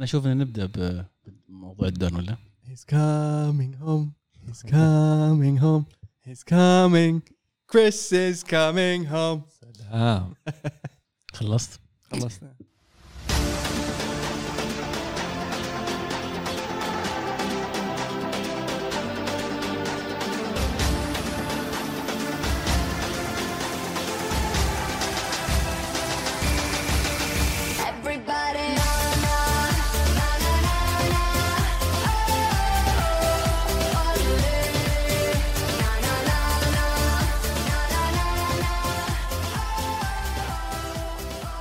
أنا أشوف ان نبدا بموضوع الدون ولا He's coming home. He's coming home. He's coming. Chris is coming home. آه. خلصت خلصنا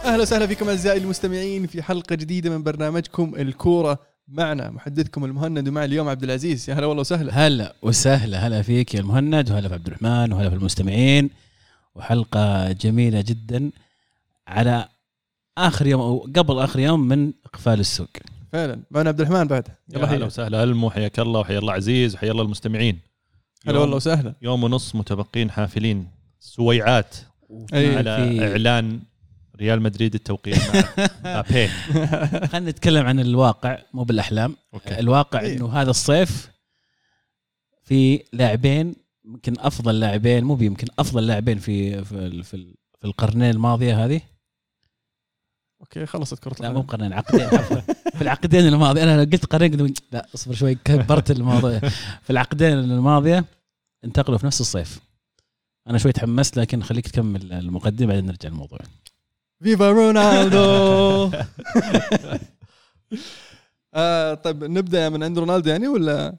أهلا وسهلا فيكم أعزائي المستمعين في حلقة جديدة من برنامجكم الكورة معنا. محدثكم المهند ومع اليوم عبد العزيز. يا هلا والله وسهلا. هلا وسهلا. هلا فيك يا المهند وهلا في عبد الرحمن وهلا في المستمعين. وحلقة جميلة جدا على آخر يوم أو قبل آخر يوم من إقفال السوق. فعلا. معنا عبد الرحمن بعد. يا يلا هلا هلا وسهلا. ألمو حياك الله وحيا الله عزيز وحيا الله المستمعين. هلا والله وسهلا. يوم ونص متبقين حافلين. سويعات أي. على في- إعلان ريال مدريد التوقيع مع بي خلينا نتكلم عن الواقع مو بالأحلام. أوكي. الواقع إيه. إنه هذا الصيف في لاعبين يمكن أفضل لاعبين مو يمكن أفضل لاعبين في في في, في القرنين الماضية هذه. أوكي خلصت كرة لا مو قرنين عقدين عفوا. في العقدين الماضية. أنا قلت قرنين قلت لا أصبر شوي كبرت الموضوع في العقدين الماضية انتقلوا في نفس الصيف. أنا شوي تحمست لكن خليك تكمل المقدمة بعدين نرجع الموضوع فيفا رونالدو آه طيب نبدأ من عند رونالدو يعني ولا؟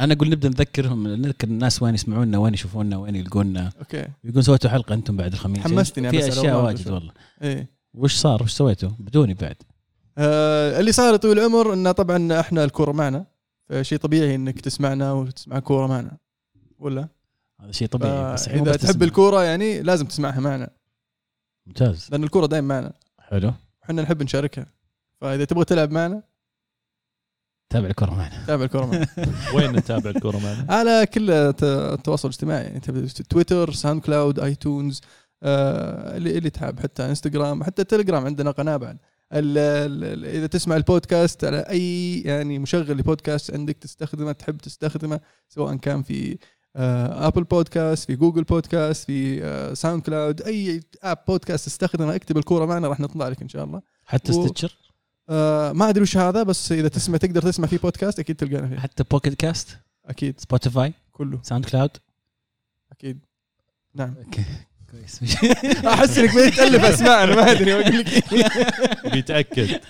أنا أقول نبدأ نذكرهم نذكر الناس وين يسمعونا وين يشوفونا وين يلقونا. أوكي. يقول سويتوا حلقة أنتم بعد الخميس. حمستني في بس على أشياء واجد. والله. إيه. وش صار؟ وش سويتوا؟ بدوني بعد. آه اللي صار يا طويل العمر انه طبعا إحنا الكورة معنا. فشيء طبيعي إنك تسمعنا وتسمع كوره معنا. ولا؟ هذا شيء طبيعي بس مو إذا بس تحب. الكورة يعني لازم تسمعها معنا. ممتاز. لأن الكورة دائما معنا. حلو. إحنا نحب نشاركها. فإذا تبغى تلعب معنا. تابع الكرة معنا. تابع الكوره معنا. وين نتابع الكوره معنا؟ على كل الت- التواصل الاجتماعي. يعني تويتر SoundCloud iTunes آه اللي اللي تحب. حتى إنستغرام حتى تليجرام عندنا قناة بعد. ال ال إذا تسمع البودكاست على أي يعني مشغل لبودكاست عندك تستخدمه تحب تستخدمه سواء كان في Apple Podcasts في Google Podcasts في آه SoundCloud أي app بودكاست تستخدمه اكتب الكورة معنا راح نطلع لك إن شاء الله. حتى و- Stitcher آه ما أدري وش هذا بس إذا تسمع تقدر تسمع في بودكاست أكيد تلقانا فيه. حتى Pocket Casts أكيد. Spotify كله. SoundCloud أكيد. نعم. أوكي. كويس. أحس إنك بديت تألف أسماء أنا ما أدري أقول لك. بيتأكد.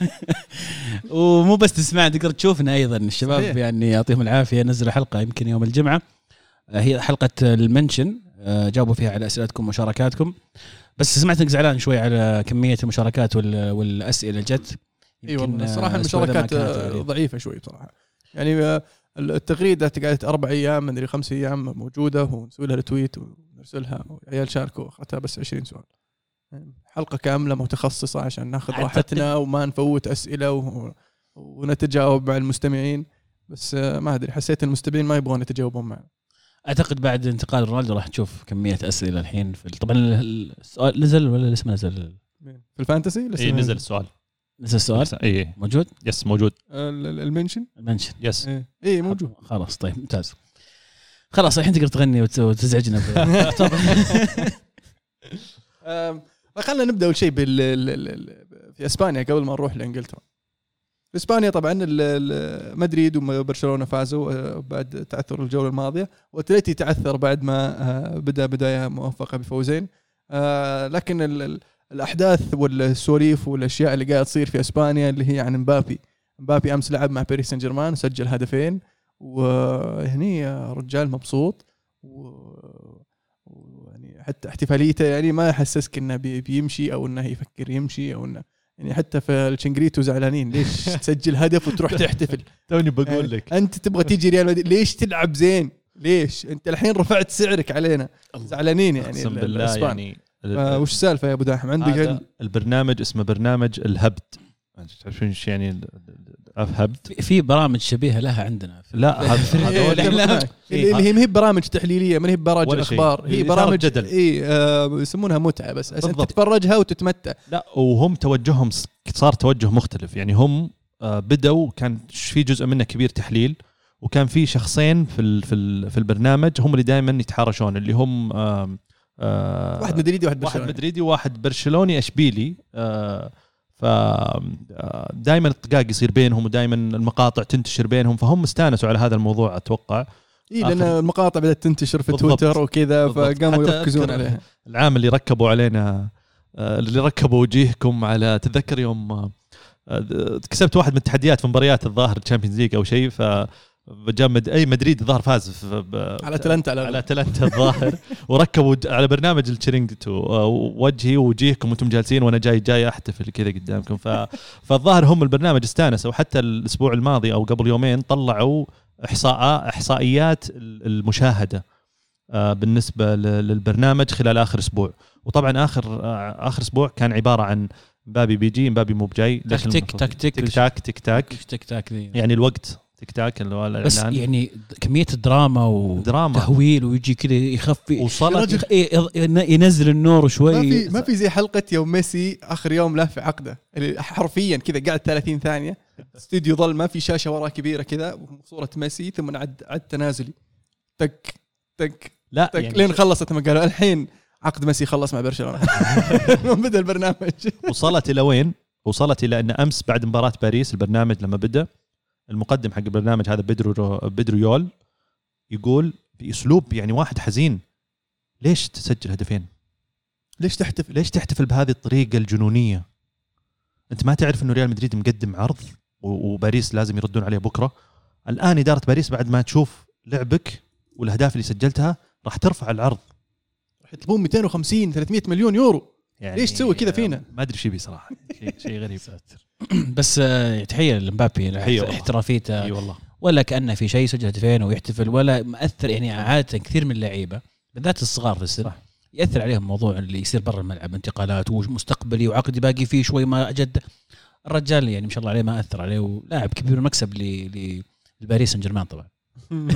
ومو بس تسمع تقدر تشوفنا أيضا. الشباب. يعني يعطيهم العافية نزلوا حلقة يمكن يوم الجمعة. آه، هي حلقة ال mention آه، جاوبوا فيها على أسئلتكم ومشاركاتكم. بس سمعت إنك زعلان شوي على كمية المشاركات وال- والأسئلة جت. اي والله آه، ما المشاركات. ضعيفة شوي بصراحه يعني آه، التغريدة قعدت أربع أيام مدري خمس أيام موجودة ونسوي لها retweet ونرسلها. وعيال شاركوا أخذتها بس 20 سؤال. يعني حلقة كاملة متخصصة عشان ناخذ راحتنا وما نفوت أسئلة و... ونتجاوب مع المستمعين. بس ما أدري حسيت المستمعين ما يبغون يتجاوبون معنا. أعتقد بعد انتقال رونالدو راح تشوف كمية أسئلة الحين في طبعا السؤال نزل ولا لسه ما نزل؟ في ال Fantasy؟ لسه اي ما نزل السؤال. نزل السؤال؟ اي موجود؟ yes موجود. ال- ال- ال mention؟ mention yes. إيه. إيه، موجود. خلاص طيب ممتاز. خلاص الحين تقدر تغني وت- وتزعجنا خلينا نبدأ أول شيء بال ال- ال- ال- في إسبانيا قبل ما نروح لإنجلترا. إسبانيا طبعا مدريد وبرشلونة فازوا آه، بعد تعثر الجولة الماضية واتلتي تعثر بعد ما آه، بدأ بداية موفقة بفوزين. آه، لكن ال- ال- الأحداث والسواليف والأشياء اللي قاعدة تصير في إسبانيا اللي هي عن مبابي مبابي أمس لعب مع باريس سان جيرمان وسجل هدفين وهني رجال مبسوط ويعني حتى احتفاليته يعني ما يحسسك إنه بي- بيمشي أو إنه يفكر يمشي أو إنه يعني حتى في الشنغريتو زعلانين. ليش تسجل هدف وتروح تحتفل؟ توني بقول لك. أنت تبغى تيجي ريال مدريد ليش تلعب زين؟ ليش؟ أنت الحين رفعت سعرك علينا. زعلانين يعني أقسم ال- بالله. يعني آه، وش السالفه يا أبو داحم؟ عندك البرنامج اسمه برنامج الهبد. تعرفون إيش يعني الهبد؟ في- برامج شبيهة لها عندنا في لا هذا- هذول. اللي هي ما هي برامج تحليلية ما هي برامج. أخبار هي برامج جدل. إي آه يسمونها متعة بس عشان بالضبط. تتفرجها وتتمتع لا وهم توجههم صار توجه مختلف يعني هم آه، بدوا كان في جزء منه كبير تحليل وكان في شخصين في ال في ال في البرنامج هم اللي دائما يتحارشون اللي هم آم، آه، واحد مدريدي واحد واحد برشلوني مدريدي وواحد برشلوني اشبيلي آه، ف دائما الطقاق يصير بينهم ودائما المقاطع تنتشر بينهم فهم استانسوا على هذا الموضوع أتوقع إي لأن المقاطع بدأت تنتشر في بالضبط. تويتر وكذا. فقاموا يركزون عليها العام اللي ركبوا علينا آه، اللي ركبوا وجيهكم على تذكر يوم آه، آه، كسبت واحد من التحديات في مباريات الظاهر Champions League أو شيء ف جاء مد... اي مدريد الظاهر فاز في ب... على اتلانتا على, على اتلانتا الظاهر وركبوا على برنامج التشيرينجتو آه، وجهي ووجيهكم وأنتم جالسين وأنا جاي جاي احتفل كذا قدامكم ف... فالظاهر هم البرنامج استانسوا وحتى الأسبوع الماضي أو قبل يومين طلعوا احصاء احصائيات ال- المشاهده آه، بالنسبة للبرنامج خلال اخر أسبوع وطبعا اخر آه، اخر أسبوع كان عباره عن مبابي بيجي مبابي مو بجاي تكتيك تكتيك تيك تاك تيك تاك تك تاك ذي يعني الوقت تيك تاك اللي هو بس الإعلان. يعني كمية الدراما دراما. وتهويل ويجي كذا يخفي. وصلت رجل- إيه، يض- ينزل النور شوي. ما في ما في زي حلقة يوم ميسي آخر يوم له في عقده. اللي حرفيا كذا قاعد 30 ثانية. استوديو ظل ما في شاشة وراه كبيرة كذا وصوره ميسي ثم عد عد تنازلي. تك تك لا تك. يعني لين خلصت ما قالوا الحين عقد ميسي خلص مع برشلونة. من بدأ البرنامج. وصلت إلى وين؟ وصلت إلى أن أمس بعد مباراة باريس البرنامج لما بدأ. المقدم حق البرنامج هذا بدرو بدرو يول يقول باسلوب يعني واحد حزين ليش تسجل هدفين؟ ليش تحتفل؟ ليش تحتفل بهذه الطريقة الجنونية؟ أنت ما تعرف إنه ريال مدريد مقدم عرض و- وباريس لازم يردون عليه بكرة الآن إدارة باريس بعد ما تشوف لعبك والأهداف اللي سجلتها راح ترفع العرض يطلبون 250 300 مليون يورو يعني ليش تسوي كذا فينا؟ ما أدري إيش يبي صراحة شيء شيء غريب بس آه، تحية لمبابي. احترافيته أي والله ولا كأنه في شيء سجل هدفين ويحتفل ولا مأثر يعني عادة كثير من اللعيبة بالذات الصغار في السن صح. يأثر عليهم موضوع اللي يصير برا الملعب انتقالات ومستقبلي وعقدي باقي فيه شوي ما أجد الرجال يعني ما شاء الله عليه ما أثر عليه ولاعب كبير ومكسب ل لباريس سان جيرمان طبعا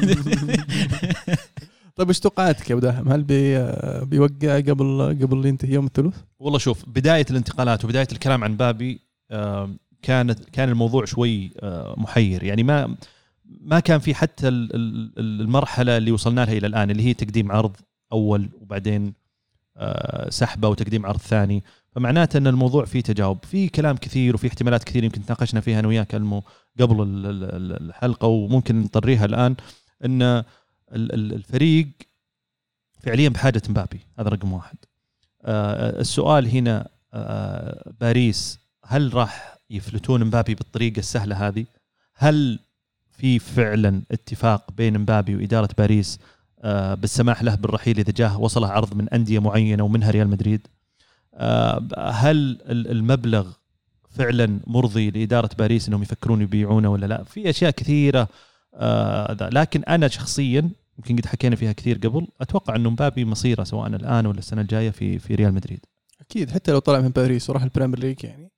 طيب إيش توقعاتك يا أبو داهم؟ هل بي بيوقع قبل قبل ينتهي يوم الثلاث؟ والله شوف بداية الانتقالات وبداية الكلام عن بابي آه، كانت كان الموضوع شوي محير. يعني ما ما كان في حتى ال- ال- المرحلة اللي وصلنا لها إلى الآن اللي هي تقديم عرض أول وبعدين سحبة وتقديم عرض ثاني. فمعناته أن الموضوع فيه تجاوب. في كلام كثير وفي احتمالات كثير يمكن تناقشنا فيها أنا وياك قبل ال- ال- ال- الحلقة وممكن نطريها الآن. أن ال- ال- الفريق فعليا بحاجة مبابي. هذا رقم واحد. السؤال هنا باريس هل راح يفلتون مبابي بالطريقة السهلة هذه؟ هل في فعلا اتفاق بين مبابي وإدارة باريس آه، بالسماح له بالرحيل إذا جاه وصله عرض من أندية معينة ومنها ريال مدريد؟ آه، هل ال- المبلغ فعلا مرضي لإدارة باريس إنهم يفكرون يبيعونه ولا لا؟ في أشياء كثيرة آه،. لكن أنا شخصيا يمكن قد حكينا فيها كثير قبل أتوقع إنه مبابي مصيره سواء الآن ولا السنة الجاية في في ريال مدريد أكيد حتى لو طلع من باريس وراح ال Premier League يعني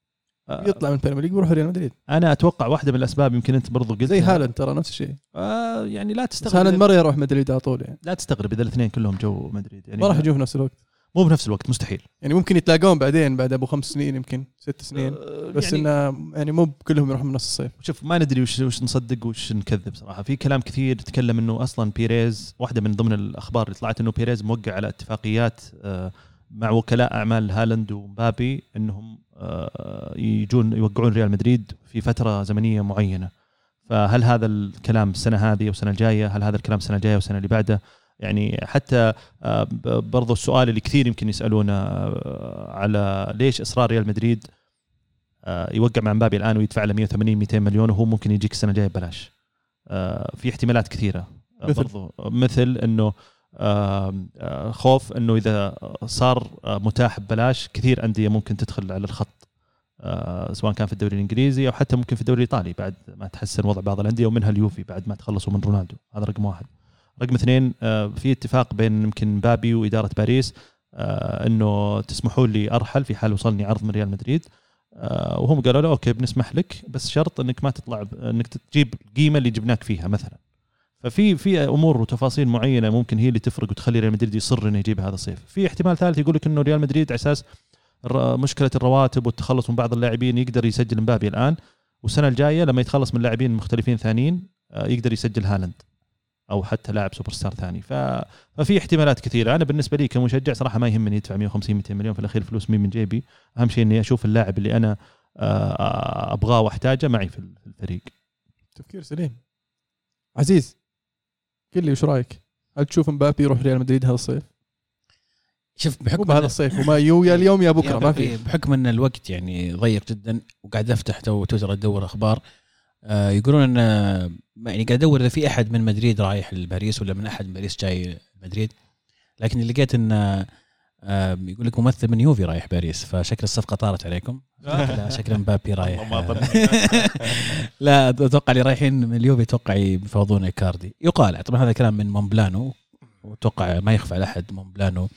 يطلع من ال Premier League بيروح ريال مدريد. أنا أتوقع واحدة من الأسباب يمكن أنت برضو قلت زي هالاند ترى نفس الشيء. آه يعني لا تستغرب هالاند مرة يروح مدريد على طول يعني. لا تستغرب إذا الاثنين كلهم جو مدريد. يعني ما راح يجون في نفس الوقت. مو بنفس الوقت مستحيل. يعني ممكن يتلاقون بعدين بعد أبو خمس سنين يمكن ست سنين. آه، بس يعني إنه يعني مو كلهم يروحون من نفس الصيف. شوف ما ندري وش وش نصدق وش نكذب صراحة. في كلام كثير تكلم إنه أصلا بيريز واحدة من ضمن الأخبار اللي طلعت إنه بيريز موقع على اتفاقيات آه، مع وكلاء أعمال هالاند ومبابي إنهم آه، يجون يوقعون ريال مدريد في فترة زمنية معينة. فهل هذا الكلام السنة هذه أو السنة الجاية هل هذا الكلام السنة الجاية والسنة اللي بعدها يعني حتى آه، برضو السؤال اللي كثير يمكن يسألونه آه، على ليش إصرار ريال مدريد آه، يوقع مع مبابي الآن ويدفع له 180 200 مليون وهو ممكن يجيك السنة الجاية ببلاش. آه، في احتمالات كثيرة. آه، مثل؟ برضو مثل إنه آه، آه، خوف إنه إذا صار متاح ببلاش كثير أندية ممكن تدخل على الخط سواء كان في الدوري الإنجليزي أو حتى ممكن في الدوري الإيطالي بعد ما تحسن وضع بعض الأندية ومنها اليوفي بعد ما تخلصوا من رونالدو. هذا رقم واحد. رقم اثنين في اتفاق بين يمكن مبابي وإدارة باريس إنه تسمحوا لي أرحل في حال وصلني عرض من ريال مدريد. وهم قالوا له okay بنسمح لك بس شرط إنك ما تطلع إنك تجيب القيمه اللي جبناك فيها مثلا. ففي في أمور وتفاصيل معينة ممكن هي اللي تفرق وتخلي ريال مدريد يصر إنه يجيب هذا الصيف. في احتمال ثالث يقول لك إنه ريال مدريد على أساس مشكلة الرواتب والتخلص من بعض اللاعبين يقدر يسجل مبابي الآن والسنة الجاية لما يتخلص من لاعبين مختلفين ثانيين آه، يقدر يسجل هالاند أو حتى لاعب سوبر ستار ثاني. ففي احتمالات كثيرة. أنا بالنسبة لي كمشجع صراحة ما يهمني يدفع 150 200 مليون في الأخير فلوس مين من جيبي. أهم شيء إني أشوف اللاعب اللي أنا آه، أبغاه وأحتاجه معي في الفريق. تفكير سليم. عزيز. قل لي وش رأيك؟ هل تشوف مبابي يروح ريال مدريد هذا الصيف؟ شوف بحكم بهذا إن- الصيف وما يو يا اليوم يا بكرة ما في إيه، بحكم إن الوقت يعني ضيق جدا وقاعد أفتح تو تويتر أدور أخبار آه يقولون إن يعني قاعد أدور إذا في أحد من مدريد رايح لباريس ولا من أحد من باريس جاي مدريد لكن لقيت إن يقول لك ممثل من يوفي رايح باريس فشكل الصفقة طارت عليكم. لا شكل مبابي رايح. لا أتوقع اللي رايحين من اليوفي أتوقع يفاوضون إيكاردي. يقال طبعا هذا كلام من مونبلانو وأتوقع ما يخفى على احد مونبلانو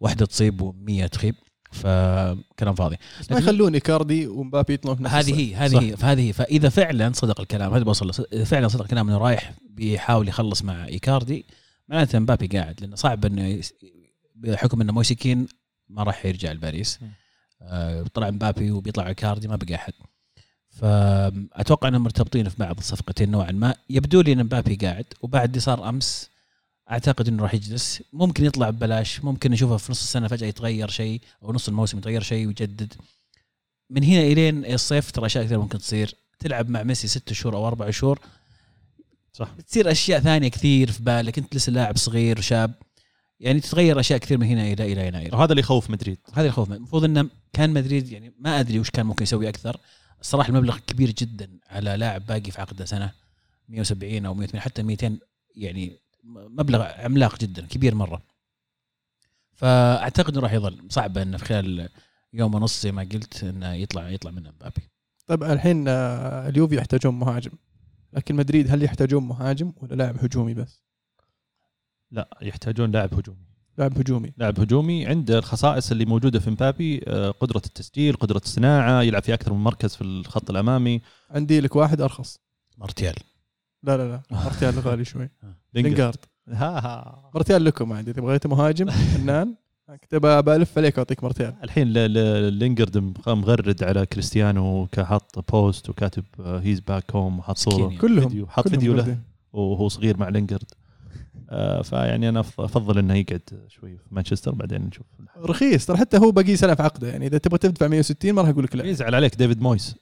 واحدة تصيب و100 تخيب فكلام فاضي. ما يخلون إيكاردي ومبابي يطلعون في نفس هذه. هي هذه هي فهذه فإذا فعلا صدق الكلام هذا بوصله، اذا فعلا صدق الكلام إنه رايح بيحاول يخلص مع إيكاردي معناته مبابي قاعد لأنه صعب إنه بحكم إنه مويس كين ما راح يرجع لباريس. آه، طلع مبابي وبيطلع ايكاردي ما بقى أحد. فأتوقع إنهم مرتبطين في بعض الصفقتين نوعا ما. يبدو لي إن مبابي قاعد وبعد اللي صار أمس أعتقد إنه راح يجلس. ممكن يطلع ببلاش ممكن نشوفه في نص السنة فجأة يتغير شيء أو نص الموسم يتغير شيء ويجدد. من هنا إلين الصيف ترى أشياء كثير ممكن تصير. تلعب مع ميسي ست شهور أو أربع شهور. صح. بتصير أشياء ثانية كثير في بالك. أنت لسه لاعب صغير وشاب. يعني تتغير أشياء كثير من هنا إلى إلى يناير وهذا اللي يخوف مدريد. هذا الخوف المفروض إنه كان مدريد يعني ما أدري وش كان ممكن يسوي أكثر. الصراحة المبلغ كبير جدا على لاعب باقي في عقده سنة 170 أو 180 حتى 200 يعني مبلغ عملاق جدا كبير مرة. فأعتقد إنه راح يظل. صعب إنه في خلال يوم ونص زي ما قلت إنه يطلع يطلع منه مبابي. طيب الحين آه، اليوفي يحتاجون مهاجم. لكن مدريد هل يحتاجون مهاجم ولا لاعب هجومي بس؟ لا يحتاجون لاعب هجومي. لاعب هجومي. لاعب هجومي عنده الخصائص اللي موجودة في مبابي آه، قدرة التسجيل قدرة الصناعه يلعب في أكثر من مركز في الخط الأمامي. عندي لك واحد أرخص. مارتيال. لا لا لا. مارتيال غالي شوي. لينجارد. لينجارد. ها ها. مارتيال لكم عندي. تبغى أنت مهاجم؟ فنان. كنت بلف عليك واعطيك مارتيال. الحين ل- ل- لينجارد مخ- مغرد على كريستيانو كحط بوست وكاتب he's back home وحط صورة. كلهم. حط فيديو له. وهو صغير مع لينجارد. آه، فيعني أنا أفضل إنه يقعد شوي في مانشستر بعدين نشوف رخيص ترى حتى هو باقي سنه في عقده يعني إذا تبغى تدفع 160 ما راح أقول لك لا. يزعل عليك ديفيد مويس.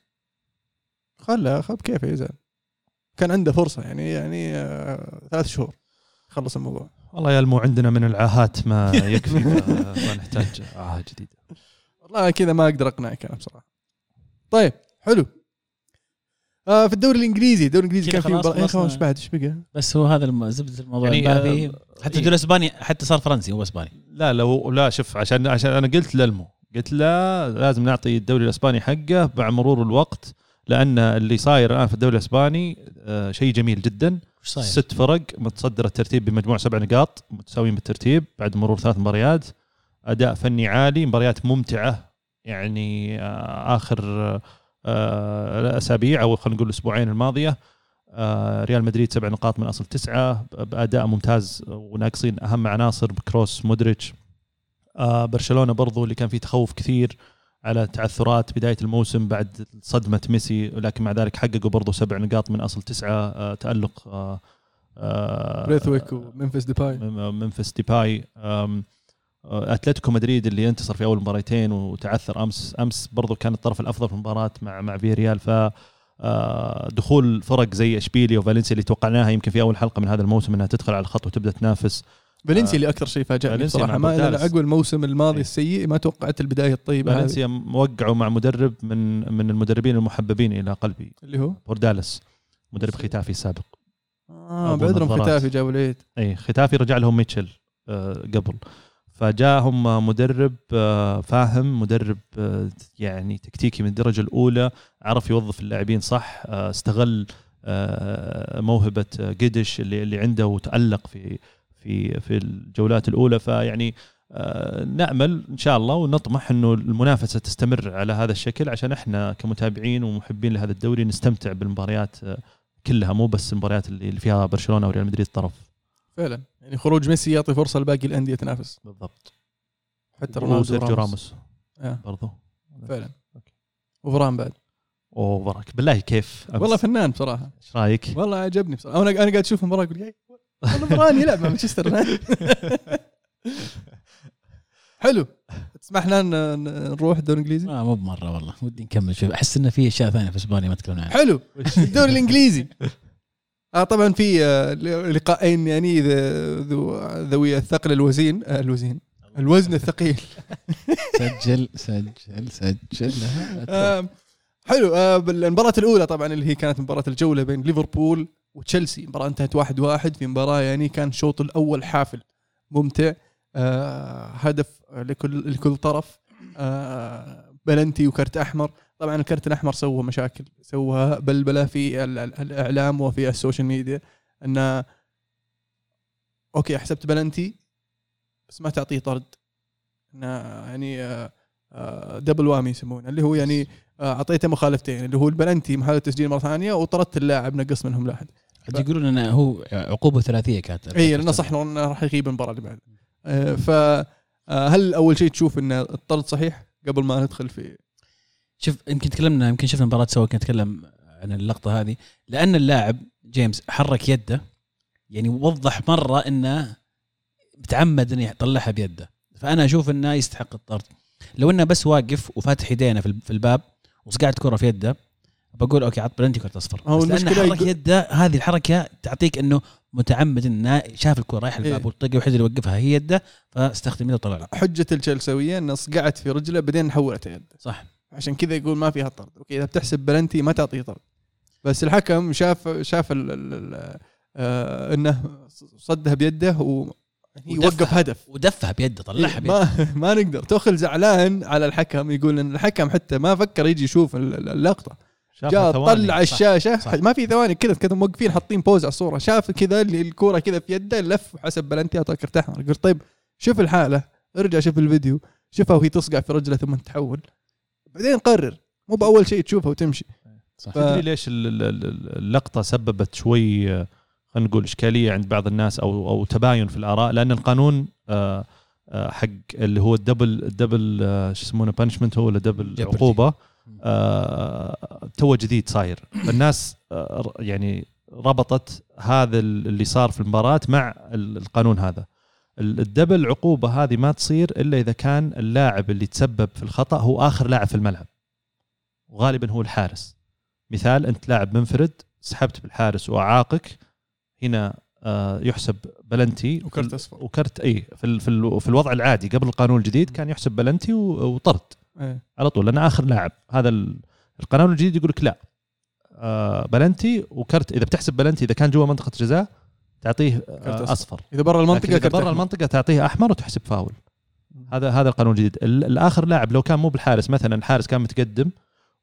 خله خب كيف يزعل. كان عنده فرصة يعني يعني آه ثلاث شهور خلص الموضوع. والله يا المو عندنا من العاهات ما يكفي ف- فنحتاج عاهه جديده والله كذا ما أقدر أقنعك أنا بصراحة. طيب حلو. آه في الدوري الإنجليزي الدوري الإنجليزي كان خلاص مباراه إيه. خلاص إيش بعد إيش بقى؟ بس هو هذا زبدة الموضوع يعني، آه، حتى إيه. الدوري الإسباني حتى صار فرنسي هو إسباني لا لو لا شوف عشان عشان أنا قلت للمو قلت لا لازم نعطي الدوري الإسباني حقه مع مرور الوقت لأن اللي صاير الآن في الدوري الإسباني آه، شيء جميل جدا وش صاير؟ ست فرق متصدر الترتيب بمجموع سبع نقاط متساويين بالترتيب بعد مرور ثلاث مباريات أداء فني عالي مباريات ممتعة يعني آه، آخر آه، أسابيع أو خلينا نقول الأسبوعين الماضية آه، ريال مدريد سبع نقاط من أصل تسعة بأداء ممتاز وناقصين أهم عناصر بكروس مودريتش. آه، برشلونة برضو اللي كان فيه تخوف كثير على تعثرات بداية الموسم بعد صدمة ميسي ولكن مع ذلك حققوا برضو سبع نقاط من أصل تسعة آه، تألق آه، آه، بريثويك ومنفس ديباي. منفس ديباي. أتلتيكو مدريد اللي انتصر في أول مباراتين وتعثر أمس أمس برضو كان الطرف الأفضل في المباراة مع مع فياريال ف آه، دخول فرق زي إشبيليا وفالنسيا اللي توقعناها يمكن في أول حلقة من هذا الموسم إنها تدخل على الخط وتبدأ تنافس فالنسيا آه. اللي أكثر شيء فاجأني مع مع بوردالس. عقب الموسم الماضي إيه. السيء ما توقعت البداية الطيبة فالنسيا وقعوا مع مدرب من من المدربين المحببين إلى قلبي اللي هو بوردالس مدرب ختافي السابق آه بعذرهم. ختافي جابوا العيد اي ختافي رجع لهم ميتشل آه، قبل فجاهم مدرب آه، فاهم مدرب آه، يعني تكتيكي من الدرجة الأولى عرف يوظف اللاعبين صح آه، استغل موهبة قدش اللي اللي عنده وتألق في في في الجولات الأولى. فيعني نأمل إن شاء الله ونطمح إنه المنافسة تستمر على هذا الشكل عشان إحنا كمتابعين ومحبين لهذا الدوري نستمتع بالمباريات كلها مو بس المباريات اللي فيها برشلونة وريال مدريد طرف. فعلا. يعني خروج ميسي يعطي فرصة لباقي الأندية تنافس. بالضبط. حتى رونالدو وسيرجيو وراموس. راموس. آه. برضو. فعلا. وفران بعد. أوفرك. بالله كيف؟ أمس؟ والله فنان بصراحة. إيش رأيك؟ والله عجبني بصراحة. أنا أنا قاعد أشوف المباراه أقول "إيه، والله براني يلعب مع مانشستر حلو. تسمح لنا نروح الدوري الإنجليزي؟ آه مو بمرة والله. ودي نكمل. شوي أحس انه في أشياء ثانية في إسبانيا ما تكلمنا عنها. حلو. الدوري الإنجليزي. آه طبعا في آه، لقاءين يعني ذوي الثقل الوزين آه، الوزين الوزن الثقيل. سجل سجل سجل. آه، حلو. آه، بالمباراة الأولى طبعا اللي هي كانت مباراة الجولة بين ليفربول وتشيلسي. مباراة انتهت واحد واحد في مباراة يعني كان الشوط الأول حافل ممتع. آه، هدف لكل لكل طرف. آه، بلنتي وكرت أحمر. طبعا الكرت الأحمر سوى مشاكل سوى بلبلة في ال- ال- الإعلام وفي السوشيال ميديا أنه okay حسبت بلنتي بس ما تعطيه طرد. إنه يعني آه، آه، double whammy يسمونه اللي هو يعني آه، أعطيته مخالفتين اللي هو البلنتي محاولة تسجيل مرة ثانية وطردت اللاعب نقص منهم لأحد. قد يقولون إنه هو عقوبة ثلاثية كانت. إي لأنه صح إنه راح يغيب المباراة اللي بعد ف آه، هل أول شيء تشوف ان الطرد صحيح قبل ما ندخل في شوف يمكن تكلمنا يمكن شفنا مباراة سوا كنا نتكلم عن اللقطة هذه. لأن اللاعب جيمس حرك يده يعني وضح مرة إنه متعمد إنه يطلعها بيده. فأنا أشوف إنه يستحق الطرد. لو إنه بس واقف وفاتح يدينه في الباب وصقعت كرة في يده بقول okay عط بلنتي كرة أصفر. هو بس المشكلة حرك يقول- يده هذه الحركة تعطيك إنه متعمد إنه شاف الكرة رايح الباب إيه. والطريقة الوحيدة اللي يوقفها هي يده فاستخدم يده وطلع حجة التشيلساويه إنه صقعت في رجله بعدين حولت يد صح. عشان كذا يقول ما فيها طرد. okay إذا بتحسب بلنتي ما تعطيه طرد. بس الحكم شاف شاف ال ال آه إنه صدها بيده و يوقف هدف. ودفها بيده طلعها بيده. ما ما نقدر. توخل زعلان على الحكم يقول إن الحكم حتى ما فكر يجي يشوف ال- ال- اللقطة. جاء. طلع صح. الشاشة. صح. ما في ثواني كذا كذا موقفين حاطين pause على الصورة. شاف كذا الكورة كذا في يده لف حسب بلنتي اعطاك كرت أحمر. قلت طيب شوف الحالة ارجع شوف الفيديو. شوفها وهي تصقع في رجلة ثم تحول. بعدين قرر. مو بأول شيء تشوفها وتمشي. صح. ف- تدري ليش ال- ال- ال- اللقطة سببت شوي خلينا نقول إشكالية عند بعض الناس أو أو تباين في الآراء؟ لأن القانون آه، آه، حق اللي هو ال double ال double آه، شو يسمونه punishment هو ولا double. عقوبة تو جديد صاير. فالناس ر- يعني ربطت هذا اللي صار في المباراة مع ال- القانون هذا. ال double عقوبة هذه ما تصير إلا إذا كان اللاعب اللي تسبب في الخطأ هو آخر لاعب في الملعب وغالبا هو الحارس. مثال أنت لاعب منفرد سحبت بالحارس وأعاقك هنا آه، يحسب بلنتي. وكرت أصفر. وكرت اي في في ال- في الوضع العادي قبل القانون الجديد كان يحسب بلنتي وطرد. إيه. على طول لأنه آخر لاعب. هذا ال- القانون الجديد يقول لك لا. آه، بلنتي وكرت إذا بتحسب بلنتي إذا كان جوا منطقة جزاء تعطيه آه، أصفر. أصفر. إذا برا المنطقة إذا برا أحمر. المنطقة تعطيه أحمر وتحسب فاول. هذا هذا القانون الجديد ال- الآخر لاعب لو كان مو بالحارس مثلا الحارس كان متقدم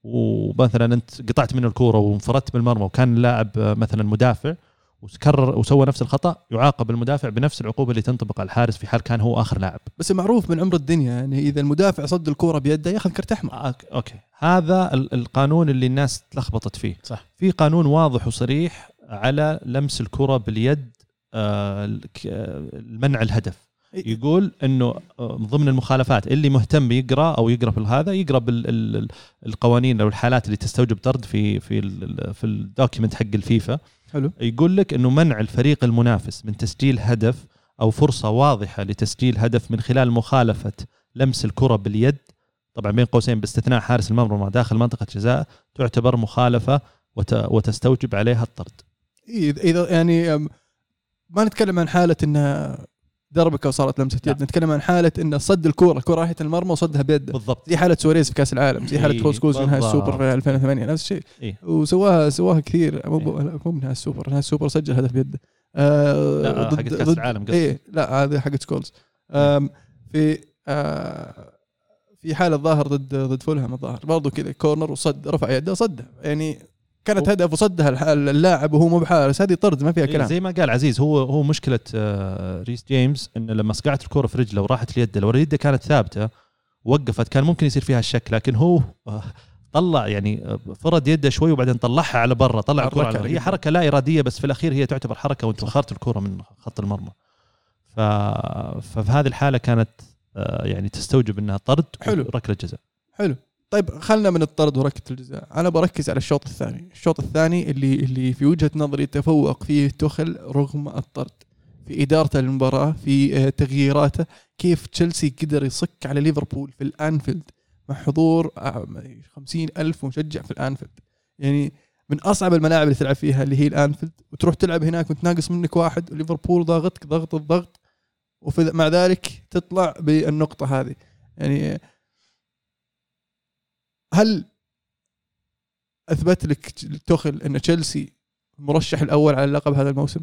ومثلا أنت قطعت منه الكورة وانفردت بالمرمى وكان اللاعب آه، مثلا مدافع وكرر وسوى نفس الخطأ يعاقب المدافع بنفس العقوبة اللي تنطبق على الحارس في حال كان هو آخر لاعب. بس معروف من عمر الدنيا يعني إذا المدافع صد الكورة بيده يأخذ كرت أحمر. أوك- أوكي. هذا ال- القانون اللي الناس تلخبطت فيه. صح. في قانون واضح وصريح على لمس الكرة باليد آه، المنع الهدف. يقول إنه آه، من ضمن المخالفات اللي مهتم يقرأ أو يقرأ في هذا يقرأ بالقوانين أو الحالات اللي تستوجب طرد في في ال- في الدوكيمنت حق الفيفا. حلو. يقول لك إنه منع الفريق المنافس من تسجيل هدف أو فرصة واضحة لتسجيل هدف من خلال مخالفة لمس الكرة باليد. طبعا بين قوسين باستثناء حارس المرمى داخل منطقة جزاء تعتبر مخالفة وت- وتستوجب عليها الطرد. اذا إذا يعني ما نتكلم عن حالة انه دربكه وصارت لمسة. يد نتكلم عن حالة انه صد الكورة الكورة راحت المرمى وصدها بيده بالضبط. زي حالة سواريز في كأس العالم زي حالة إيه، فوز كوز في نهائي. السوبر في 2008 نفس الشيء. إيه. وسواها سواها كثير. مو مو بنهائي السوبر نهائي السوبر سجل هدف بيده آه لا حق كأس العالم قصدي. إيه لا هذه حقت سكولز. في آه في حالة الظاهر ضد ضد فولهام الظاهر. برضو كذا corner وصد رفع يده صدها. يعني كانت هدف وصدها اللاعب وهو مو بحارس. هذه طرد ما فيها إيه، كلام. زي ما قال عزيز هو هو مشكلة آه، ريس جيمس انه لما صقعت الكرة في رجله وراحت ليده لو اليد كانت ثابتة وقفت كان ممكن يصير فيها الشك لكن هو آه، طلع يعني آه، فرد يده شوي وبعدين طلعها على برا طلع الكرة على هي. حركة لا إرادية بس في الأخير هي تعتبر حركة وأنت اخرت الكرة من خط المرمى. ف... ففي هذه الحالة كانت يعني تستوجب إنها طرد حلو. ركله جزاء. حلو. طيب خلنا من الطرد وركة الجزاء. أنا بركز على الشوط الثاني. الشوط الثاني اللي اللي في وجهة نظري تفوق فيه تخل رغم الطرد. في إدارته للمباراة في آه، تغييراته كيف تشيلسي قدر يصك على ليفربول في الأنفيلد مع حضور آه، خمسين ألف مشجع في الأنفيلد. يعني من أصعب الملاعب اللي تلعب فيها اللي هي الأنفيلد. وتروح تلعب هناك وانت ناقص منك واحد وليفربول ضاغطك ضغط الضغط ومع ذلك تطلع بالنقطة هذه. يعني هل أثبت لك توخل أن تشيلسي المرشح الأول على اللقب هذا الموسم؟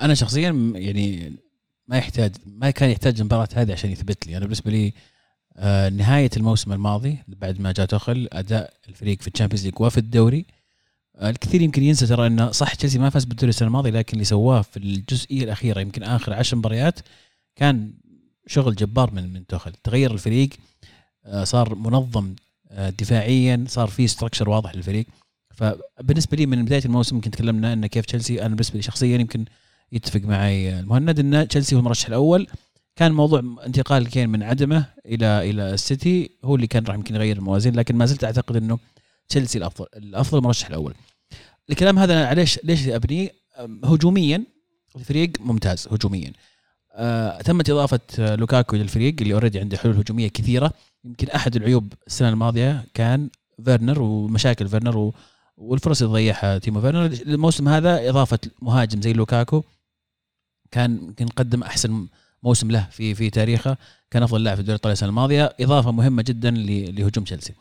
أنا شخصيا يعني ما يحتاج ما كان يحتاج المباراة هذه عشان يثبت لي أنا بالنسبة لي آه نهاية الموسم الماضي بعد ما جاء توخل أداء الفريق في ال Champions League وفي الدوري آه الكثير يمكن ينسى ترى انه صح تشيلسي ما فاز بالدوري السنة الماضية لكن اللي سواه في الجزئية الأخيرة يمكن آخر عشر مباريات كان شغل جبار من من توخل تغير الفريق صار منظم آه دفاعيا صار في structure واضح للفريق. فبالنسبة لي من بداية الموسم يمكن تكلمنا إن كيف تشيلسي أنا بالنسبة لي شخصيا يمكن يتفق معي المهند إن تشيلسي هو المرشح الأول. كان موضوع انتقال كين من عدمه إلى إلى السيتي هو اللي كان راح يمكن يغير الموازين لكن ما زلت أعتقد إنه تشيلسي الأفضل الأفضل المرشح الأول. الكلام هذا ليش ليش أبنيه؟ هجوميا الفريق ممتاز هجوميا. آه تمت إضافة لوكاكو للفريق اللي already عنده حلول هجومية كثيرة. يمكن أحد العيوب السنة الماضية كان فيرنر ومشاكل فيرنر والفرص اللي ضيعها تيمو فيرنر. الموسم هذا إضافة مهاجم زي لوكاكو كان يمكن قدم أحسن موسم له في في تاريخه كان أفضل لاعب في الدوري الإيطالي السنة الماضية. إضافة مهمة جدا لهجوم تشيلسي.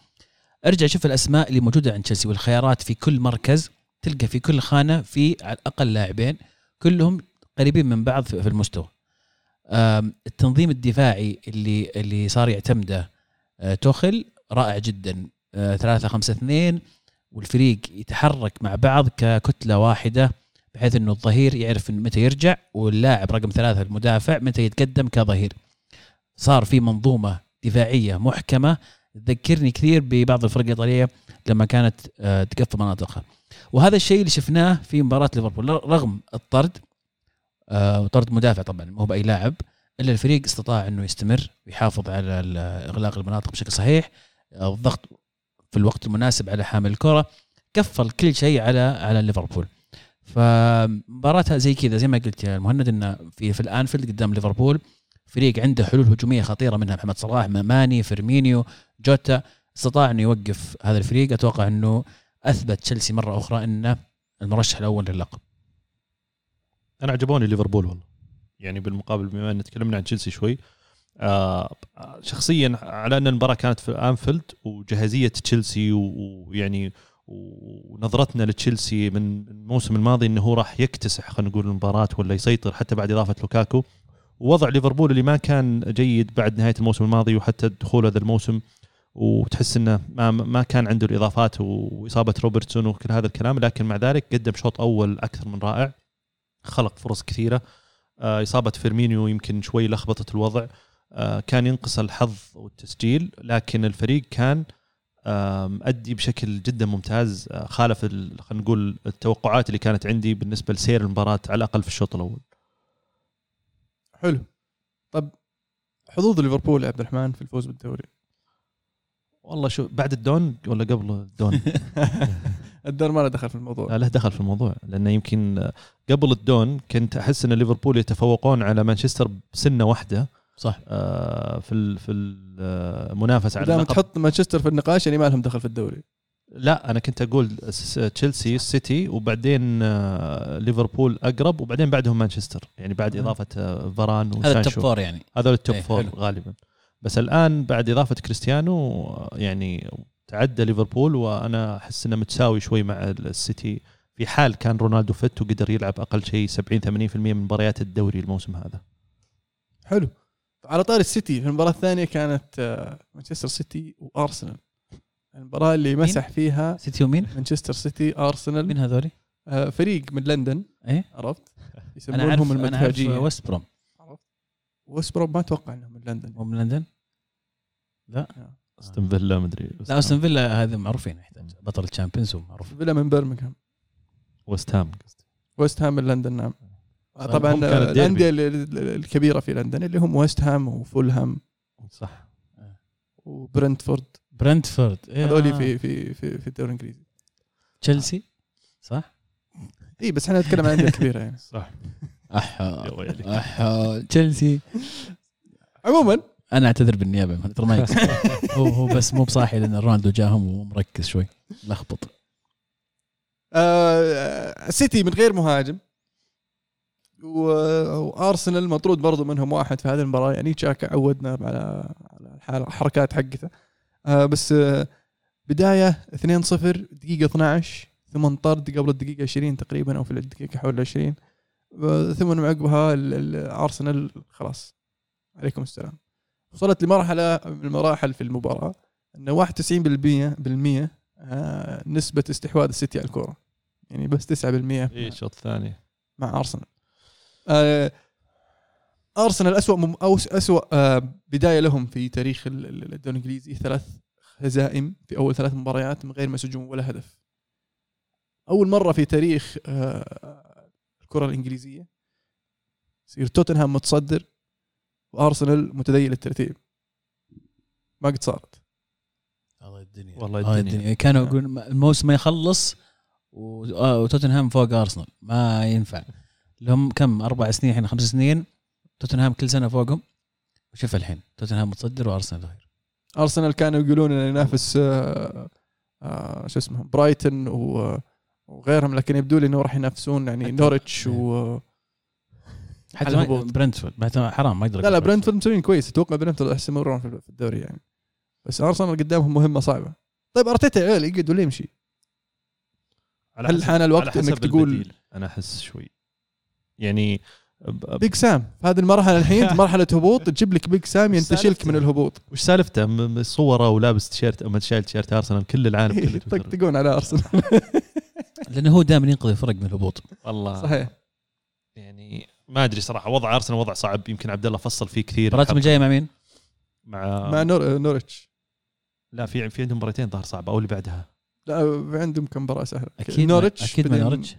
أرجع شوف الأسماء اللي موجودة عند تشيلسي والخيارات في كل مركز تلقى في كل خانة في على الأقل لاعبين كلهم قريبين من بعض في المستوى. التنظيم الدفاعي اللي اللي صار يعتمده آه، توخل رائع جدا. 3 5 2 والفريق يتحرك مع بعض ككتلة واحدة بحيث إنه الظهير يعرف متى يرجع واللاعب رقم ثلاثة المدافع متى يتقدم كظهير. صار في منظومة دفاعية محكمة. تذكرني كثير ببعض الفرق الإيطالية لما كانت آه، تقفل مناطقها. وهذا الشيء اللي شفناه في مباراة ليفربول رغم الطرد وطرد مدافع طبعا مو بأي لاعب إلا الفريق استطاع إنه يستمر ويحافظ على إغلاق المناطق بشكل صحيح. الضغط في الوقت المناسب على حامل الكرة كفل كل شيء على على ليفربول. فمباراتها زي كذا زي ما قلت يا المهند انه في في الأنفيلد قدام ليفربول فريق عنده حلول هجومية خطيرة منها محمد صلاح ماني فيرمينيو جوتا استطاع إنه يوقف هذا الفريق. أتوقع إنه أثبت تشيلسي مرة أخرى إنه المرشح الأول للقب. أنا عجبوني ليفربول والله. يعني بالمقابل بما إن تكلمنا عن تشيلسي شوي آه شخصيا على أن المباراة كانت في أنفيلد وجاهزيه تشيلسي ويعني ونظرتنا لتشيلسي من الموسم الماضي إنه هو راح يكتسح خلينا نقول المباراة ولا يسيطر حتى بعد إضافة لوكاكو. ووضع ليفربول اللي ما كان جيد بعد نهاية الموسم الماضي وحتى دخول هذا الموسم وتحس إنه ما ما كان عنده الإضافات وإصابة روبرتسون وكل هذا الكلام لكن مع ذلك قدم شوط أول أكثر من رائع. خلق فرص كثيرة آه، إصابة فيرمينيو يمكن شوي لخبطت الوضع آه، كان ينقص الحظ والتسجيل لكن الفريق كان مؤدي بشكل جدا ممتاز آه، خالف خلينا نقول التوقعات اللي كانت عندي بالنسبة لسير المباراة على الأقل في الشوط الأول. حلو. طب حظوظ ليفربول يا عبد الرحمن في الفوز بالدوري. والله شو بعد الدون ولا قبل الدون؟ الدون ما له دخل في الموضوع. لا له دخل في الموضوع لأنه يمكن قبل الدون كنت أحس إن ليفربول يتفوقون على مانشستر بسنة واحدة. صح. آه في في المنافسه على اللقب تحط مانشستر في النقاش يعني ما لهم دخل في الدوري. لا أنا كنت أقول تشيلسي السيتي وبعدين آه، ليفربول أقرب وبعدين بعدهم مانشستر. يعني بعد إضافة آه، فاران وسانشو. هذا ال top four يعني. هذول ال top four إيه، غالبا. بس الآن بعد إضافة كريستيانو يعني تعدى ليفربول وأنا أحس إنه متساوي شوي مع السيتي في حال كان رونالدو fit وقدر يلعب أقل شيء 70 80% من مباريات الدوري الموسم هذا. حلو. على طار السيتي في المباراة الثانية كانت آه، مانشستر سيتي وأرسنال. المباراة اللي مسح فيها سيتي ومين؟ مانشستر سيتي أرسنال مين هذولي؟ آه، فريق من لندن إيه عرفت؟ يسمونهم المنتهجين أنا عارف ويست بروم عرفت؟ ويست بروم ما أتوقع إنهم من لندن مو من لندن؟ لا أستون فيلا مدري لا أستون فيلا هذا معروفين يحتاج بطل ال Champions ومعروف. فيلا من برمنغهام. ويست هام ويست هام من لندن نعم. طبعا الأندية الكبيرة في لندن اللي هم ويست هام وفولهام. صح. وبرنتفورد. برنتفورد إيه، هذول آه. في في في في الدوري الإنجليزي. تشيلسي؟ صح؟ اي بس إحنا نتكلم عن انديه كبيره يعني. صح. أحا. أحا تشيلسي. عموما أنا أعتذر بالنيابة ترى ما. هو هو بس مو بصاحي لأن رونالدو جاهم ومركز شوي. لخبط. آه سيتي من غير مهاجم. وأرسنال مطرود برضو منهم واحد في هذه المباراة. يعني تشاكا عودنا على على الحركات حقته. آه بس آه بداية 2-0 دقيقة 12 ثم طرد قبل الدقيقة 20 تقريبا أو في الدقيقة حول 20 آه، ثم من عقبها ال- ال- أرسنال خلاص. عليكم السلام. وصلت لمرحلة من المراحل في المباراة انه 91% بالمية آه، نسبة استحواذ السيتي على الكورة. يعني بس 9% اي الشوط الثاني مع أرسنال. آه، أرسنال اسوء مم اسوء آه، بداية لهم في تاريخ ال- ال- الدوري الإنجليزي. ثلاث هزائم في أول ثلاث مباريات من غير ما يسجلون ولا هدف. أول مرة في تاريخ الكرة الإنجليزية يصير توتنهام متصدر. وأرسنال متذيل الترتيب ما قد صارت. والله الدنيا والله والله الدنيا. الدنيا كانوا يقولون الموسم ما يخلص آه، وتوتنهام فوق أرسنال. ما ينفع. لهم كم؟ أربع سنين الحين خمس سنين. توتنهام كل سنة فوقهم. وشوف الحين توتنهام متصدر وأرسنال ظهير أرسنال كانوا يقولون انه ينافس آه، آه، شو اسمه برايتون و- وغيرهم لكن يبدو لي إنه راح ينافسون يعني نورتش إيه. و حتى. برنتفورد. بعد حرام ما يقدر لا لا برنتفورد مسوين كويس. أتوقع برنتفورد راح يستمرون في في الدوري يعني. بس أرسنال قدامهم مهمة صعبة. طيب أرتيتا يا عيال يقعد ولا يمشي؟ على هل حسب- حان الوقت حسب تقول- البديل. أنا أحس شوي. يعني ب- Big Sam في هذه المرحلة الحين مرحلة هبوط تجيب لك Big Sam ينتشلك من الهبوط. وش سالفته؟ صوره ولابس تيشيرت أو شايل تيشيرت أرسنال كل العالم. يطقطقون على أرسنال. لأنه هو دائما ينقذ الفرق من الهبوط. والله. صحيح. يعني ما أدري صراحة وضع أرسنال وضع صعب يمكن عبد الله فصل فيه كثير. مباراتهم الجايه مع مين؟ مع, مع نور نورتش لا في في عندهم مباراتين ظهر صعبه أو اللي بعدها. لا عندهم كم مباراة سهلة. أكيد نورتش أكيد بعدين- نورتش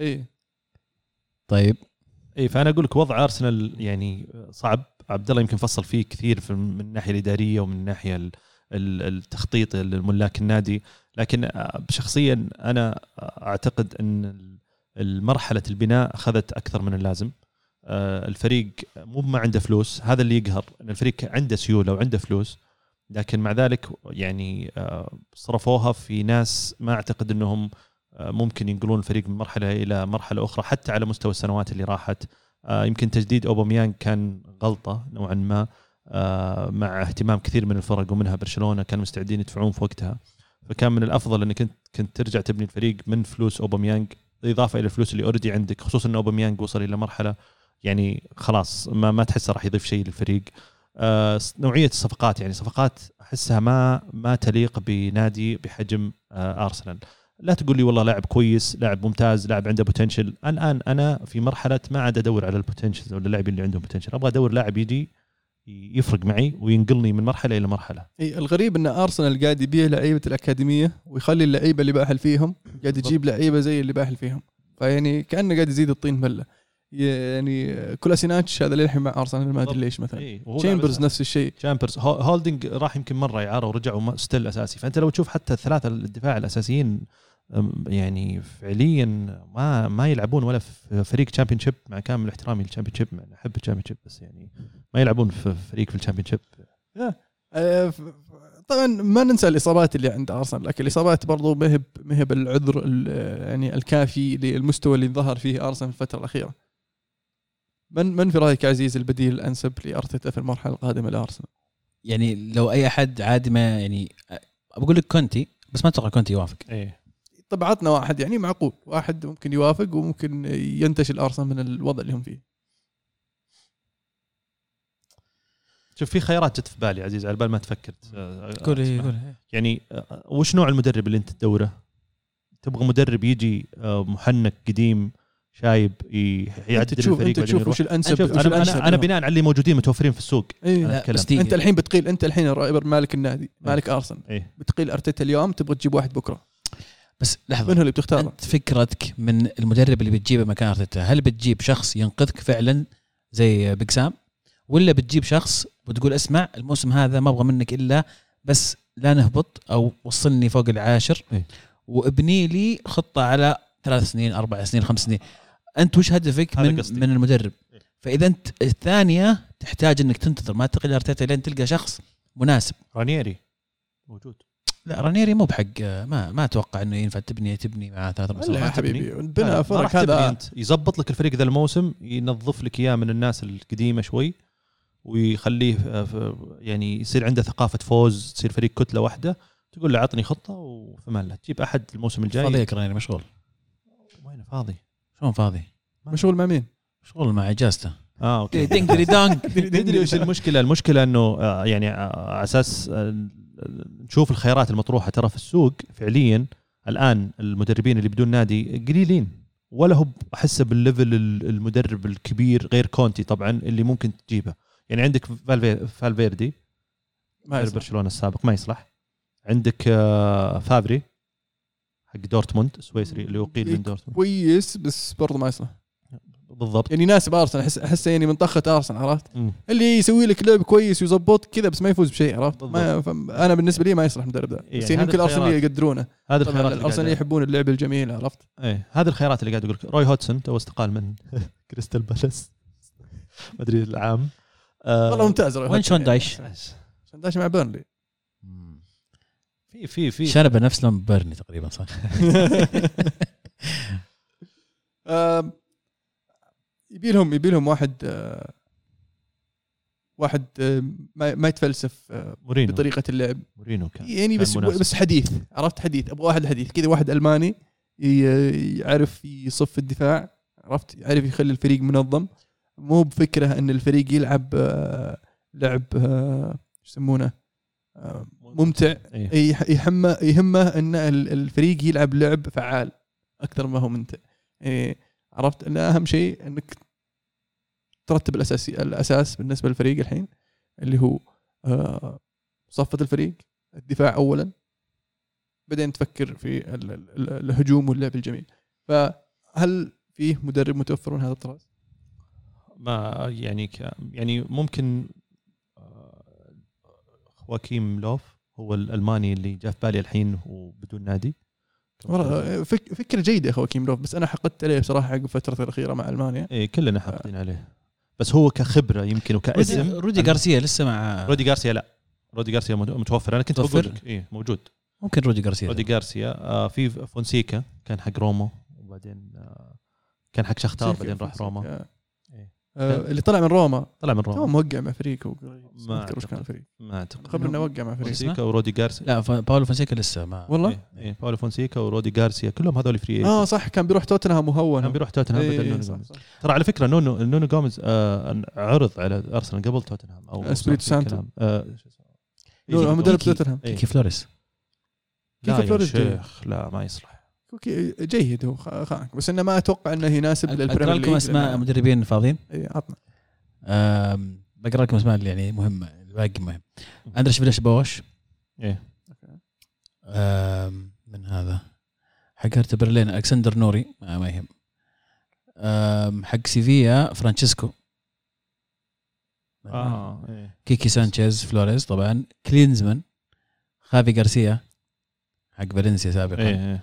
إي. طيب. إي فأنا أقول لك وضع أرسنال يعني صعب. عبد الله يمكن فصل فيه كثير في من الناحية الإدارية ومن الناحية ال- ال- التخطيط للملاك النادي. لكن آه، شخصيا أنا أعتقد إن المرحله البناء أخذت أكثر من اللازم. آه، الفريق مو ما عنده فلوس هذا اللي يقهر إن الفريق عنده سيولة وعنده فلوس لكن مع ذلك يعني آه، صرفوها في ناس ما أعتقد إنهم آه، ممكن ينقلون الفريق من مرحلة إلى مرحلة أخرى حتى على مستوى السنوات اللي راحت. يمكن تجديد اوباميانج كان غلطة نوعا ما مع اهتمام كثير من الفرق ومنها برشلونة كانوا مستعدين يدفعون في وقتها. فكان من الأفضل إنك كنت كنت ترجع تبني الفريق من فلوس اوباميانج اضافه إلى الفلوس اللي already عندك خصوصا إن أوباميانج وصل إلى مرحلة يعني خلاص ما ما تحسه راح يضيف شيء للفريق. آه، نوعية الصفقات يعني صفقات أحسها ما ما تليق بنادي بحجم آه، ارسنال لا تقول لي والله لاعب كويس لاعب ممتاز لاعب عنده potential الان أنا في مرحلة ما عاد أدور على ال potential ولا اللاعبين اللي عندهم potential أبغى أدور لاعب يجي يفرق معي وينقلني من مرحلة إلى مرحلة. إي الغريب إن أرسنال قاعد يبيع لعيبة الأكاديمية ويخلي اللعيبة اللي بأهل فيهم قاعد يجيب لعيبة زي اللي بأهل فيهم. فيعني كأنه قاعد يزيد الطين بله يعني كولاسيناتش هذا للحين مع أرسنال ما أدري ليش مثلا. إيه، تشامبرز نفس الشيء. تشامبرز هو- هولدنج راح يمكن مرة اعاره ورجع و still أساسي. فأنت لو تشوف حتى الثلاثة الدفاع الأساسيين يعني فعليا ما ما يلعبون ولا في فريق Championship مع كامل احترامي لل Championship أنا أحب ال Championship بس يعني ما يلعبون في فريق في ال Championship آه، طبعا ما ننسى الإصابات اللي عند أرسنال لكن الإصابات برضو ما هي ما هي بالعذر ال- يعني الكافي للمستوى اللي ظهر فيه أرسنال في الفترة الأخيرة. من من في رأيك عزيز البديل الأنسب لأرتيتا في المرحلة القادمة لأرسنال؟ يعني لو أي أحد عادي ما يعني بقول لك كونتي بس ما أتوقع كونتي يوافق. إيه. طب عطنا واحد يعني معقول. واحد ممكن يوافق وممكن ينتشل أرسنال من الوضع اللي هم فيه. شوف في خيارات جت في بالي عزيز على بال ما تفكر. قول أسمع. قول يعني آه، وش نوع المدرب اللي انت تدوره؟ تبغى مدرب يجي آه، محنك قديم شايب يعدل تشوف الفريق أنت تشوف؟ وش الانسب شوف وش أنا الأنسب أنا, أنا بناء على اللي موجودين متوفرين في السوق. إيه. أنا أنت الحين بتقيل أنت الحين مالك النادي مالك أرسنال. إيه. بتقيل أرتيتا اليوم تبغى تجيب واحد بكرة. بس لحظة من هو اللي بتختاره؟ أنت فكرتك من المدرب اللي بتجيبه مكان أرتيتا هل بتجيب شخص ينقذك فعلا زي بيج سام ولا بتجيب شخص وتقول اسمع الموسم هذا ما أبغى منك إلا بس لا نهبط أو وصلني فوق العاشر إيه. وابني لي خطة على ثلاث سنين أربع سنين خمس سنين أنت وش هدفك من قصدي. من المدرب إيه. فإذا أنت الثانية تحتاج إنك تنتظر ما تقل أرتيتا لين تلقى شخص مناسب رانيري موجود لا رانيري مو بحق ما ما أتوقع إنه ينفع تبني تبني معاه ثلاث أربع لا سنوات يا. حبيبي ما فرق. هذا أنت. يزبط لك الفريق ذا الموسم ينظف لك إياه من الناس القديمة شوي ويخليه آه، ف- يعني يصير عنده ثقافة فوز تصير فريق كتلة واحدة تقول له عطني خطة وفي الله تجيب أحد الموسم الجاي. فاضي رانيري مشغول. وين فاضي؟ شلون فاضي؟ مشغول مع مين؟ مشغول مع إجازته. آه okay. دينج دري دونج تدري وش المشكلة؟ المشكلة إنه آه، يعني آه، على أساس نشوف الخيارات المطروحة. ترى في السوق فعليا الآن المدربين اللي بدون نادي قليلين. ولا هو احسه بال level ال- المدرب الكبير غير كونتي طبعا اللي ممكن تجيبه. يعني عندك فالفي فالفيردي ما. برشلونة السابق ما يصلح. عندك آه، فابري حق دورتموند السويسري اللي اقيل من دورتموند. كويس بس برضه ما يصلح. بالضبط يعني يناسب أرسنال احس أحسه يعني من طقة أرسنال عرفت؟ مم. اللي يسوي لك لعب كويس ويظبط كذا بس ما يفوز بشيء عرفت؟ ما أنا بالنسبة لي ما يصلح المدرب ذا يعني بس يعني هذا يمكن الأرسنال. يقدرونه هذه طبعا الخيارات الأرسنال يحبون اللعب الجميل عرفت؟ إيه هذه الخيارات اللي قاعد أقول لك روي هودجسون تو استقال من كريستال بالاس ما أدري العام آه، والله ممتاز روي وين شون دايش؟ يعني. شون دايش مع بيرنلي في في في شنبه نفس لون بيرني تقريبا صح يبي لهم يبي لهم واحد آه، واحد آه، ما ما يتفلسف آه، مورينو. بطريقة اللعب. مورينو كان. يعني كان بس مناسب. بس حديث عرفت حديث؟ أبغى واحد حديث. كذا واحد ألماني يعرف يصف الدفاع عرفت؟ يعرف يخلي الفريق منظم. مو بفكرة إن الفريق يلعب لعب يسمونه؟ ممتع. إيه. يهمه يهمه إن ال- الفريق يلعب لعب فعال أكثر ما هو ممتع. إيه عرفت؟ إن أهم شيء إنك ترتب الاساسي الأساس بالنسبة للفريق الحين اللي هو آه، صفة الفريق الدفاع اولا بعدين تفكر في ال- ال- ال- الهجوم واللعب الجميل. فهل فيه مدرب متوفر من هذا الطراز؟ ما يعني ك يعني ممكن آه، خواكيم لوف هو الألماني اللي جاء في بالي الحين وبدون نادي. فك فكرة جيدة يا أخوي كيم لوف بس أنا حقدت عليه بصراحة عقب الفترة الأخيرة مع ألمانيا. إيه كلنا حاقدين عليه. بس هو كخبرة يمكن وكاسم. رودي غارسيا لسه مع رودي غارسيا لا. رودي غارسيا مت- متوفر. أنا كنت متوفر؟ بقول لك إيه موجود. ممكن رودي غارسيا. رودي غارسيا آه في فونسيكا كان حق روما وبعدين آه كان حق شختار بعدين راح روما. آه. اللي طلع من روما. طلع من تو روما موقع مع فريق هو ما أذكر وش كان. الفريق ما أعتقد. خبر إنه وقع مع فريق فونسيكا ورودي غارسيا. لا باولو فونسيكا لسه ما والله؟ إيه إيه. باولو فونسيكا ورودي غارسيا كلهم هذول free آه صح. كان بيروح توتنهام وهون. كان بيروح توتنهام إيه، بدل إيه، نونو صح، جوميز صح. ترى على فكرة نونو نونو جوميز آه عرض على أرسنال قبل توتنهام. أو إسبريتو سانتو. آه مدرب. توتنهام. إيه. كيكي فلوريس. كيكي يا فلوريس لا ما يصلح. Okay جيد هو خ- خانك. بس إنه ما أتوقع إنه يناسب اقرا لل Premier لكم League أسماء لأنه- مدربين فاضيين؟ إيه، عطنا. بقرأ لكم أسماء اللي يعني مهمه الباقي مهم. اندرش فيلاش بوش. إيه. من هذا؟ حق هرتا برلين ألكسندر نوري. ما, ما يهم. حق سيفيا فرانشيسكو. آه إيه. كيكي سانشيز فلوريز طبعا. كلينزمان. خافي غارسيا. حق فالنسيا سابقا. إيه إيه. آم،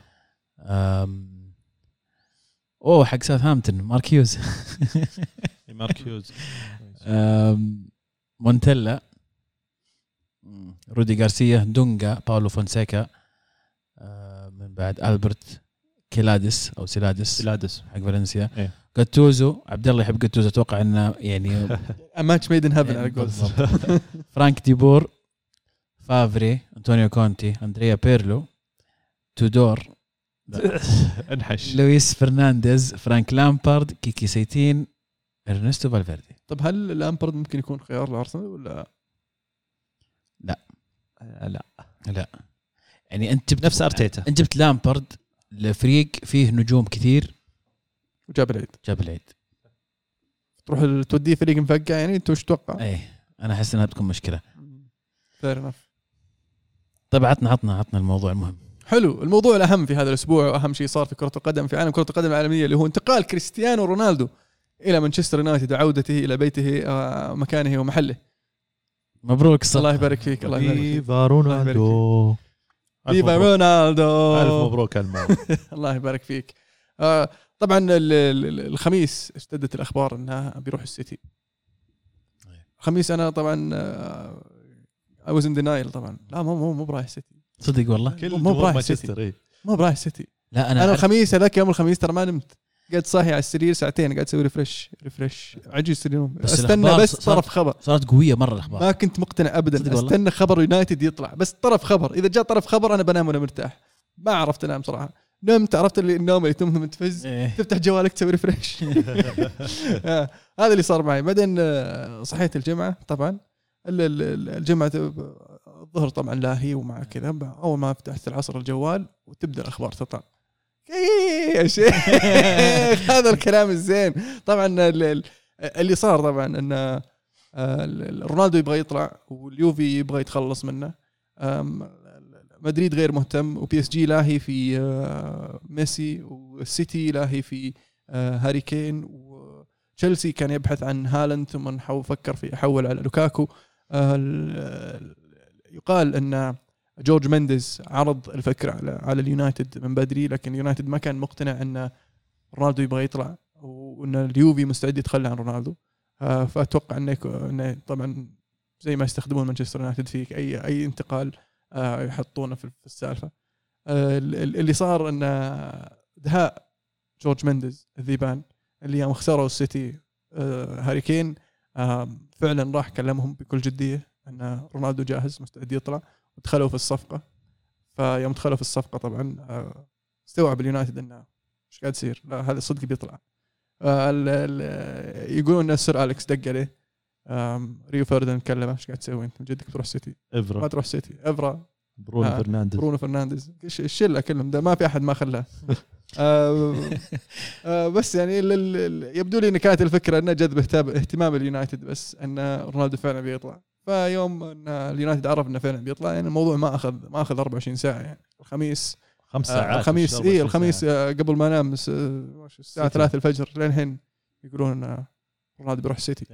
أوه حق ساوثهامبتون ماركيوز ماركيوز مم، رودي غارسيا دونجا باولو فونسيكا من بعد ألبرت كيلادس أو سيلادس سيلادس حق فالنسيا. إيه. جاتوزو عبد الله يحب جاتوزو أتوقع إنه يعني match made in heaven على قول بالضبط. فرانك ديبور فافري أنطونيو كونتي أندريا بيرلو تودور انحش. لويس فرنانديز فرانك لامبارد كيكي سيتين ارنستو فالفيردي. طب هل لامبرد ممكن يكون خيار لأرسنال ولا؟ آه، لا. لا. يعني أنت جبت نفس أرتيتا. أنت جبت لامبارد لفريق فيه نجوم كثير. وجاب العيد. جاب العيد. تروح توديه فريق مفقع يعني؟ أنت وش تتوقع؟ إيه. أنا أحس إنها بتكون مشكلة. Fair enough طيب عطنا عطنا عطنا الموضوع المهم. حلو. الموضوع الأهم في هذا الأسبوع وأهم شيء صار في كرة القدم في عالم كرة القدم العالمية اللي هو انتقال كريستيانو رونالدو إلى مانشستر يونايتد وعودته إلى بيته آه، مكانه ومحله. مبروك الصراحة. الله يبارك فيك الله يبارك فيك. Viva رونالدو. Viva. رونالدو. ألف مبروك الله يبارك فيك. آه طبعا ال- ال- ال- الخميس اشتدت الأخبار إنها بيروح السيتي. الخميس أنا طبعا I was in denial طبعا. لا مو مو مو برايح السيتي. صدق والله. كل مو برايح مانشستر إيه. مو برايح السيتي لا أنا أنا الخميس هذاك يوم الخميس ترى ما نمت. قاعد صاحي على السرير ساعتين قاعد أسوي refresh refresh عجيز اليوم. أستنى بس طرف خبر. صارت قوية مرة الأخبار. ما كنت مقتنع ابدا؟ أستنى خبر يونايتد يطلع. بس طرف خبر. إذا جاء طرف خبر أنا بنام وأنا مرتاح. ما عرفت أنام صراحة. نمت عرفت اللي النوم اللي تم متفز. إيه. تفتح جوالك تسوي ريفرش آه، هذا اللي صار معي. بعدين آه، صحيت الجمعة طبعا. ال- ال- ال- الجمعة الظهر طبعا لاهي ومع كذا أول ما فتحت العصر الجوال وتبدأ الأخبار تطلع. إيه يا شيخ هذا الكلام الزين. طبعا ال- ال- اللي صار طبعا إن آه، ال- ال- رونالدو يبغى يطلع واليوفي يبغى يتخلص منه. مدريد غير مهتم وبي إس جي لاهي في آه، ميسي والسيتي لاهي في آه، هاري كين وتشيلسي كان يبحث عن هالاند ثم فكر في يحول على لوكاكو. يقال أن جورج مينديز عرض الفكرة على على اليونايتد من بدري لكن اليونايتد ما كان مقتنع أن رونالدو يبغى يطلع وأن اليوفي مستعد يتخلى عن رونالدو. آه، فأتوقع انه طبعا زي ما يستخدمون مانشستر يونايتد في اي أي انتقال آه، يحطونه في السالفة. آه، ال- ال- اللي صار أن دهاء جورج مينديز الذيبان اللي يوم خسروا السيتي هاري كين فعلا راح كلمهم بكل جدية. أن رونالدو جاهز مستعد يطلع. ودخلوا في الصفقة. فيوم دخلوا في الصفقة طبعا آه، استوعب اليونايتد إنه إيش قاعد يصير؟ لا هذا صدق بيطلع. آه، يقولون إن سير أليكس دق عليه. ريو فرديناند كلمه إيش قاعد تسوي؟ أنت من جدك تروح سيتي؟ ما إفرا تروح سيتي. إفرا. برونو آه، فرنانديز. برونو فرنانديز. الشله كلهم. ده ما في أحد ما خلاه. آه، آه، بس يعني يبدو لي إن كانت الفكرة إنه جذب اهتمام اليونايتد بس إن رونالدو فعلا بيطلع. فيوم إن اليونايتد عرف إنه فعلا بيطلع يعني الموضوع ما اخذ ما أخذ 24 ساعة يعني الخميس خمس آه ساعات الخميس وش اي 24 الخميس ساعة. آه، قبل ما انام الساعة سيتي. 3 الفجر للحين يقولون إن رونالدو بيروح السيتي.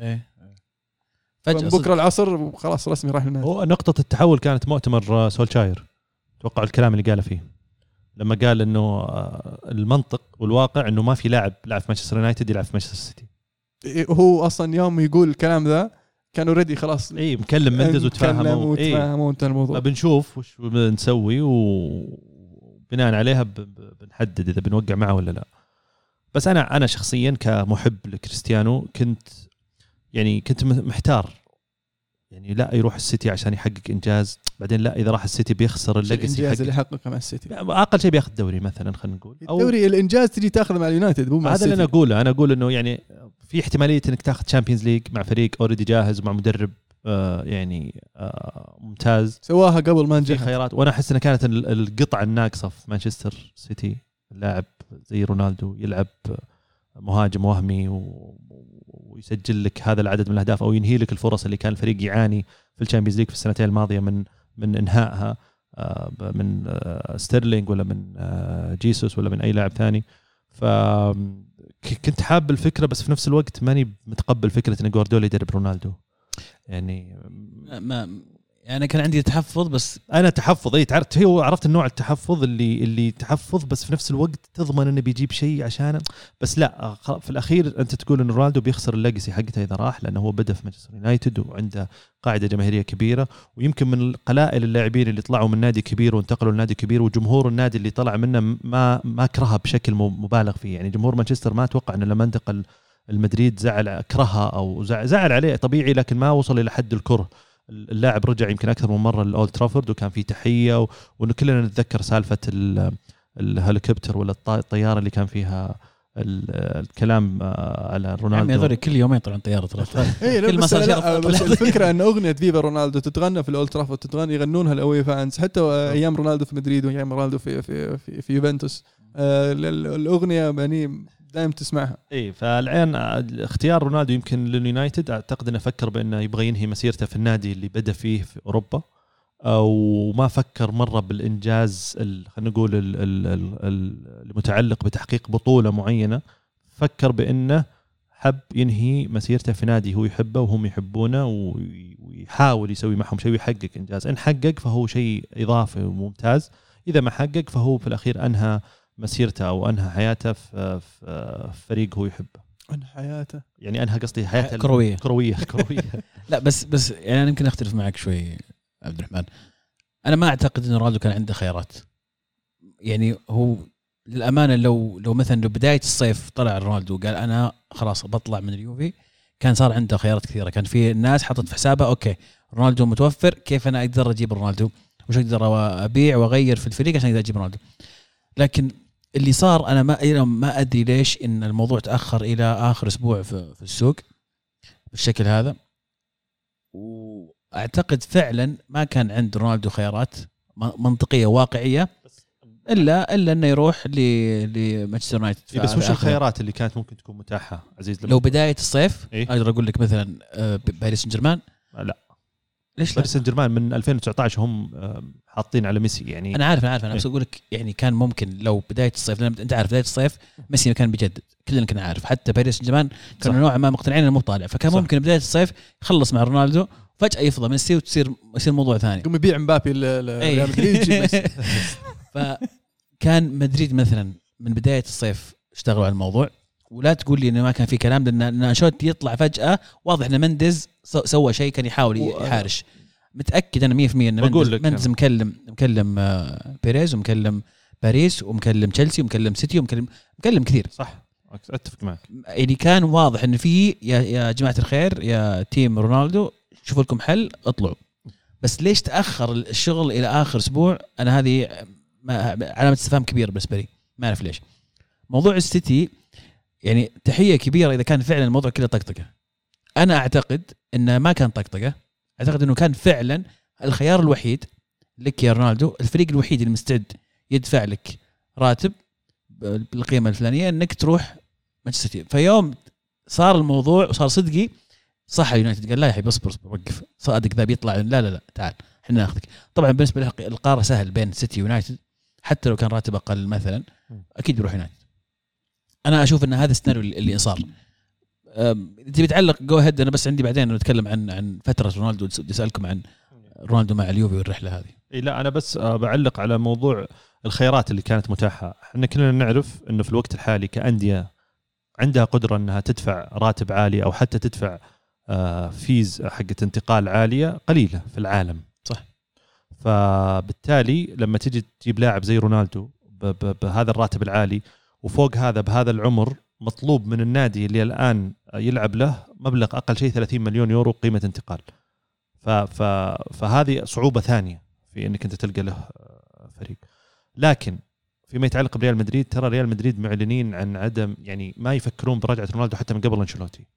فجأة من صدق. بكره العصر وخلاص رسمي راح النادي هو نقطة التحول كانت مؤتمر آه، سولشاير أتوقع الكلام اللي قاله فيه لما قال إنه آه، المنطق والواقع إنه ما في لاعب لعب في مانشستر يونايتد يلعب في مانشستر سيتي إيه، هو أصلا يوم يقول الكلام ذا كان already خلاص. إي مكلم مندز وتفاهموا. وتفاهموا انتهى الموضوع. بنشوف وش بنسوي وبناء عليها بنحدد إذا بنوقع معه ولا لا. بس أنا أنا شخصيا كمحب لكريستيانو كنت يعني كنت محتار. يعني لا يروح السيتي عشان يحقق إنجاز بعدين لا إذا راح السيتي بيخسر ال legacy الإنجاز اللي حققه مع السيتي. أقل شيء بياخذ دوري مثلا خلينا نقول. أو الدوري الإنجاز تجي تاخذه مع اليونايتد مو مع هذا اللي أنا أقوله. أنا أقول إنه يعني في احتمالية إنك تاخذ Champions League مع فريق already جاهز ومع مدرب آه يعني آه ممتاز. سواها قبل ما نجح خيارات. وأنا أحس انها كانت ال- القطعة الناقصة في مانشستر سيتي. اللاعب زي رونالدو يلعب مهاجم وهمي و- ويسجل لك هذا العدد من الأهداف أو ينهي لك الفرص اللي كان الفريق يعاني في ال Champions League في السنتين الماضية من من إنهائها آه، من آه، ستيرلينج ولا من آه، جيسوس ولا من أي لاعب ثاني. ف كنت حاب الفكرة بس في نفس الوقت ماني متقبل فكرة إن جوارديولا يدرب رونالدو. يعني ما يعني كان عندي تحفظ بس أنا تحفظ إي تعرفت هو عرفت النوع التحفظ اللي اللي تحفظ بس في نفس الوقت تضمن إنه بيجيب شيء عشان بس لا في الأخير أنت تقول إن رونالدو بيخسر الليجسي حقته إذا راح لأنه هو بدأ في مانشستر يونايتد وعنده قاعدة جماهيرية كبيرة ويمكن من قلائل اللاعبين اللي طلعوا من نادي كبير وانتقلوا لنادي كبير وجمهور النادي اللي طلع منه ما ما كرهه بشكل مبالغ فيه. يعني جمهور مانشستر ما أتوقع إنه لما انتقل المدريد زعل كرهها أو زعل عليه طبيعي لكن ما وصل إلى حد الكره. اللاعب رجع يمكن أكثر من مرة لأولد ترافورد وكان في تحية و... وإنه كلنا نتذكر سالفة ال... الهليكوبتر ولا الط- الطيارة اللي كان فيها ال... الكلام آه، على عمي رونالدو. كل يومين يطلعون طيارة ترى لا كل ما بس, لا بس. الفكرة إن أغنية Viva رونالدو تتغنى في الأولد ترافورد تتغنى يغنونها ال away fans. حتى أيام رونالدو في مدريد وأيام رونالدو في في في, في يوفنتوس. آه، ال- ال- الأغنية يعني دائما تسمعها. اي فالحين اختيار رونالدو يمكن لليونايتد. أعتقد إنه فكر بأنه يبغى ينهي مسيرته في النادي اللي بدا فيه في أوروبا. وما فكر مرة بالإنجاز ال- خلينا نقول ال- ال- ال- ال- المتعلق بتحقيق بطولة معينة. فكر بأنه حب ينهي مسيرته في نادي هو يحبه وهم يحبونه وي- ويحاول يسوي معهم شيء ويحقق إنجاز. إن حقق فهو شيء إضافي وممتاز. إذا ما حقق فهو في الأخير أنهى مسيرته أو أنهى حياته في في فريق هو يحبه. عن حياته. يعني أنهى قصدي حياته كروية. كروية كروية. لا بس بس يعني أنا يمكن أختلف معك شوي عبد الرحمن. أنا ما أعتقد إن رونالدو كان عنده خيارات. يعني هو للأمانة لو لو مثلا لو بداية الصيف طلع رونالدو وقال أنا خلاص بطلع من اليوفي كان صار عنده خيارات كثيرة. كان في ناس حطت في حسابها أوكي رونالدو متوفر كيف أنا أقدر أجيب رونالدو؟ وش أقدر أبيع وأغير في الفريق عشان أقدر أجيب رونالدو؟ لكن اللي صار أنا ما أنا ما أدري ليش إن الموضوع تأخر إلى آخر أسبوع في, في السوق بالشكل هذا. وأعتقد فعلا ما كان عند رونالدو خيارات منطقية واقعية الا إلا إنه يروح لمانشستر يونايتد. إيه بس وش الخيارات اللي كانت ممكن تكون متاحة عزيز؟ لو بداية الصيف إيه؟ أقدر أقول لك مثلا آه، باريس سان جيرمان. لا. ليش؟ باريس سان جيرمان من 2019 هم حاطين على ميسي يعني أنا عارف أنا عارف أنا. بس أقول لك يعني كان ممكن لو بداية الصيف لأن أنت عارف بداية الصيف ميسي كان بيجدد كلنا كنا عارف حتى باريس سان جيرمان كانوا. نوعا ما مقتنعين إنه مو طالع فكان صح. ممكن بداية الصيف يخلص مع رونالدو فجاه يفضى ميسي وتصير يصير موضوع ثاني يقوم يبيع مبابي ل- ل- إيه. مدريد يجيب ميسي. فكان مدريد مثلا من بداية الصيف اشتغلوا على الموضوع ولا تقول لي إنه ما كان في كلام لأن لأن أنشيلوتي يطلع فجأة واضح إن مندز سو- سوى شيء كان يحاول يحارش. متأكد أنا 100% إن مندز, مندز أنا. مكلم مكلم آه، بيريز ومكلم باريس ومكلم تشيلسي ومكلم سيتي ومكلم مكلم كثير. صح. أتفق معك. يعني كان واضح إن في يا يا جماعة الخير يا team رونالدو شوفوا لكم حل اطلعوا. بس ليش تأخر الشغل إلى آخر أسبوع؟ أنا هذه علامة استفهام كبيرة بالنسبة لي. ما أعرف ليش. موضوع السيتي يعني تحية كبيرة إذا كان فعلا الموضوع كله طقطقة. أنا أعتقد إنه ما كان طقطقة. أعتقد إنه كان فعلا الخيار الوحيد لك يا رونالدو الفريق الوحيد المستعد يدفع لك راتب بالقيمة الفلانية إنك تروح مانشستر سيتي. فيوم صار الموضوع وصار صدقي صح اليونايتد قال لا يا حبيبي اصبر اصبر وقف. صادق ذا بيطلع لا لا لا تعال إحنا ناخذك. طبعا بالنسبة له القرار سهل بين سيتي ويونايتد حتى لو كان راتب أقل مثلا أكيد بيروح يونايتد. أنا أشوف إن هذا السيناريو اللي صار. تبي تعلق go ahead أنا بس عندي بعدين نتكلم عن عن فترة رونالدو أسألكم عن رونالدو مع اليوفي والرحلة هذه. إيه لا أنا بس آه، بعلق على موضوع الخيارات اللي كانت متاحة. إحنا كلنا نعرف إنه في الوقت الحالي كأندية عندها قدرة إنها تدفع راتب عالي أو حتى تدفع آه، fees حقت انتقال عالية قليلة في العالم. صح. فبالتالي لما تجي تجيب لاعب زي رونالدو بهذا الراتب العالي وفوق هذا بهذا العمر مطلوب من النادي اللي الآن يلعب له مبلغ أقل شيء 30 مليون يورو قيمة انتقال. ف ف فهذه صعوبة ثانية في إنك أنت تلقى له آه، فريق. لكن فيما يتعلق بريال مدريد ترى ريال مدريد معلنين عن عدم يعني ما يفكرون برجعة رونالدو حتى من قبل أنشيلوتي.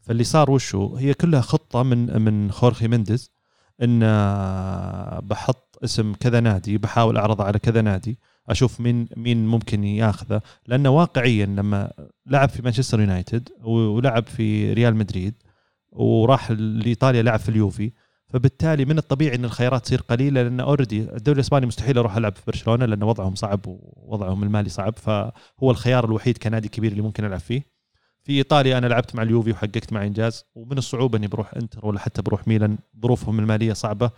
فاللي صار وشو؟ هي كلها خطة من من خورخي مندز إن آه، بحط اسم كذا نادي بحاول أعرضه على كذا نادي أشوف مين مين ممكن ياخذه. لأنه واقعيا لما لعب في مانشستر يونايتد ولعب في ريال مدريد وراح لإيطاليا لعب في اليوفي فبالتالي من الطبيعي إن الخيارات تصير قليلة لأن already الدوري الإسباني مستحيل أروح العب في برشلونة لأن وضعهم صعب ووضعهم المالي صعب فهو الخيار الوحيد كنادي كبير اللي ممكن ألعب فيه. في إيطاليا أنا لعبت مع اليوفي وحققت مع إنجاز ومن الصعوبة إني بروح إنتر ولا حتى بروح ميلان ظروفهم المالية صعبة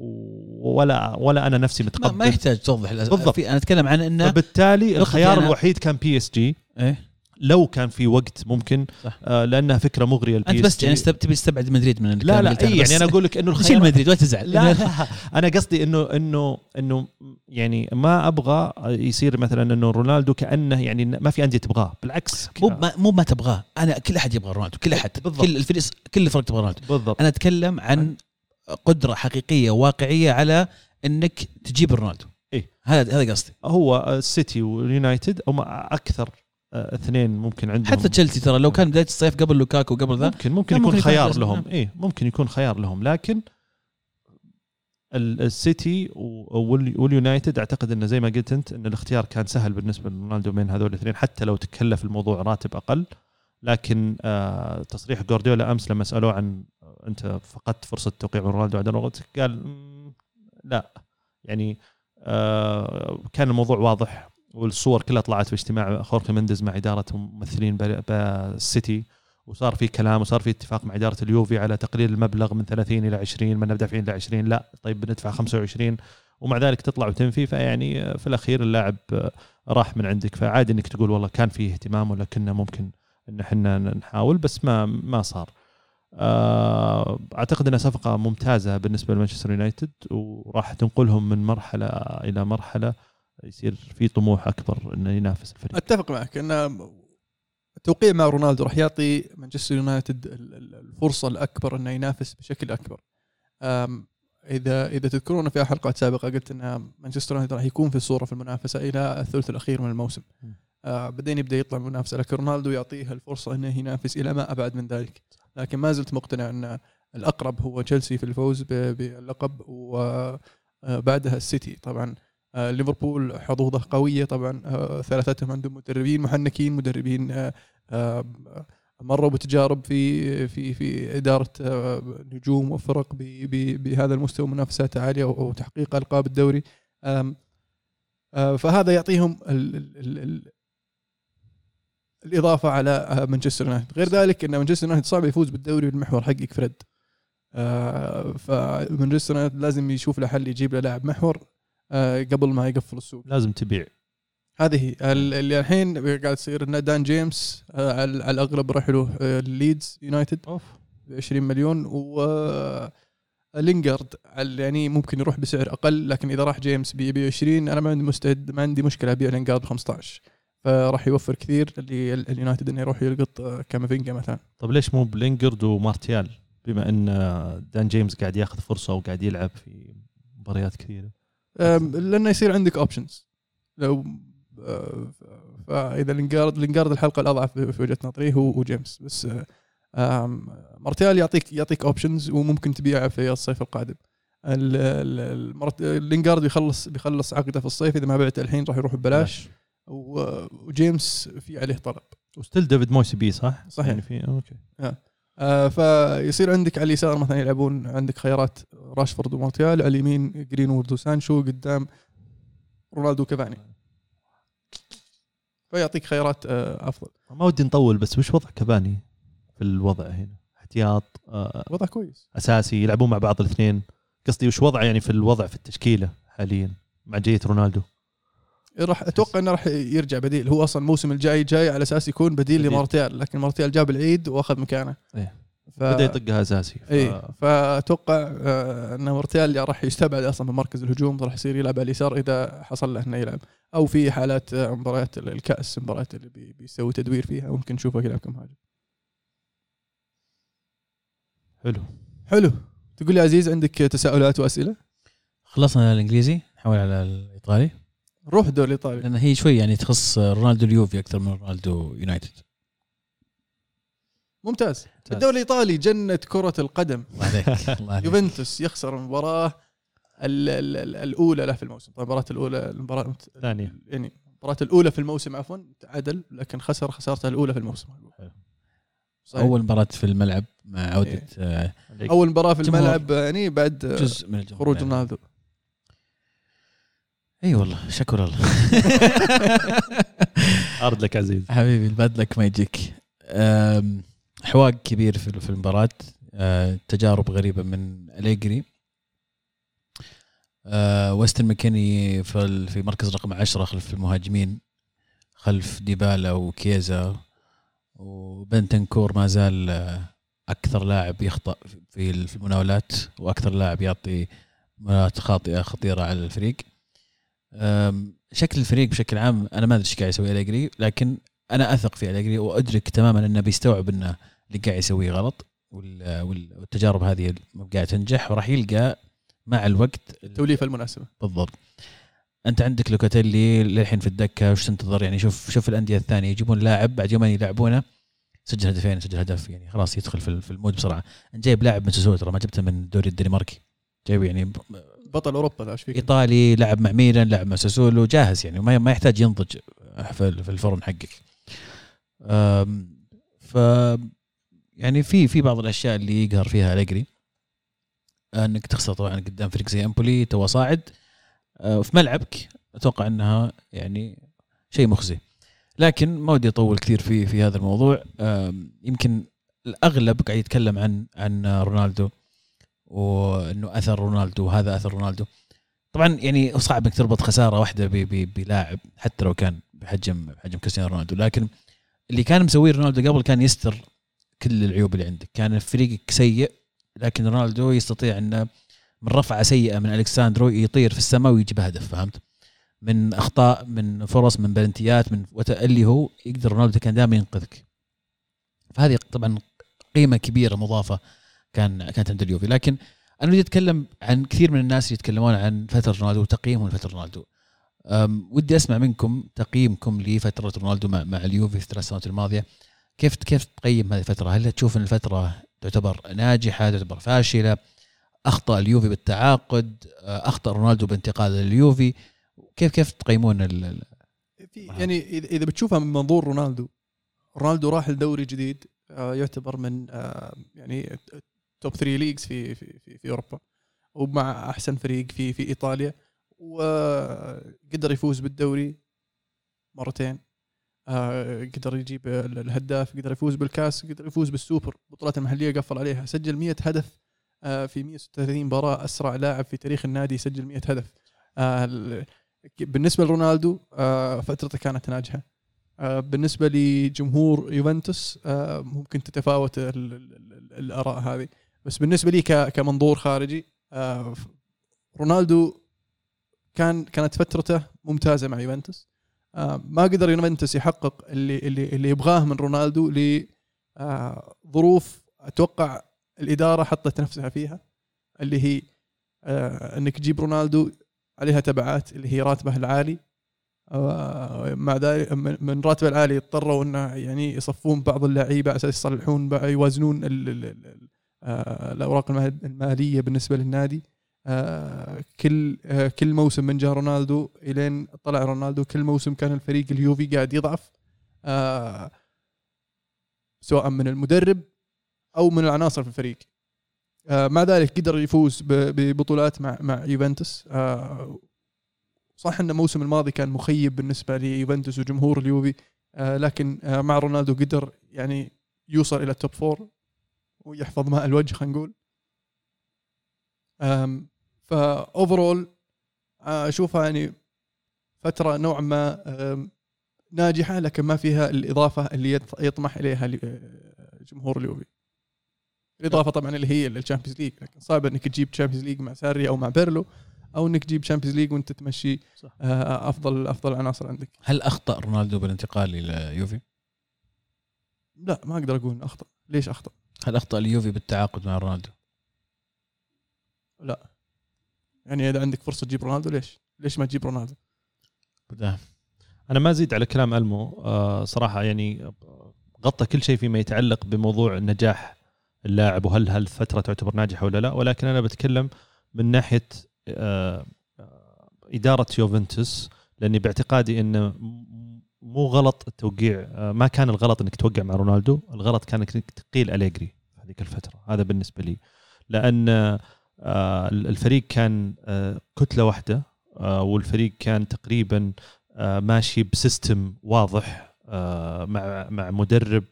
ولا ولا أنا نفسي ما, متقبل ما يحتاج توضح. بالضبط. في أنا أتكلم عن إنه فبالتالي الخيار الوحيد كان PSG إيه؟ لو كان في وقت ممكن صح. آه لأنها فكرة مغرية البي أنت بس يعني استب- تبي تستبعد مدريد من لا لا اي يعني أنا أقول لك إنه شيل الخيار مدريد ولا تزعل لا لا أنا قصدي انه انه إنه يعني ما أبغى يصير مثلا إنه رونالدو كأنه يعني ما في أندية تبغاه بالعكس مو ما مو ما تبغاه أنا كل أحد يبغى رونالدو كل أحد بالضبط. كل الفريق كل الفرق تبغى رونالدو بالضبط أنا أتكلم عن قدرة حقيقية واقعية على إنك تجيب رونالدو إيه. هذا هذا قصدي هو السيتي واليونايتد هم أكثر آه، اثنين ممكن عندهم حتى تشيلسي ترى لو كان بداية الصيف قبل لوكاكو وقبل ذا ممكن ممكن يكون ممكن خيار. لهم. إيه ممكن يكون خيار لهم لكن ال- السيتي واليونايتد أعتقد انه زي ما قلت أنت إن الاختيار كان سهل بالنسبة لرونالدو بين هذول الاثنين حتى لو تكلف الموضوع راتب أقل لكن آه تصريح جوارديولا أمس لما سألوه عن أنت فقدت فرصة توقيع رونالدو عند رونالدو قال "مم، لا. يعني آه كان الموضوع واضح والصور كلها طلعت في اجتماع خورخي مندز مع إدارة ممثلين بال- بالسيتي وصار في كلام وصار في اتفاق مع إدارة اليوفي على تقليل المبلغ من 30 إلى 20 ما دافعين إلى 20 لا طيب بندفع 25 ومع ذلك تطلع وتنفي فيعني في الأخير اللاعب راح من عندك. فعادي إنك تقول والله كان فيه اهتمام ولا كنا ممكن إن إحنا نحاول بس ما ما صار. آه، أعتقد إنها صفقة ممتازة بالنسبة لمانشستر يونايتد وراح تنقلهم من مرحلة إلى مرحلة يصير في طموح أكبر إنه ينافس الفريق. أتفق معك إن التوقيع مع رونالدو راح يعطي مانشستر يونايتد الفرصة الأكبر إنه ينافس بشكل أكبر. إذا إذا تذكرون في حلقه سابقه قلت إن مانشستر يونايتد راح يكون في الصورة في المنافسة إلى الثلث الأخير من الموسم. آه بعدين يبدأ يطلع منافسه لكن رونالدو يعطيه الفرصة إنه ينافس إلى ما أبعد من ذلك. لكن ما زلت مقتنع أن الأقرب هو تشيلسي في الفوز باللقب وبعدها السيتي. طبعا آه، ليفربول حظوظه قوية. طبعا آه، ثلاثتهم عندهم مدربين محنكين مدربين آه، مروا بتجارب في في في إدارة نجوم وفرق بهذا المستوى منافسات عالية وتحقيق ألقاب الدوري. فهذا يعطيهم الإضافة على مانشستر يونايتد غير ذلك إن مانشستر يونايتد صعب يفوز بالدوري بالمحور حقك فريد آه فمانشستر يونايتد لازم يشوف له حل يجيب له لاعب محور آه قبل ما يقفل السوق. لازم تبيع. هذه اللي الحين قاعد تصير إن دان جيمس آه على الأغلب راح له ليدز يونايتد ب 20 مليون. و آه، لينجارد يعني ممكن يروح بسعر أقل لكن إذا راح جيمس ب 20 أنا ما عندي مستعد ما عندي مشكلة أبيع لينجارد ب 15 فراح يوفر كثير لليونايتد إنه يروح يلقط آه، كامافينجا مثلا. طب ليش مو بلينجارد ومارتيال؟ بما إن آه، دان جيمس قاعد ياخذ فرصة وقاعد يلعب في مباريات كثيرة. لأنه يصير عندك options لو آه، فإذا لينجارد لينجارد الحلقة الأضعف في وجهة نظري هو وجيمس بس مارتيال يعطيك يعطيك options وممكن تبيعه في الصيف القادم. لينجارد بيخلص بيخلص عقده في الصيف. إذا ما بعته الحين راح يروح ببلاش. وجيمس في عليه طلب. وست هام ديفيد مويس يبيه صح؟ صحيح. يعني في okay. آه. فيصير عندك على اليسار مثلا يلعبون عندك خيارات راشفورد ومارتيال على اليمين جرينوود وسانشو قدام رونالدو كافاني فيعطيك خيارات آه أفضل. ما ودي نطول بس وش وضع كافاني في الوضع هنا؟ احتياط آه وضع كويس. أساسي يلعبون مع بعض الاثنين. قصدي وش وضعه يعني في الوضع في التشكيلة حاليا مع جية رونالدو؟ راح أتوقع إنه راح يرجع بديل. هو أصلا الموسم الجاي جاي على أساس يكون بديل, بديل. لمارتيال لكن مارتيال جاب العيد وأخذ مكانه. إيه. ف... بدأ يطقها أساسي. ف... إيه فأتوقع آه إن مارتيال راح يستبعد أصلا من مركز الهجوم راح يصير يلعب على اليسار إذا حصل له إنه يلعب. أو في حالات آه، مباريات الكأس المباريات اللي بي... بيسوي تدوير فيها. ممكن نشوفه يلعب كمهاجم حلو. حلو. تقول لي عزيز عندك تساؤلات وأسئلة؟ خلصنا الإنجليزي نحول على الإيطالي. روح الدوري الايطالي لأن هي شوي يعني تخص رونالدو اليوفي أكثر من رونالدو يونايتد. ممتاز. الدوري الإيطالي جنة كرة القدم. يوفنتوس يخسر المباراة الأولى له في الموسم. طبعا المباراه الأولى المباراة الثانية يعني المباراه الأولى في الموسم عفوا تعادل لكن خسر خسارته الأولى في الموسم. صحيح. أول مباراة في الملعب مع عودة إيه. آه أول مباراة في الملعب يعني بعد جزء من خروج رونالدو. إي والله شكر الله. عرض لك عزيز. حبيبي الباد لك ما يجيك. حواق كبير في المباراة. أه، تجارب غريبة من أليجري. أه، ويستن ماكيني في مركز رقم 10 خلف المهاجمين خلف ديبالا وكيزا. وبنتنكور ما زال أكثر لاعب يخطأ في المناولات وأكثر لاعب يعطي مناولات خاطئة خطيرة على الفريق. شكل الفريق بشكل عام أنا ما أدري إيش قاعد يسوي أليجري لكن أنا أثق في أليجري وأدرك تماما إنه بيستوعب إنه اللي قاعد يسويه غلط والتجارب هذه قاعدة تنجح وراح يلقى مع الوقت التوليفه المناسبة. بالضبط. أنت عندك لوكاتيلي للحين في الدكة وش تنتظر؟ يعني شوف شوف الأندية الثانية يجيبون لاعب بعد يومين يلعبونه سجل هدفين سجل هدف يعني خلاص يدخل في ال mood بسرعة. أنت جايب لاعب من سوسو ترى ما جبته من الدوري الدنماركي. جايب يعني بطل أوروبا دافيك إيطالي لعب مع ميلان لعب مع ساسولو جاهز يعني ما يحتاج ينضج في ال form حقك. ف يعني في في بعض الأشياء اللي يقهر فيها أليجري أنك تخسر طبعا قدام فريق زي إمبولي تو صاعد. آه، في ملعبك أتوقع إنها يعني شيء مخزي. لكن ما ودي أطول كثير في في هذا الموضوع. يمكن الأغلب قاعد يتكلم عن عن رونالدو. وإنه أثر رونالدو وهذا أثر رونالدو. طبعا يعني صعب إنك تربط خسارة واحدة بلاعب حتى لو كان بحجم بحجم كريستيانو رونالدو. لكن اللي كان مسويه رونالدو قبل كان يستر كل العيوب اللي عندك. كان فريقك سيء لكن رونالدو يستطيع إنه من رفعة سيئة من الكساندرو يطير في السماء ويجيب هدف فهمت؟ من أخطاء من فرص من بلنتيات من اللي هو يقدر رونالدو كان دائما ينقذك. فهذه طبعا قيمة كبيرة مضافة كان كانت عند اليوفي. لكن أنا ودي أتكلم عن كثير من الناس يتكلمون عن فترة رونالدو وتقييمهم لفترة رونالدو. ودي أسمع منكم تقييمكم لفترة رونالدو مع, مع اليوفي في الثلاث سنوات الماضية. كيف كيف تقيم هذه الفترة؟ هل تشوف إن الفترة تعتبر ناجحة تعتبر فاشلة؟ أخطأ اليوفي بالتعاقد؟ أه، أخطأ رونالدو بانتقال لليوفي؟ كيف كيف تقيمون ال- يعني إذا بتشوفها من منظور رونالدو رونالدو راح لدوري جديد آه، يعتبر من آه، يعني top 3 leagues في في في, في أوروبا. ومع أحسن فريق في في إيطاليا. وقدر يفوز بالدوري مرتين. آه، قدر يجيب ال- الهداف قدر يفوز بالكاس قدر يفوز بالسوبر. البطولات المحلية قفل عليها. سجل 100 هدف آه، في 136 مباراة. أسرع لاعب في تاريخ النادي يسجل 100 هدف. آه، ال- بالنسبة لرونالدو فترته كانت ناجحة. بالنسبة لجمهور يوفنتوس ممكن تتفاوت ال- ال- ال- الآراء هذه. بس بالنسبة لي كمنظور خارجي آه، رونالدو كان كانت فترته ممتازة مع يوفنتوس. آه، ما قدر يوفنتوس يحقق اللي اللي اللي يبغاه من رونالدو لظروف أتوقع الإدارة حطت نفسها فيها اللي هي آه، إنك تجيب رونالدو عليها تبعات اللي هي راتبه العالي. آه، مع ذلك من راتبه العالي اضطروا إنه يعني يصفون بعض اللعيبة على أساس يصلحون يوازنون ال- ال- ال- آه، الأوراق المال- المالية بالنسبة للنادي. آه، كل آه، كل موسم من جاء رونالدو إلين طلع رونالدو كل موسم كان الفريق اليوفي قاعد يضعف. آه، سواء من المدرب أو من العناصر في الفريق. آه، مع ذلك قدر يفوز ببطولات مع مع يوفنتوس. آه، صح إن الموسم الماضي كان مخيب بالنسبة ليوفنتوس وجمهور اليوفي آه، لكن آه، مع رونالدو قدر يعني يوصل إلى ال top four ويحفظ ماء الوجه خلينا نقول. ف overall أشوفها يعني فترة نوعا ما ناجحة لكن ما فيها الإضافة اللي يط- يطمح إليها آه، جمهور اليوفي. الإضافة طبعا اللي هي ال Champions League لكن صعب إنك تجيب Champions League مع ساري أو مع بيرلو أو إنك تجيب Champions League وأنت تمشي صح. آه، أفضل أفضل عناصر عندك. هل أخطأ رونالدو بالانتقال إلى يوفي؟ لا ما أقدر أقول أخطأ. ليش أخطأ؟ هل اخطا اليوفي بالتعاقد مع رونالدو؟ يعني إذا عندك فرصة تجيب رونالدو ليش؟ ليش ما تجيب رونالدو؟ بدأ. أنا ما ازيد على كلام ألمو. آه، صراحة يعني غطى كل شيء فيما يتعلق بموضوع نجاح اللاعب وهل هل الفترة تعتبر ناجحة ولا لا. ولكن أنا بتكلم من ناحية آه، آه، إدارة يوفنتوس لأني باعتقادي انه مو غلط التوقيع آه، ما كان الغلط إنك توقع مع رونالدو الغلط كان إنك تقيل أليجري هذيك الفترة. هذا بالنسبة لي. لأن آه، الفريق كان آه، كتلة واحدة والفريق كان تقريبا ماشي ب system واضح مع مع مدرب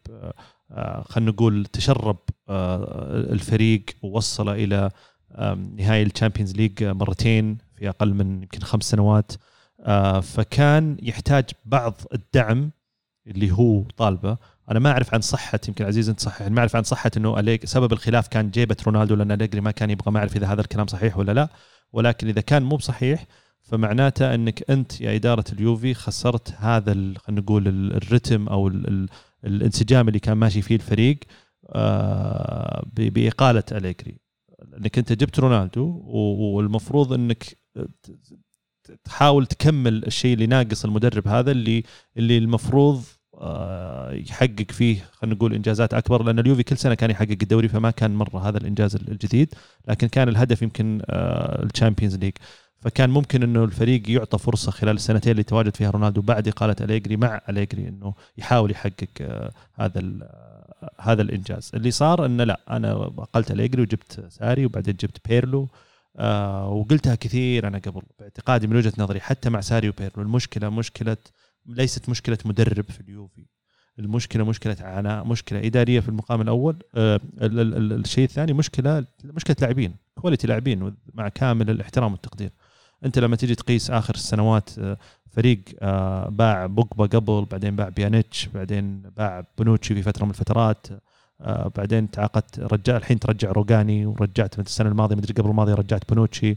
خلينا نقول تشرب الفريق ووصله إلى نهائي ال Champions League مرتين في أقل من يمكن خمس سنوات. فكان يحتاج بعض الدعم اللي هو طالبه. أنا ما أعرف عن صحة يمكن عزيز أنت صحح ما أعرف عن صحة إنه أليجري سبب الخلاف كان جيبة رونالدو لأن أليجري ما كان يبغى ما أعرف إذا هذا الكلام صحيح ولا لا. ولكن إذا كان مو بصحيح فمعناته إنك أنت يا إدارة اليوفي خسرت هذا خلينا نقول ال- الرتم أو ال ال الانسجام اللي كان ماشي فيه الفريق آه، بإقالة أليجري. انك أنت جبت رونالدو والمفروض إنك تحاول تكمل الشيء اللي ناقص المدرب هذا اللي اللي المفروض آه، يحقق فيه خلينا نقول إنجازات أكبر لأن اليوفي كل سنة كان يحقق الدوري فما كان مرة هذا الإنجاز الجديد لكن كان الهدف يمكن ال Champions League. فكان ممكن إنه الفريق يعطى فرصة خلال السنتين اللي تواجد فيها رونالدو بعد إقالة أليجري مع أليجري إنه يحاول يحقق آه، هذا آه، هذا الإنجاز. اللي صار إنه لا أنا أقلت أليجري وجبت ساري وبعدين جبت بيرلو آه وقلتها كثير أنا قبل باعتقادي من وجهة نظري حتى مع ساري وبيرلو المشكلة مشكلة ليست مشكلة مدرب في اليوفي. المشكلة مشكلة عنا- مشكلة إدارية في المقام الأول. آه، ال- ال- ال- الشيء الثاني مشكلة مشكلة لاعبين quality لاعبين مع كامل الاحترام والتقدير. أنت لما تيجي تقيس آخر السنوات آه، فريق آه، باع بوجبا قبل بعدين باع بيانيتش بعدين باع بونوتشي في فترة من الفترات آه، بعدين تعاقدت رجع الحين ترجع روجاني ورجعت من السنة الماضية مدري قبل الماضية رجعت بونوتشي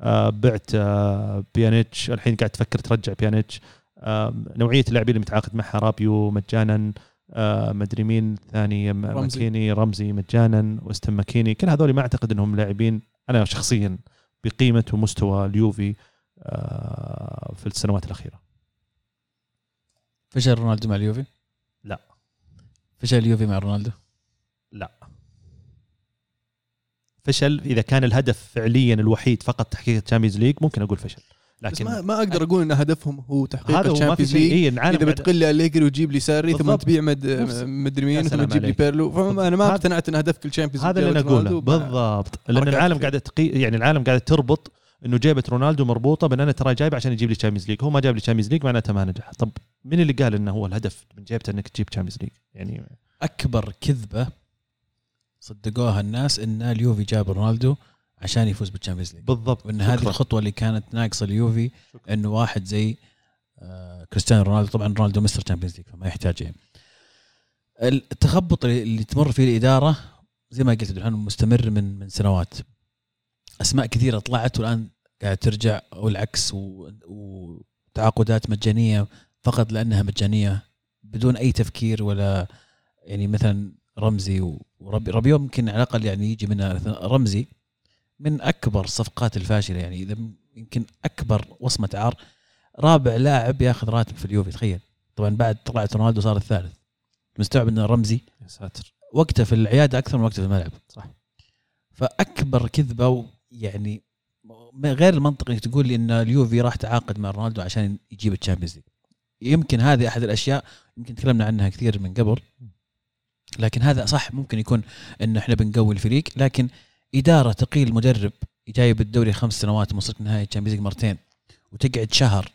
آه، بعت آه، بيانيتش الحين قاعد تفكر ترجع بيانيتش آه، نوعية اللاعبين اللي متعاقد معها رابيو مجانا آه، مدري مين ثاني رمزي. ماكيني رمزي مجانا ويستون ماكيني كل هذول ما أعتقد إنهم لاعبين أنا شخصيا بقيمة ومستوى اليوفي آه، في السنوات الأخيرة فشل رونالدو مع اليوفي؟ لا. فشل اليوفي مع رونالدو؟ فشل إذا كان الهدف فعليا الوحيد فقط تحقيق ال Champions League ممكن أقول فشل. بس لكن ما, ما أقدر أقول إن هدفهم هو تحقيق هذا ال Champions League إيه العالم إذا بتقول لي أليجري وتجيب لي ساري ثم. تبيع مد مدري مين ثم تجيب لي. بيرلو. فانا ما اقتنعت إن هدفك ال Champions هذا اللي أنا أقوله. بالضبط. لأن العالم. قاعدة تقي- يعني العالم قاعدة تربط إنه جابت رونالدو مربوطة بأن أنا ترى جايب عشان يجيب لي Champions League هو ما جاب لي Champions League معناته ما نجح. طب مين اللي قال إنه هو الهدف من جيبته إنك تجيب Champions League يعني أكبر كذبة صدقوها الناس إن اليوفي جاب رونالدو عشان يفوز بال Champions League. بالضبط. وإن هذه. الخطوة اللي كانت ناقصة اليوفي. إنه واحد زي آه، كريستيانو رونالدو. طبعا رونالدو Mr. Champions League فما يحتاج يعني التخبط اللي تمر فيه الإدارة زي ما قلت الحين مستمر من من سنوات. أسماء كثيرة طلعت والآن قاعد ترجع والعكس وتعاقدات مجانية فقط لأنها مجانية بدون أي تفكير ولا يعني مثلا رمزي و- وربي. ربيو يمكن على الأقل يعني يجي منها رمزي من أكبر الصفقات الفاشلة يعني إذا يمكن أكبر وصمة عار رابع لاعب ياخذ راتب في اليوفي تخيل. طبعا بعد طلعت رونالدو صار الثالث. مستوعب ان رمزي؟ يا ساتر. وقته في العيادة أكثر من وقته في الملعب. صح. فأكبر كذبة و- يعني م- غير المنطقي إنك تقول لي إن اليوفي راح تعاقد مع رونالدو عشان يجيب ال Champions League. يمكن هذه أحد الأشياء يمكن تكلمنا عنها كثير من قبل. لكن هذا صح ممكن يكون انه إحنا بنقوي الفريق لكن إدارة تقيل مدرب جايب الدوري خمس سنوات وصلت نهايه ال Champions League مرتين وتقعد شهر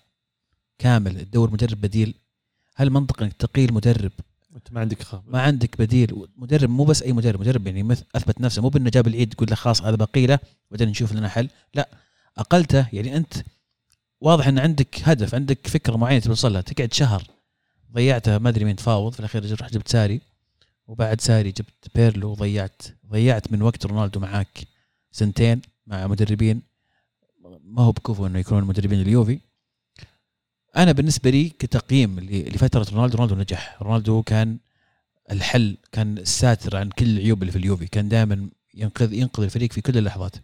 كامل تدور مدرب بديل هل منطقي إنك تقيل مدرب؟ أنت ما عندك خ... ما عندك بديل. مدرب مو بس أي مدرب مدرب يعني أثبت نفسه مو بإنه جاب العيد تقول له خلاص هذا بقيلة بعدين نشوف لنا حل لا أقلته يعني أنت واضح إن عندك هدف عندك فكرة معينة توصل لها تقعد شهر ضيعتها ما أدري مين تفاوض في الأخير رحت جبت ساري. وبعد ساري جبت بيرلو وضيعت ضيعت من وقت رونالدو معاك سنتين مع مدربين. ما هو بكفو إنه يكونون مدربين اليوفي. أنا بالنسبة لي كتقييم لفترة رونالدو رونالدو نجح. رونالدو كان الحل كان الساتر عن كل العيوب اللي في اليوفي. كان دائما ينقذ ينقذ الفريق في كل اللحظات.